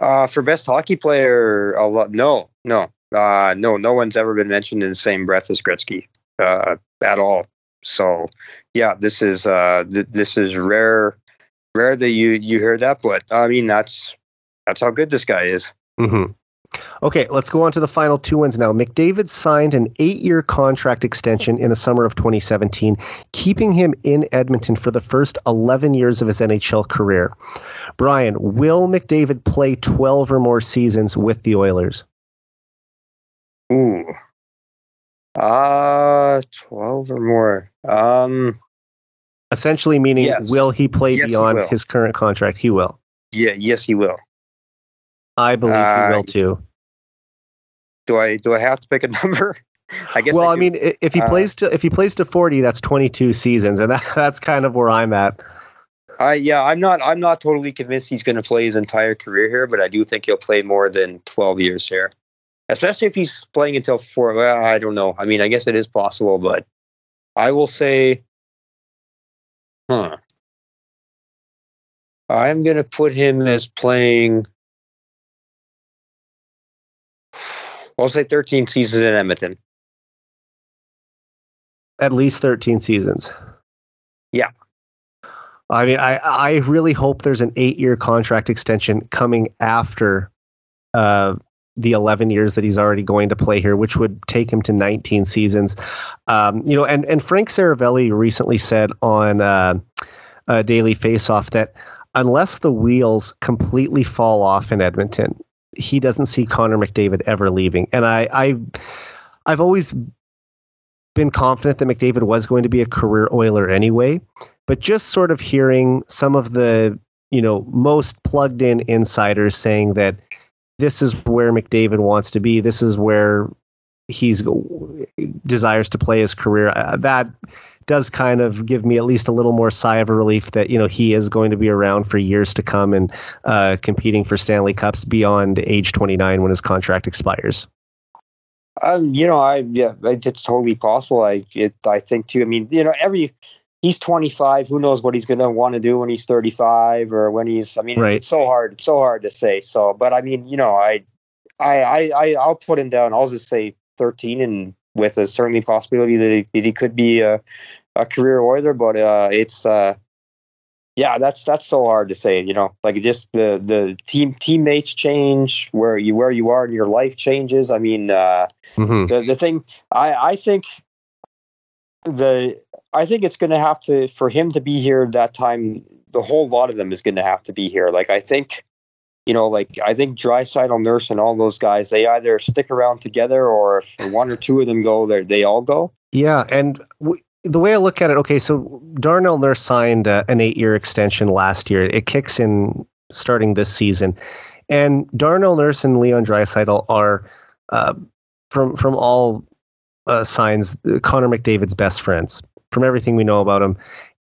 Uh, for best hockey player, no, no, uh, no, no one's ever been mentioned in the same breath as Gretzky uh, at all. So, yeah, this is uh, th- this is rare rare that you you hear that, but I mean that's that's how good this guy is. Mm-hmm. Okay, let's go on to the final two ones now. McDavid signed an eight year contract extension in the summer of 2017, keeping him in Edmonton for the first 11 years of his NHL career. Brian, will McDavid play 12 or more seasons with the Oilers? Ooh. Uh, 12 or more. Um, Essentially meaning, yes. will he play yes, beyond he his current contract? He will. Yeah, yes, he will. I believe uh, he will too. Do I do I have to pick a (laughs) number? I guess. Well, I, I mean, if he uh, plays to if he plays to forty, that's twenty two seasons, and (laughs) that, that's kind of where I'm at. I yeah, I'm not I'm not totally convinced he's going to play his entire career here, but I do think he'll play more than twelve years here, especially if he's playing until four. Well, I don't know. I mean, I guess it is possible, but I will say Huh. I'm going to put him as playing, I'll say 13 seasons in Edmonton. At least 13 seasons. Yeah. I mean, I, I really hope there's an eight year contract extension coming after uh, the 11 years that he's already going to play here, which would take him to 19 seasons. Um, you know, and and Frank Seravalli recently said on uh, uh, Daily Faceoff that unless the wheels completely fall off in Edmonton, he doesn't see Connor McDavid ever leaving. And I, I I've always been confident that McDavid was going to be a career Oiler anyway, but just sort of hearing some of the you know most plugged in insiders saying that this is where McDavid wants to be. This is where he's desires to play his career. Uh, that does kind of give me at least a little more sigh of relief that you know he is going to be around for years to come and uh, competing for Stanley Cups beyond age 29 when his contract expires. Um, you know, I yeah, it's totally possible. I it, I think too. I mean, you know, every he's 25. Who knows what he's going to want to do when he's 35 or when he's. I mean, right. it's so hard. It's so hard to say. So, but I mean, you know, I, I, I, I I'll put him down. I'll just say 13, and with a certainly possibility that he, that he could be a, a career Oiler. But uh, it's. Uh, yeah, that's that's so hard to say. You know, like just the the team teammates change, where you where you are in your life changes. I mean, uh, mm-hmm. the the thing I I think the I think it's going to have to for him to be here that time. The whole lot of them is going to have to be here. Like I think, you know, like I think Draisaitl, Nurse, and all those guys, they either stick around together, or if one or two of them go, they they all go. Yeah, and w- the way I look at it, okay, so Darnell Nurse signed uh, an eight-year extension last year. It kicks in starting this season, and Darnell Nurse and Leon Draisaitl are uh, from from all uh, signs Connor McDavid's best friends from everything we know about him.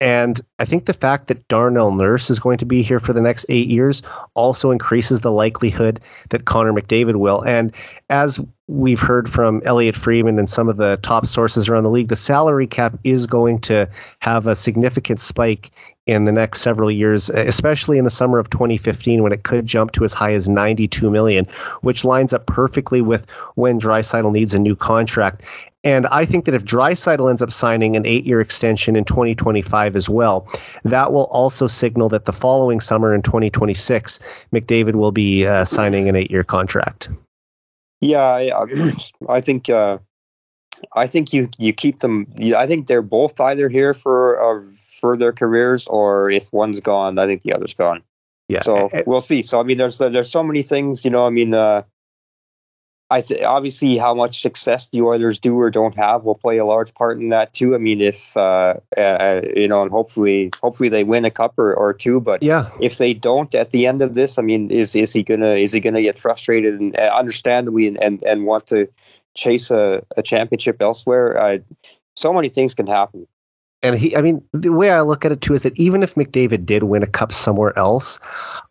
And I think the fact that Darnell Nurse is going to be here for the next eight years also increases the likelihood that Connor McDavid will. And as we've heard from Elliotte Friedman and some of the top sources around the league, the salary cap is going to have a significant spike in the next several years, especially in the summer of 2015 when it could jump to as high as 92 million, which lines up perfectly with when Draisaitl needs a new contract. And I think that if Draisaitl ends up signing an eight-year extension in 2025 as well, that will also signal that the following summer in 2026, McDavid will be uh, signing an eight-year contract. Yeah, I, (clears throat) I think uh, I think you you keep them. I think they're both either here for a for their careers, or if one's gone, I think the other's gone. Yeah. So we'll see. So I mean, there's there's so many things, you know. I mean, uh, I th- obviously how much success the Oilers do or don't have will play a large part in that too. I mean, if uh, uh, you know, and hopefully, hopefully they win a cup or, or two. But yeah, if they don't at the end of this, I mean, is is he gonna is he gonna get frustrated and uh, understandably and, and and want to chase a, a championship elsewhere? I, so many things can happen and he, I mean, the way I look at it too is that even if McDavid did win a cup somewhere else,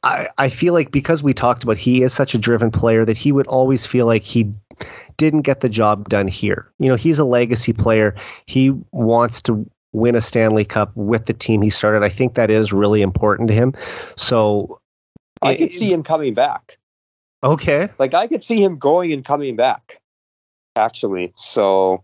I, I feel like because we talked about he is such a driven player that he would always feel like he didn't get the job done here. You know, he's a legacy player. He wants to win a Stanley Cup with the team he started. I think that is really important to him. So I it, could see him coming back. Okay. Like I could see him going and coming back. Actually. So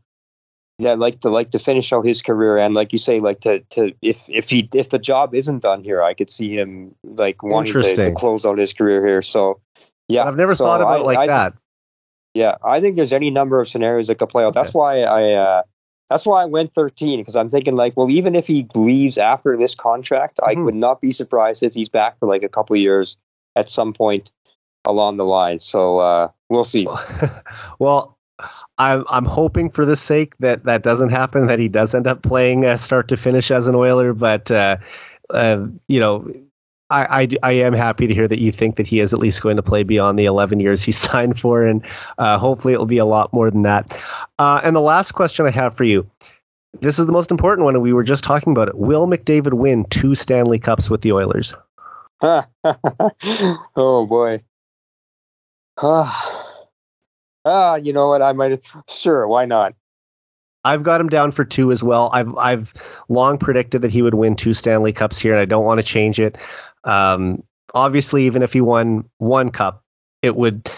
yeah, like to like to finish out his career and like you say, like to to if if he if the job isn't done here, I could see him like wanting to, to close out his career here. So yeah, I've never so thought about I, like I, that. Yeah, I think there's any number of scenarios that could play out. Okay. That's why I uh, that's why I went 13 because I'm thinking like, well, even if he leaves after this contract, mm-hmm. I would not be surprised if he's back for like a couple years at some point along the line. So uh, we'll see. well, (laughs) I'm I'm hoping for the sake that that doesn't happen, that he does end up playing uh, start to finish as an Oiler. But uh, uh, you know, I, I, I am happy to hear that you think that he is at least going to play beyond the 11 years he (laughs) signed for, and uh, hopefully it will be a lot more than that. Uh, and the last question I have for you. This is the most important one, and we were just talking about it. Will McDavid win two Stanley Cups with the Oilers? (laughs) oh boy. (sighs) (sighs) (sighs) ah, you know what? I might (laughs) sure, why not? I've got him down for two as well. I've I've long predicted that he would win two Stanley Cups here, and I don't want to change it. Um, obviously, even if he won one cup, it would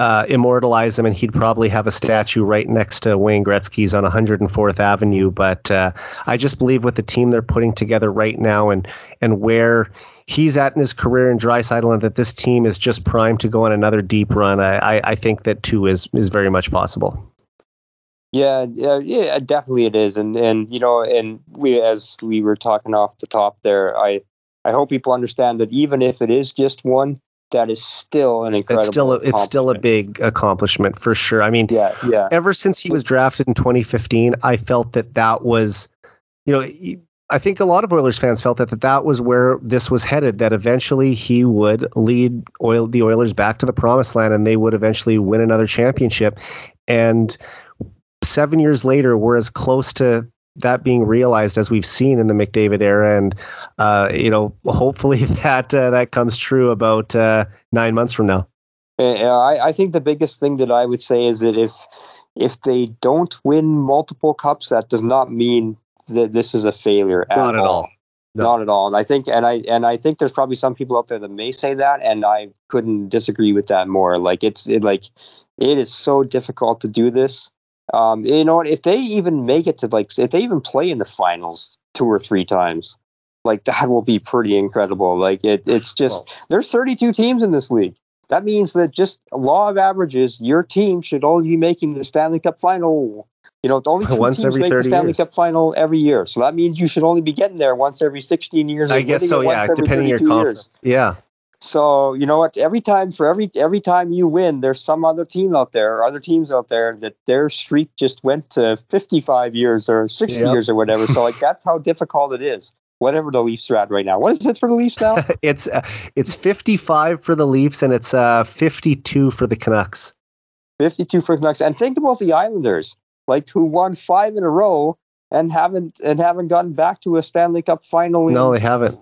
uh, immortalize him, and he'd probably have a statue right next to Wayne Gretzky's on 104th Avenue. But uh, I just believe with the team they're putting together right now, and and where he's at in his career in Draisaitl, and that this team is just primed to go on another deep run. I, I, I think that too is is very much possible. Yeah, yeah, yeah, definitely it is, and and you know, and we as we were talking off the top there, I I hope people understand that even if it is just one, that is still an incredible. It's still a, it's still a big accomplishment for sure. I mean, yeah, yeah. Ever since he was drafted in 2015, I felt that that was, you know, I think a lot of Oilers fans felt that that, that was where this was headed. That eventually he would lead oil the Oilers back to the promised land, and they would eventually win another championship. And seven years later, we're as close to that being realized as we've seen in the McDavid era, and uh, you know, hopefully (laughs) that uh, that comes true about uh, nine months from now. I, I think the biggest thing that I would say is that if if they don't win multiple cups, that does not mean that this is a failure. At not at all. all. No. Not at all. And I think, and I and I think there's probably some people out there that may say that, and I couldn't disagree with that more. Like it's it, like it is so difficult to do this um, you know, if they even make it to like, if they even play in the finals two or three times, like that will be pretty incredible. Like it, it's just well, there's 32 teams in this league. That means that just law of averages, your team should only be making the Stanley Cup final. You know, it's only (laughs) two once teams every make the Stanley years. Cup final every year. So that means you should only be getting there once every 16 years. I guess so. Yeah, depending on your conference. Years. Yeah. So you know what? Every time for every every time you win, there's some other team out there or other teams out there that their streak just went to 55 years or 60 yep. years or whatever. So like that's how difficult it is. Whatever the Leafs are at right now. What is it for the Leafs now? (laughs) it's uh, it's 55 for the Leafs and it's uh 52 for the Canucks. 52 for the Canucks. And think about the Islanders, like who won five in a row and haven't and haven't gotten back to a Stanley Cup final. No, they haven't.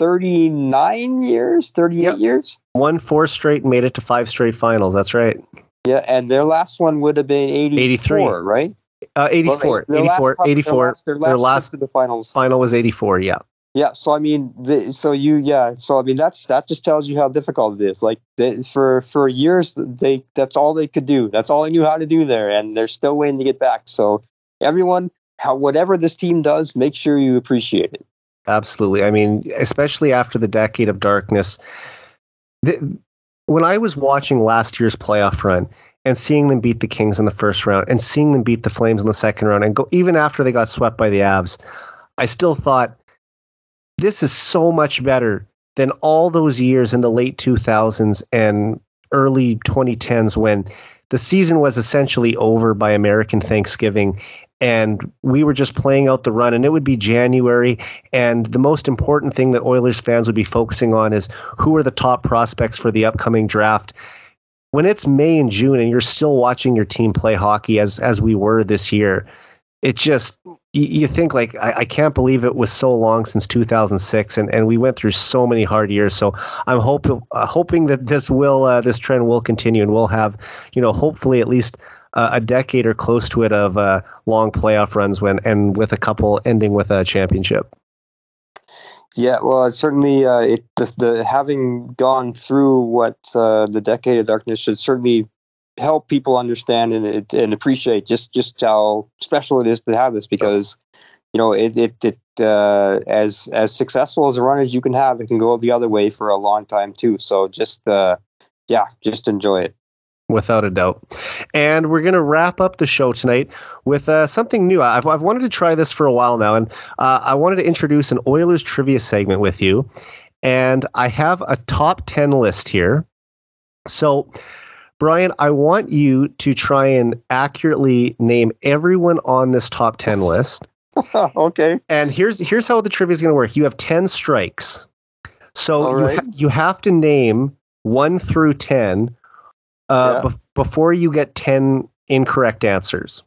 39 years, 38 yep. years. Won four straight made it to five straight finals. That's right. Yeah, and their last one would have been 84, 83. right? Uh, 84, well, 84, last, 84. Their last, their last, their last the finals. final was 84, yeah. Yeah, so I mean, the, so you, yeah, so I mean, that's that just tells you how difficult it is. Like they, for for years, they that's all they could do. That's all they knew how to do there, and they're still waiting to get back. So everyone, how whatever this team does, make sure you appreciate it. Absolutely. I mean, especially after the decade of darkness. The, when I was watching last year's playoff run and seeing them beat the Kings in the first round and seeing them beat the Flames in the second round and go even after they got swept by the Avs, I still thought this is so much better than all those years in the late 2000s and early 2010s when the season was essentially over by American Thanksgiving and we were just playing out the run and it would be January and the most important thing that Oilers fans would be focusing on is who are the top prospects for the upcoming draft. When it's May and June and you're still watching your team play hockey as as we were this year it just you, think like I, can't believe it was so long since 2006 and, and we went through so many hard years. So i'm hoping uh, hoping that this will uh, this trend will continue and we'll have you know hopefully at least uh, a decade or close to it of uh, long playoff runs when and with a couple ending with a championship. Yeah, well, it's certainly uh, it the, the, having gone through what uh, the decade of darkness should certainly help people understand and and appreciate just just how special it is to have this because you know it it, it uh, as as successful as a run as you can have, it can go the other way for a long time too. So just uh, yeah, just enjoy it without a doubt. And we're going to wrap up the show tonight with uh, something new. I've, I've wanted to try this for a while now, and uh, I wanted to introduce an Oilers trivia segment with you. And I have a top 10 list here. So, Brian, I want you to try and accurately name everyone on this top 10 list. (laughs) okay. And here's here's how the trivia is going to work. You have 10 strikes. So you, ha- you have to name 1 through 10 uh, yeah. before you get 10 incorrect answers.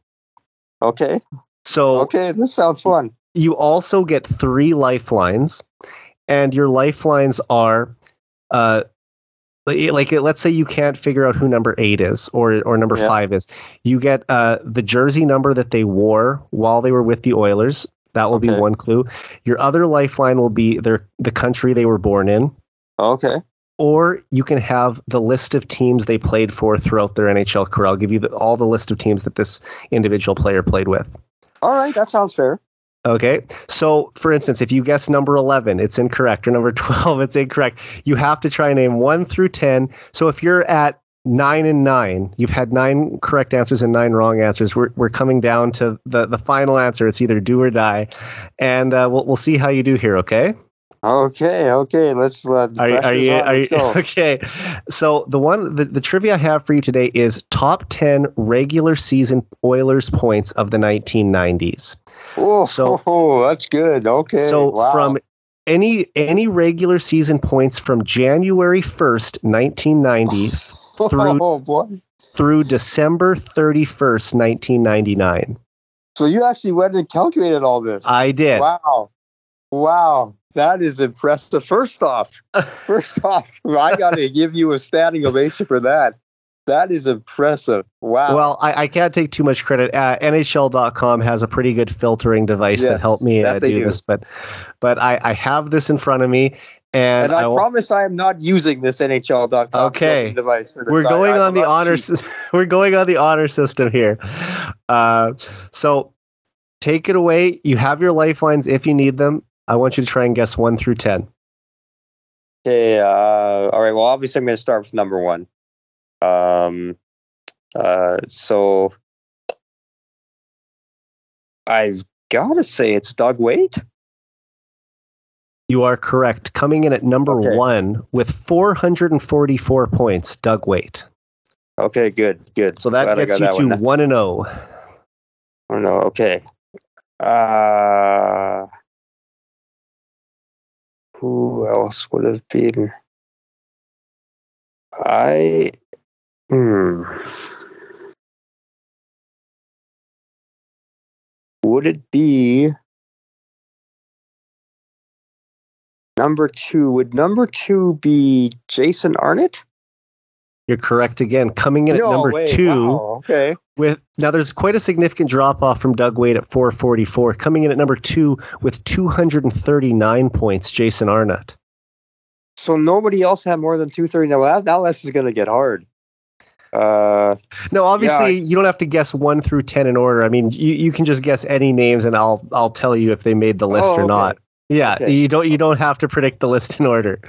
Okay. So Okay, this sounds fun. You also get three lifelines, and your lifelines are uh like let's say you can't figure out who number eight is or or number yeah. five is you get uh the jersey number that they wore while they were with the oilers that will okay. be one clue your other lifeline will be their the country they were born in okay or you can have the list of teams they played for throughout their NHL career. I'll give you the, all the list of teams that this individual player played with. All right, that sounds fair. Okay. So, for instance, if you guess number 11, it's incorrect, or number (laughs) 12, it's incorrect. You have to try and name 1 through 10. So, if you're at 9 and 9, you've had 9 correct answers and 9 wrong answers. We're, we're coming down to the, the final answer. It's either do or die. And uh, we'll, we'll see how you do here, okay? Okay, okay. Let's. Uh, Are, are you? Are you (laughs) okay? So the one, the, the trivia I have for you today is top ten regular season Oilers points of the 1990s. Oh, So- oh, (laughs) that's good. Okay. so wow. from any any regular season points from January 1st, 1990 (laughs) through oh through December 31st, 1999. So you actually went and calculated all this. I did. Wow. Wow. That is impressive. First off, (laughs) first off, I got to give you a standing ovation for that. That is impressive. Wow. Well, I, I can't take too much credit. Uh, NHL.com has a pretty good filtering device that helped me uh, do, do. this, but but I, I have this in front of me, and, and I, promise I am not using this NHL.com Okay. device for this. we're I- going I'm on the honor. (laughs) we're going on the honor system here. Uh, so take it away. You have your lifelines if you need them. I want you to try and guess one through ten. Okay. Uh, all right. Well, obviously, I'm going to start with number one. Um. Uh. So I've got to say it's Doug Weight. You are correct. Coming in at number Okay. one with 444 points, Doug Weight. Okay. Good. Good. So that Glad gets you that to one. one and oh. Oh no. Okay. Uh. Who else would have been? I. Hmm. Would it be number two? Would number two be Jason Arnott? You're correct again. Coming in at number two Wow, Okay. with now there's quite a significant drop off from Doug Weight at 444. Coming in at number two with 239 points, Jason Arnott. So nobody else had more than two thirty. Now, that- now this is going to get hard. Uh, No, obviously I- you don't have to guess one through ten in order. I mean, you, you can just guess any names, and I'll I'll tell you if they made the list Oh, or okay. not. Yeah, Okay. you don't you don't have to predict the list in order.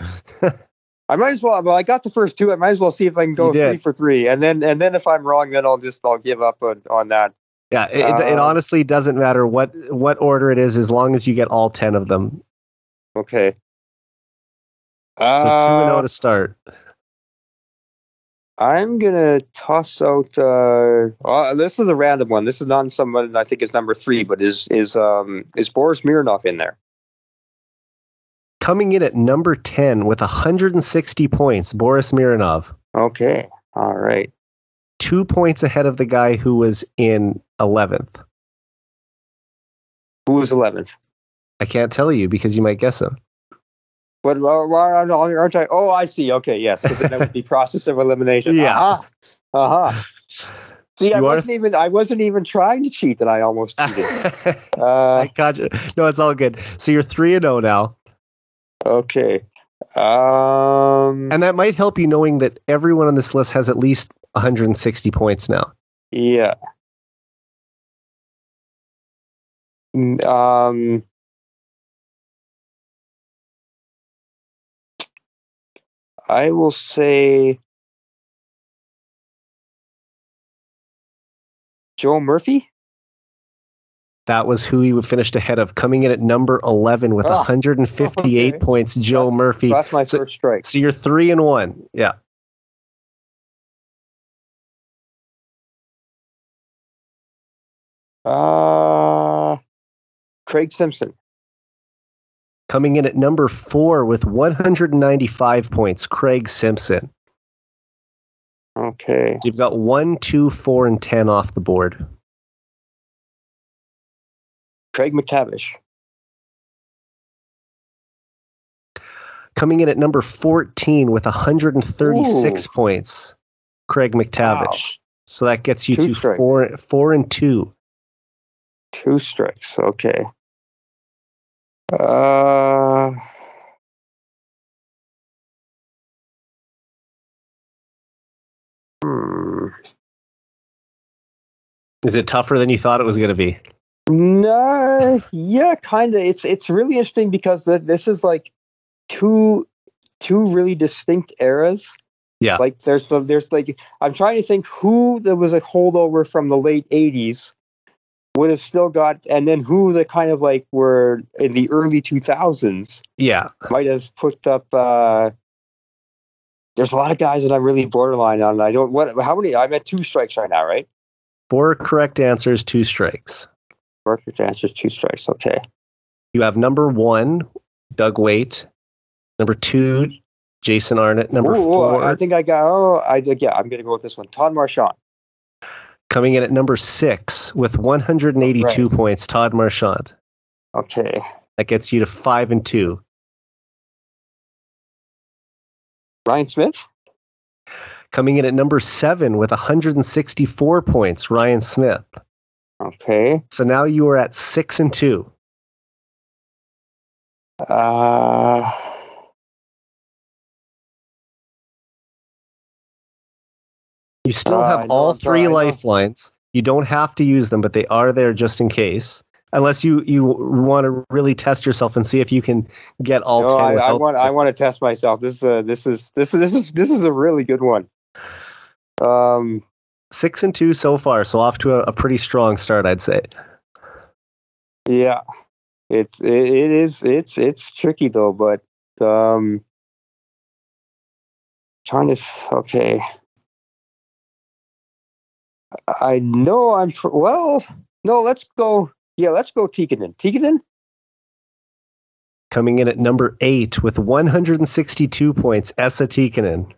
(laughs) I might as well. Well, I got the first two. I might as well see if I can go three for three, and then and then if I'm wrong, then I'll just I'll give up on, on that. Yeah, it, it, it Uh, honestly doesn't matter what what order it is, as long as you get all ten of them. Okay. So two and zero Uh, to start. I'm gonna toss out. Uh, uh, this is a random one. This is not someone I think is number three, but is is um is Boris Mironov in there? Coming in at number 10 with 160 points, Boris Mironov. Okay. All right. Two points ahead of the guy who was in 11th. Who was eleventh? I can't tell you because you might guess him. But why aren't I? Oh, I see. Okay, yes, because that would be (laughs) process of elimination. Yeah. Uh huh. Uh-huh. See, I You are- wasn't even I wasn't even trying to cheat, and I almost cheated. (laughs) I Uh, got you. No, it's all good. So you're 3 and 0 now. Okay. Um. And that might help you knowing that everyone on this list has at least 160 points now. Yeah. Um. I will say Joe Murphy. That was who he finished ahead of, coming in at number 11 with Oh, 158 okay. points, Joe That's- Murphy. That's my So- first strike. So you're 3 and 1. Yeah. Uh, Craig Simpson. Coming in at number 4 with 195 points, Craig Simpson. Okay. You've got one, two, four, and 10 off the board. Craig MacTavish. Coming in at number 14 with 136 points, Craig MacTavish. So that gets you Two to strikes. four, four and two. Two strikes. Okay. Uh, Hmm. Is it tougher than you thought it was going to be? No, yeah, kind of. It's it's really interesting because th- this is like two two really distinct eras. Yeah. Like there's the there's like I'm trying to think who there was a holdover from the late '80s would have still got, and then who the kind of like were in the early 2000s Yeah. might have put up. uh There's a lot of guys that I'm really borderline on. I don't what how many I'm at two strikes right now, right? Four correct answers, two strikes. Perfect answers, two strikes. Okay. You have number one, Doug Weight. Number two, Jason Arnott. Number Ooh, four, I think I got. Oh, I think yeah. I'm gonna go with this one. Todd Marchant. coming in at number six with 182 Right. points, Todd Marchant. Okay. That gets you to five and two. Ryan Smyth. Coming in at number seven with 164 points, Ryan Smyth. Okay. So now you are at six and two. Uh, You still Uh, have all three trying- I know. lifelines. You don't have to use them, but they are there just in case. Unless you, you want to really test yourself and see if you can get all no, ten. I, I want. I want to test myself. This is a, this is this is this is this is a really good one. Um. Six and two so far, so off to a, a pretty strong start, I'd say. Yeah. It's it, it is it's it's tricky though, but um. Trying to okay. I know I'm well. No, let's go. Yeah, let's go Tikkanen. Tikkanen. Coming in at number eight with 162 points, Esa Tikkanen.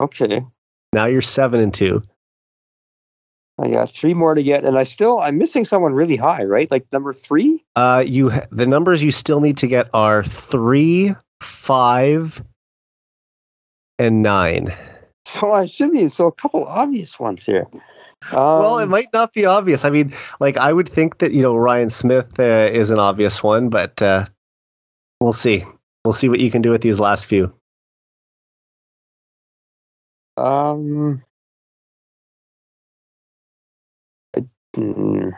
Okay. Now you're seven and two. I got three more to get, and I still I'm missing someone really high, right? Like number three. Uh, you ha- the numbers you still need to get are three, five, and nine. So I should be so a couple obvious ones here. Um, well, it might not be obvious. I mean, like I would think that you know Ryan Smyth uh, is an obvious one, but uh, we'll see. We'll see what you can do with these last few. Um. Hmm.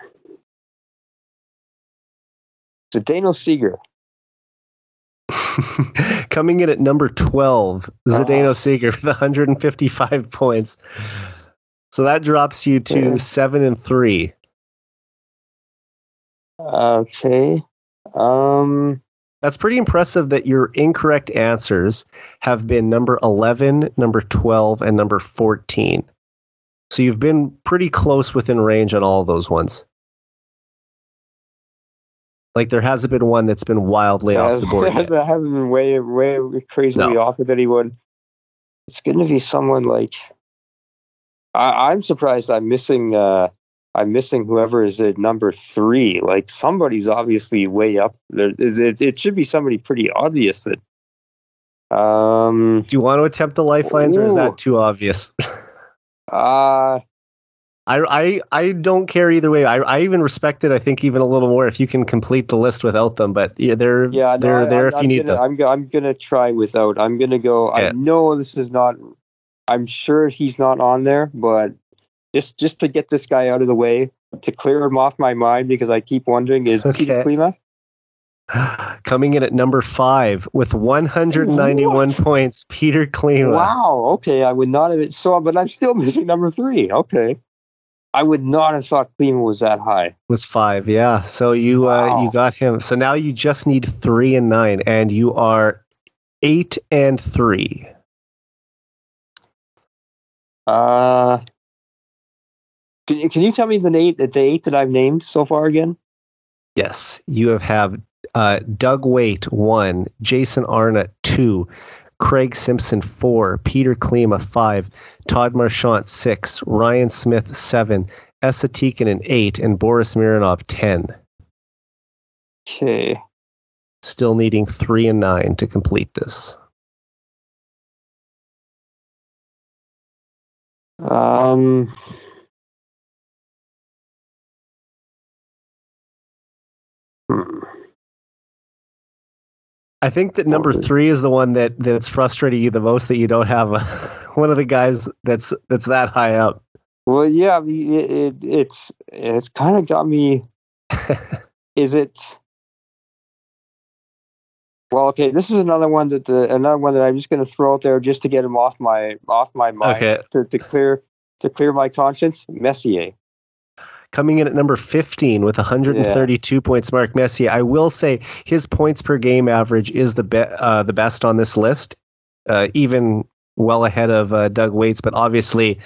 Zdeno Ciger. (laughs) Coming in at number 12, Zdeno Ah. Ciger with 155 points. So that drops you to Yeah. seven and three. Okay. Um. That's pretty impressive that your incorrect answers have been number 11, number 12, and number 14. So you've been pretty close within range on all those ones. Like there hasn't been one that's been wildly off the board. (laughs) yet. I haven't been way, way crazily No. off with anyone. It's going to be someone like. I, I'm surprised. I'm missing. Uh, I'm missing whoever is at number three. Like somebody's obviously way up there. It? It should be somebody pretty obvious that. Um. Do you want to attempt the lifelines or is that too obvious? (laughs) Uh. I, I I don't care either way. I, I even respect it. I think even a little more if you can complete the list without them. But yeah, they're Yeah. No, they're I, there I'm, if you I'm need gonna, them. I'm. I'm gonna try without. I'm gonna go. I know this is not. I'm sure he's not on there, but just just to get this guy out of the way, to clear him off my mind because I keep wondering is Peter Klima? Coming in at number five with 191 What? points, Peter Klima. Wow. Okay, I would not have saw, but I'm still (laughs) missing number three. Okay, I would not have thought Klima was that high. was five. Yeah. So you uh, you got him. So now you just need three and nine, and you are eight and three. Uh, can you, can you tell me the eight the eight that I've named so far again? Yes, you have have uh, Doug Weight one, Jason Arnott two, Craig Simpson four, Peter Klima five, Todd Marchant six, Ryan Smyth seven, Esa Tikkanen eight, and Boris Mironov ten. Okay. Still needing three and nine to complete this. Um. hmm. I think that number three is the one that that's frustrating you the most that you don't have a, (laughs) one of the guys that's that's that high up. Well, yeah, I mean, it, it, it's it's kind of got me. (laughs) is it? Well, okay, this is another one that the another one that I'm just going to throw out there just to get him off my off my mind Okay. to, to clear to clear my conscience. Messier. Coming in at number 15 with 132 points, Mark Messier. I will say his points per game average is the be- uh, the best on this list, uh, even well ahead of uh, Doug Weight's. But obviously,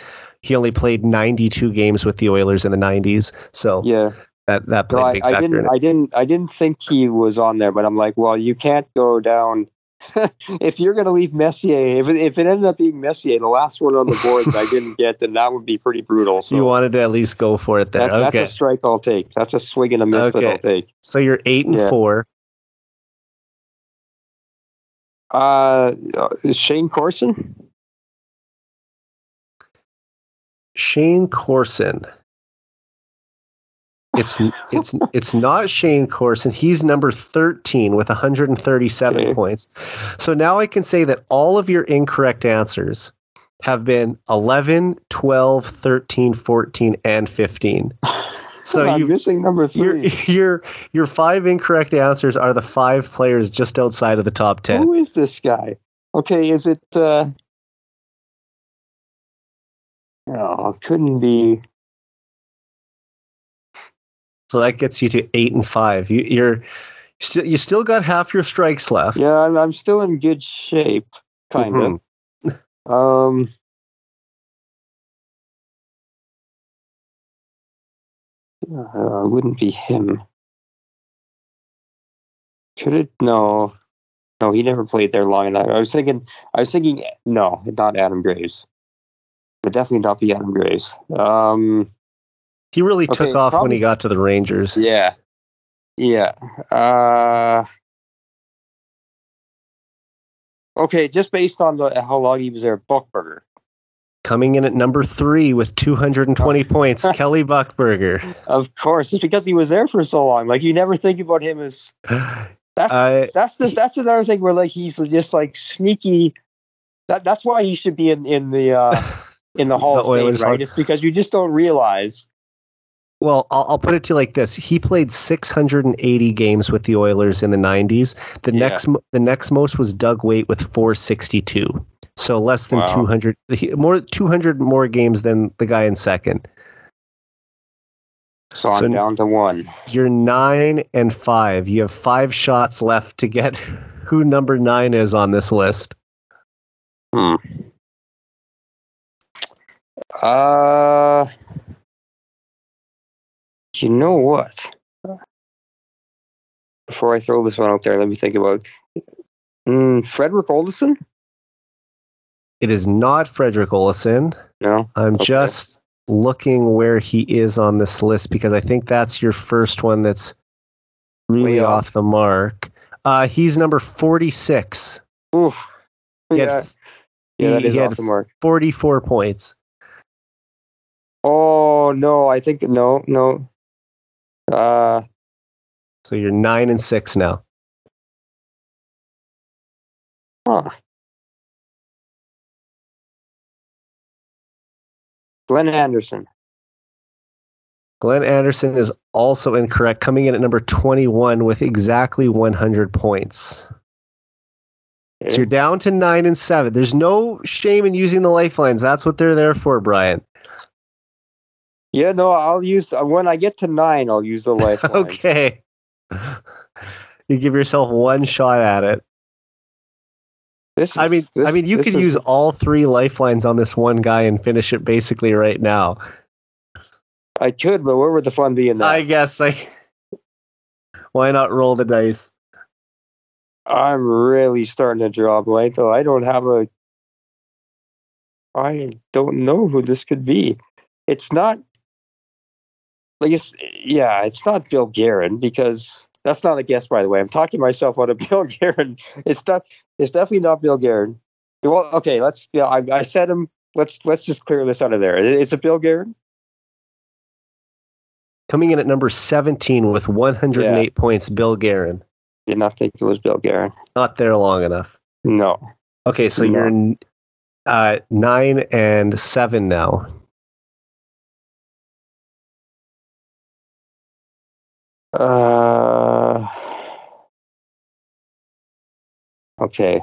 he only played 92 games with the Oilers in the 90s, so Yeah, that that played I, big I factor. in didn't. I didn't, I didn't think he was on there, but I'm like, well, you can't go down. (laughs) if you're going to leave Messier, if it, if it ended up being Messier, the last one on the board that I didn't (laughs) get, then that would be pretty brutal. So you wanted to at least go for it there. That, okay, That's a strike I'll take. That's a swing and a miss that I'll take. so you're eight and Yeah. four. Uh, Shayne Corson. Shayne Corson. It's it's it's not Shayne Corson. He's number 13 with 137 Okay. points. So now I can say that all of your incorrect answers have been 11, 12, 13, 14 and 15. (laughs) So I'm you missing number your three. (laughs) your your five incorrect answers are the five players just outside of the top 10. Who is this guy? Okay, is it? uh Oh, it couldn't be. So that gets you to 8 and 5. You you're still you still got half your strikes left. Yeah, I'm, I'm still in good shape, kind of. Mhm. (laughs) Um. Uh, wouldn't be him. Could it? No, no. He never played there long enough. I was thinking. I was thinking. No, not Adam Graves. But definitely not be Adam Graves. Um. He really Okay, took off when he got to the Rangers. Yeah. Yeah. Uh. Okay, just based on the how long he was there, Buchberger. Coming in at number three with 220 (laughs) points, Kelly Buchberger. Of course, it's because he was there for so long. Like you never think about him as (sighs) that's that's just that's another thing where like he's just like sneaky. That that's why he should be in in the uh (laughs) in the Hall The of Fame, right? It's because you just don't realize. Well, I'll, I'll put it to you like this: he played 680 games with the Oilers in the 90s. The Yeah. next, the next most was Doug Weight with 462. So less than Wow. 200, more 200 more games than the guy in second. So, So- I'm down to one. You're nine and five. You have five shots left to get (laughs) who number nine is on this list. Hmm. Uh, you know what? Before I throw this one out there, let me think about. Mm, Fredrik Olausson? It is not Fredrik Olausson. No. I'm Okay. just looking where he is on this list because I think that's your first one that's really Way off. off. the mark. Uh, he's number 46. Oof. He Yeah, yeah, that is off the mark. 44 points. Oh no, I think no, no. Uh, So you're nine and six now. huh. Glenn Anderson. Glenn Anderson is also incorrect, coming in at number 21 with exactly 100 points. Okay. So you're down to nine and seven. There's no shame in using the lifelines. That's what they're there for, Brian. Yeah, no, I'll use uh, when I get to nine. I'll use the lifelines. (laughs) Okay. (laughs) You give yourself one shot at it. This I is- mean, I mean, you this could is- use all three lifelines on this one guy and finish it basically right now. I could, but where would the fun be in that? I guess I. (laughs) Why not roll the dice? I'm really starting to draw blank, though. I don't have a. I don't know who this could be. It's not. Like it's yeah, it's not Bill Guerin because that's not a guess. By the way, I'm talking myself out of (laughs) Bill Guerin. It's not. It's definitely not Bill Guerin. Well, okay, let's. Yeah, I, I said him. Let's let's just clear this out of there. Is it Bill Guerin? Coming in at number 17 with 108 points, Bill Guerin. Did not think it was Bill Guerin. Not there long enough. No. Okay, so No. you're uh, nine and seven now. Uh. Okay.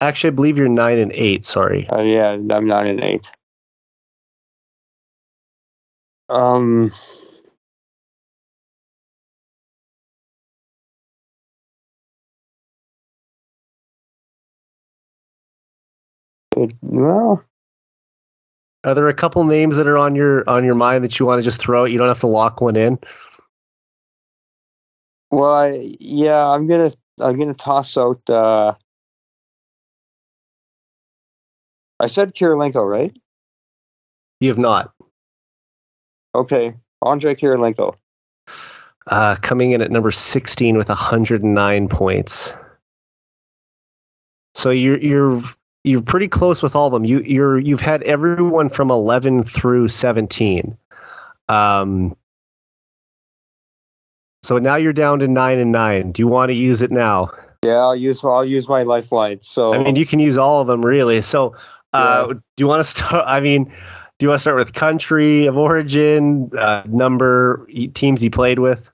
Actually, I believe you're nine and eight. Sorry. Uh, yeah, I'm nine and eight. Um. well, Are there a couple names that are on your on your mind that you want to just throw out? You don't have to lock one in. well, I, yeah, I'm gonna I'm gonna toss out. Uh, I said Kovalenko, right? You have not. Okay, Andre Kovalenko. Uh, coming in at number 16 with 109 points. So you're you're you're pretty close with all of them. You you're you've had everyone from 11 through 17. Um, so now you're down to nine and nine. Do you want to use it now? Yeah, I'll use I'll use my lifeline. So I mean, you can use all of them really. So, uh, do you want to (laughs) start? I mean, do you want to start with country of origin, uh, number, e- teams you played with?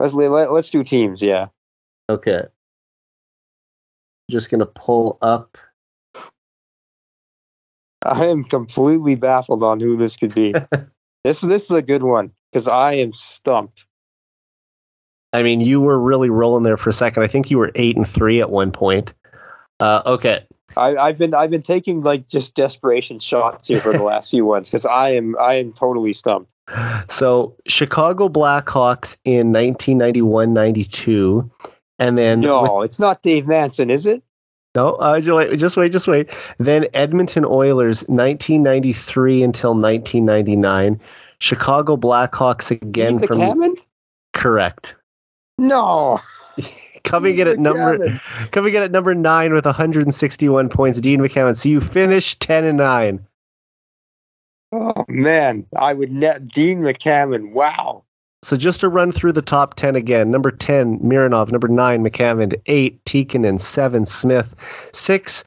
let's let, let's do teams. Yeah. Okay. Just gonna pull up. I am completely baffled on who this could be. (laughs) this this is a good one because I am stumped. I mean, you were really rolling there for a second. I think you were eight and three at one point. Uh, okay. I, I've been I've been taking like just desperation shots here for the last few ones because I am I am totally stumped. So Chicago Blackhawks in 1991-92, and then with- No, it's not Dave Manson, is it? No, uh, just wait, just wait, just wait. Then Edmonton Oilers, 1993 until 1999. Chicago Blackhawks again from McAmmond? correct. No. (laughs) Coming in at number McAmmond. coming in at number nine with 161 points. Dean McAmmond. So you finished 10 and nine. Oh man, I would net Dean McAmmond. Wow. So just to run through the top 10 again. Number 10, Mironov. Number 9, McAmmond. 8, Tikkanen. 7, Smyth. 6,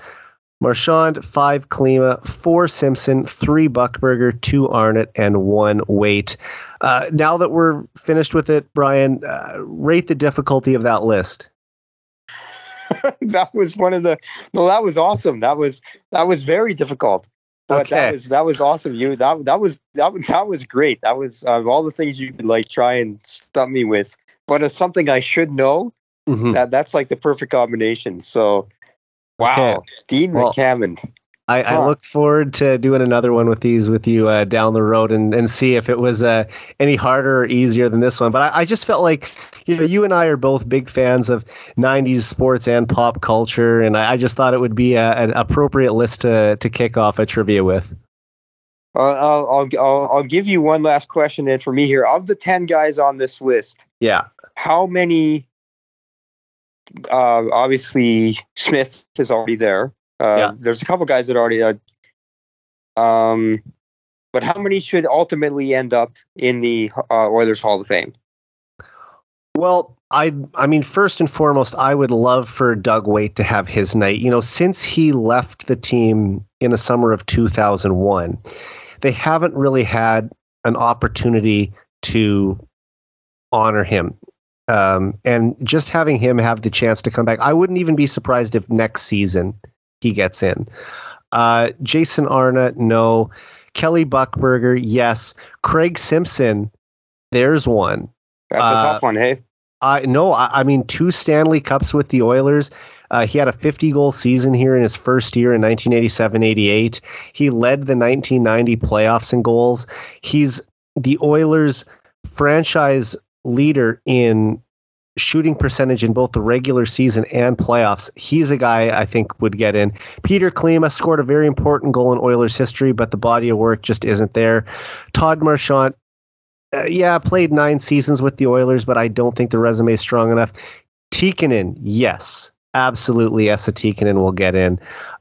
Marchant. 5, Klima. 4, Simpson. 3, Buchberger. 2, Arnott. And 1, Weight. Uh, now that we're finished with it, Brian, uh, rate the difficulty of that list. (laughs) that was one of the no, that was awesome. That was that was very difficult. But Okay. that was that was awesome. You that that was that was that was great. That was uh, all the things you could like try and stump me with. But it's something I should know. Mhm. That that's like the perfect combination. So wow. Okay. Dean Well-. I, I look forward to doing another one with these with you uh, down the road and, and see if it was uh, any harder or easier than this one. But I, I just felt like you know you and I are both big fans of '90s sports and pop culture, and I, I just thought it would be a, an appropriate list to to kick off a trivia with. Uh, I'll, I'll I'll I'll give you one last question then for me here. Of the ten guys on this list, Yeah. how many? Uh, obviously, Smyth is already there. Uh, Yeah. There's a couple guys that already. Uh, um, but how many should ultimately end up in the uh, Oilers Hall of Fame? Well, I I mean, first and foremost, I would love for Doug Weight to have his night. You know, since he left the team in the summer of 2001, they haven't really had an opportunity to honor him. Um, and just having him have the chance to come back, I wouldn't even be surprised if next season he gets in. Uh, Jason Arnott, no. Kelly Buchberger, yes. Craig Simpson, there's one. That's Uh, a tough one, hey. I no, I, I mean two Stanley Cups with the Oilers. Uh, he had a 50 goal season here in his first year in 1987-88. He led the 1990 playoffs in goals. He's the Oilers franchise leader in shooting percentage in both the regular season and playoffs. He's a guy I think would get in. Peter Klima scored a very important goal in Oilers history, but the body of work just isn't there. Todd Marchant uh, yeah, played nine seasons with the Oilers, but I don't think the resume is strong enough. Tikkanen, yes, absolutely. Esa Tikkanen will get in.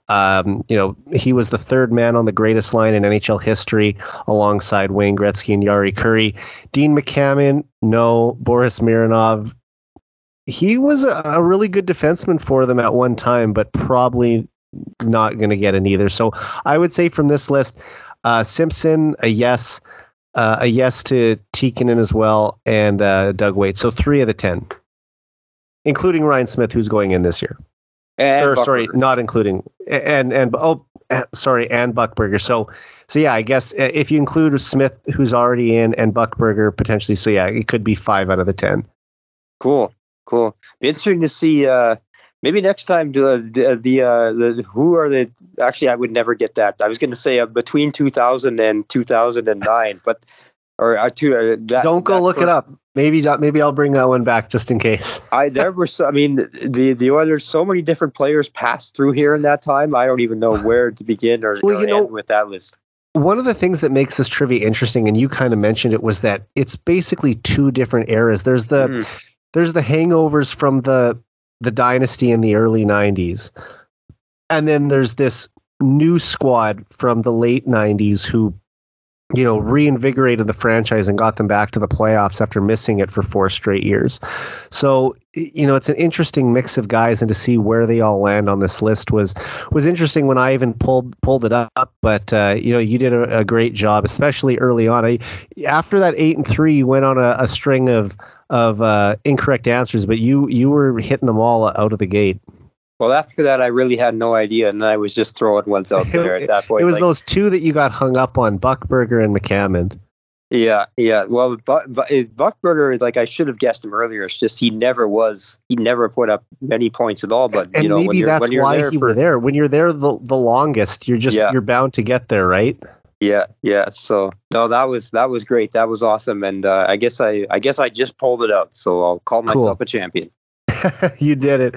Um, you know, he was the third man on the greatest line in NHL history alongside Wayne Gretzky and Jari Kurri. Dean McAmmond, no. Boris Mironov, he was a, really good defenseman for them at one time, but probably not going to get in either. So I would say from this list, uh, Simpson, a yes, uh, a yes to Tikkanen as well, and uh, Doug Weight. So three of the ten, including Ryan Smyth, who's going in this year. And or sorry, not including and and oh, eh, sorry, and Buchberger. So so yeah, I guess uh, if you include Smyth, who's already in, and Buchberger potentially, so yeah, it could be five out of the ten. Cool, cool. Be interesting to see. Uh, maybe next time the the the, uh, the who are the actually I would never get that. I was going to say uh, between 2000 and 2009, but or uh, two. Uh, that, Don't go look it up. Maybe maybe I'll bring that one back just in case. (laughs) I there were so, I mean the the Oilers so many different players passed through here in that time. I don't even know (sighs) where to begin or, Well, or you know- end with that list. one of the things that makes this trivia interesting, and you kind of mentioned it, was that it's basically two different eras. There's the Mm. There's the hangovers from the the dynasty in the early '90s, and then there's this new squad from the late '90s who, you know, reinvigorated the franchise and got them back to the playoffs after missing it for four straight years. So you know, it's an interesting mix of guys, and to see where they all land on this list was was interesting when I even pulled pulled it up. But uh, you know, you did a, a great job, especially early on. I, after that eight and three, you went on a, a string of of uh, incorrect answers, but you you were hitting them all out of the gate. Well, after that, I really had no idea, and I was just throwing ones out there at (laughs) that point. It was like- those two that you got hung up on, Buchberger and McAmmond. Yeah, yeah. Well, but, but Buchberger, like I should have guessed him earlier. It's just he never was. He never put up many points at all. But And you know, when maybe you're that's when you're why there you for were there. When you're there the, the longest, you're just Yeah. you're bound to get there, right? Yeah, yeah. So no, that was that was great. That was awesome. And uh, I guess I I guess I just pulled it out. So I'll call Cool. myself a champion. (laughs) you did it.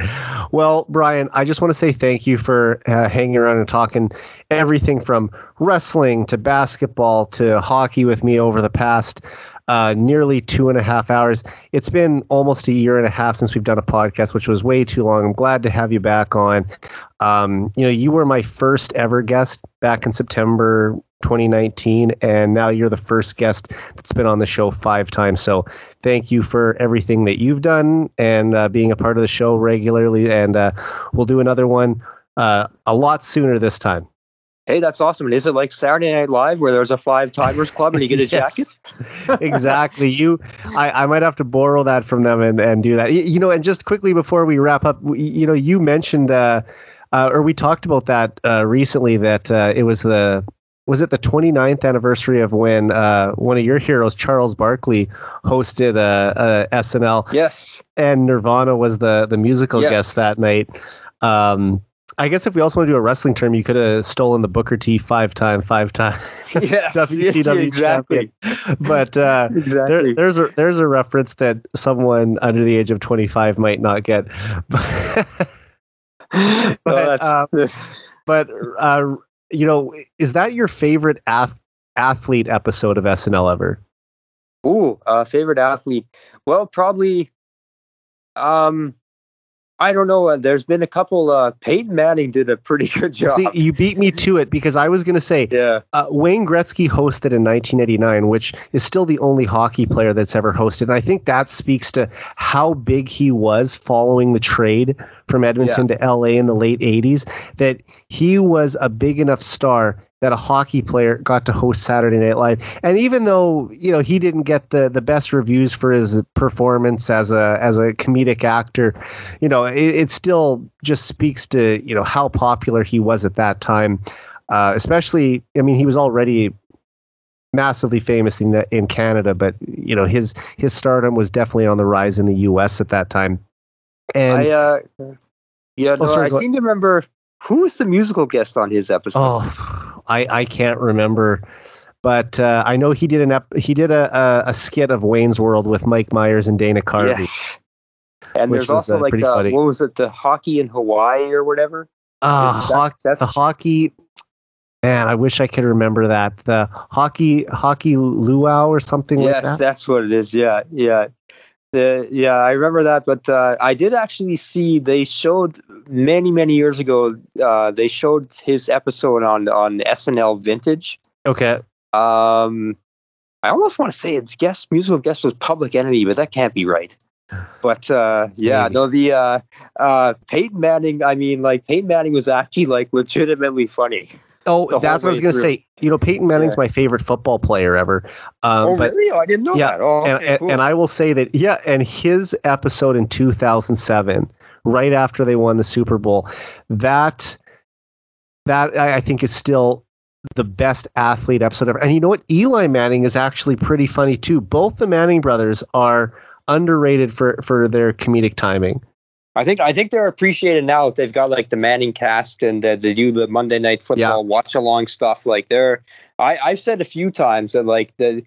Well, Brian, I just want to say thank you for uh, hanging around and talking everything from wrestling to basketball to hockey with me over the past uh, nearly two and a half hours. It's been almost a year and a half since we've done a podcast, which was way too long. I'm glad to have you back on. Um, you know, you were my first ever guest back in September 2019, and now you're the first guest that's been on the show five times. So thank you for everything that you've done and uh, being a part of the show regularly. And uh, we'll do another one uh, a lot sooner this time. Hey, that's awesome. And is it like Saturday Night Live where there's a five timers club and you get a (laughs) jacket? (laughs) (laughs) exactly. You, I, I might have to borrow that from them and, and do that. You, you know, and just quickly before we wrap up, you know, you mentioned, uh, uh, or we talked about that uh, recently that uh, it was the, was it the 29th anniversary of when uh, one of your heroes, Charles Barkley, hosted a, a SNL Yes. and Nirvana was the the musical Yes. guest that night. Um, I guess if we also want to do a wrestling term, you could have stolen the Booker T five time, five time (laughs) Yes. (laughs) (laughs) WCW exactly. champion. But uh, there, Exactly. there's a there's a reference that someone under the age of 25 might not get. Well, but, that's, but uh, you know, is that your favorite ath- athlete episode of SNL ever? Ooh, uh, favorite athlete. Well, probably. Um, I don't know. Uh, there's been a couple. Uh, Peyton Manning did a pretty (laughs) good job. See, you beat me to it because I was going to say yeah, Uh, Wayne Gretzky hosted in 1989, which is still the only hockey player that's ever hosted. And I think that speaks to how big he was following the trade from Edmonton to LA in the late 80s, that he was a big enough star that a hockey player got to host Saturday Night Live. And even though, you know, he didn't get the, the best reviews for his performance as a as a comedic actor, you know, it, it still just speaks to, you know, how popular he was at that time uh, especially I mean he was already massively famous in the, in Canada, but you know his his stardom was definitely on the rise in the U.S. at that time. And I. Uh, yeah, no, sorry, I seem to remember who was the musical guest on his episode. oh, I I can't remember, but uh, I know he did an ep- he did a, a a skit of Wayne's World with Mike Myers and Dana Carvey. yes. And there's was, also uh, like the, what was it, the hockey in Hawaii or whatever? Uh, That's- hoc- that's- the hockey. Man, I wish I could remember that. The hockey hockey luau or something like yes, that's what it is. Yeah, yeah. The, yeah, I remember that, but uh, I did actually see they showed many many years ago. Uh, they showed his episode on on SNL Vintage. Okay. Um, I almost want to say its guest musical guest was Public Enemy, but that can't be right. But uh, yeah, Maybe. no, the uh, uh, Peyton Manning. I mean, like Peyton Manning was actually like legitimately funny. (laughs) Oh, that's what I was going to say. You know, Peyton Manning's yeah. my favorite football player ever. Um, oh, but, really? Oh, I didn't know yeah, that. Oh, okay, and, cool. and I will say that, yeah, and his episode in 2007, right after they won the Super Bowl, that that I, I think is still the best athlete episode ever. And you know what? Eli Manning is actually pretty funny too. Both the Manning brothers are underrated for for their comedic timing. I think I think they're appreciated now if they've got like the Manning cast and uh, they do the Monday Night Football yeah. watch along stuff. Like they're, I I've said a few times that like the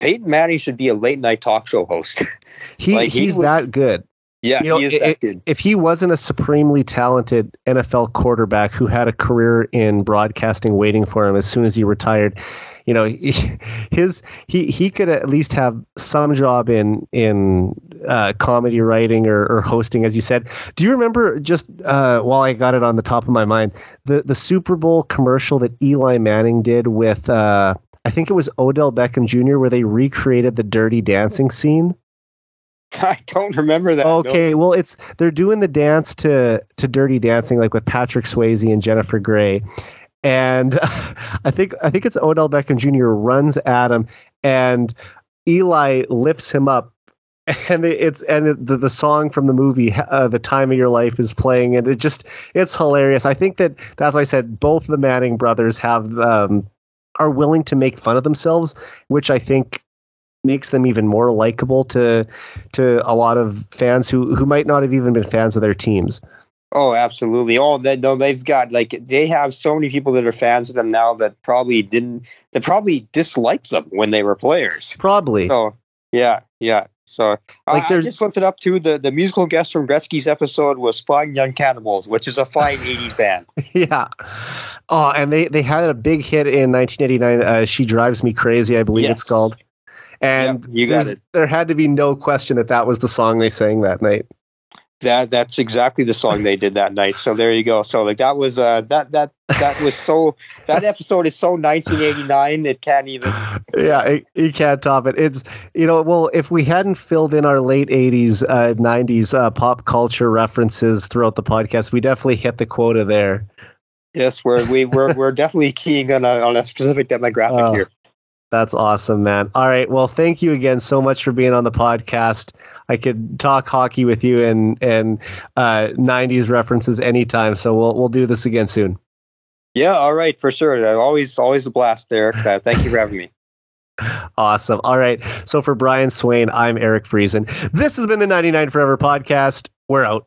Peyton Manning should be a late night talk show host. (laughs) He like, he's that good. Yeah, you know, if, if he wasn't a supremely talented NFL quarterback who had a career in broadcasting waiting for him as soon as he retired, you know, (laughs) his he he could at least have some job in in uh, comedy writing or, or hosting, as you said. Do you remember just uh, while I got it on the top of my mind the the Super Bowl commercial that Eli Manning did with uh, I think it was Odell Beckham Jr. where they recreated the Dirty Dancing scene. (laughs) I don't remember that. Okay, no. well, it's they're doing the dance to to Dirty Dancing like with Patrick Swayze and Jennifer Grey, and (laughs) I think I think it's Odell Beckham Jr. runs at him, and Eli lifts him up, (laughs) and it's and the the song from the movie uh, "The Time of Your Life" is playing, and it just it's hilarious. I think that as I said, both the Manning brothers have um, are willing to make fun of themselves, which I think makes them even more likable to to a lot of fans who who might not have even been fans of their teams. Oh, absolutely. Oh, they, no, they've got like they have so many people that are fans of them now that probably didn't that probably disliked them when they were players. Probably. So yeah, yeah. So like I, I just looked it up too. The the musical guest from Gretzky's episode was Fine Young Cannibals, which is a fine (laughs) '80s band. yeah. Oh, and they they had a big hit in 1989. Uh, she drives me crazy, I believe yes. it's called. And yep, you got it. There had to be no question that that was the song they sang that night that that's exactly the song they did that night. So there you go. So like that was uh that that that was so that episode is so 1989 it can't even yeah it, you can't top it. It's you know well if we hadn't filled in our late 80s uh 90s uh, pop culture references throughout the podcast we definitely hit the quota there. Yes we're we, we're we're definitely keying on a, on a specific demographic oh, here. that's awesome man. All right well thank you again so much for being on the podcast I could talk hockey with you and and uh, '90s references anytime. So we'll we'll do this again soon. Yeah, all right, for sure. Uh, always always a blast, Eric. Uh, thank you for having me. (laughs) Awesome. All right. So for Brian Swain, I'm Eric Friesen. This has been the 99 Forever podcast. We're out.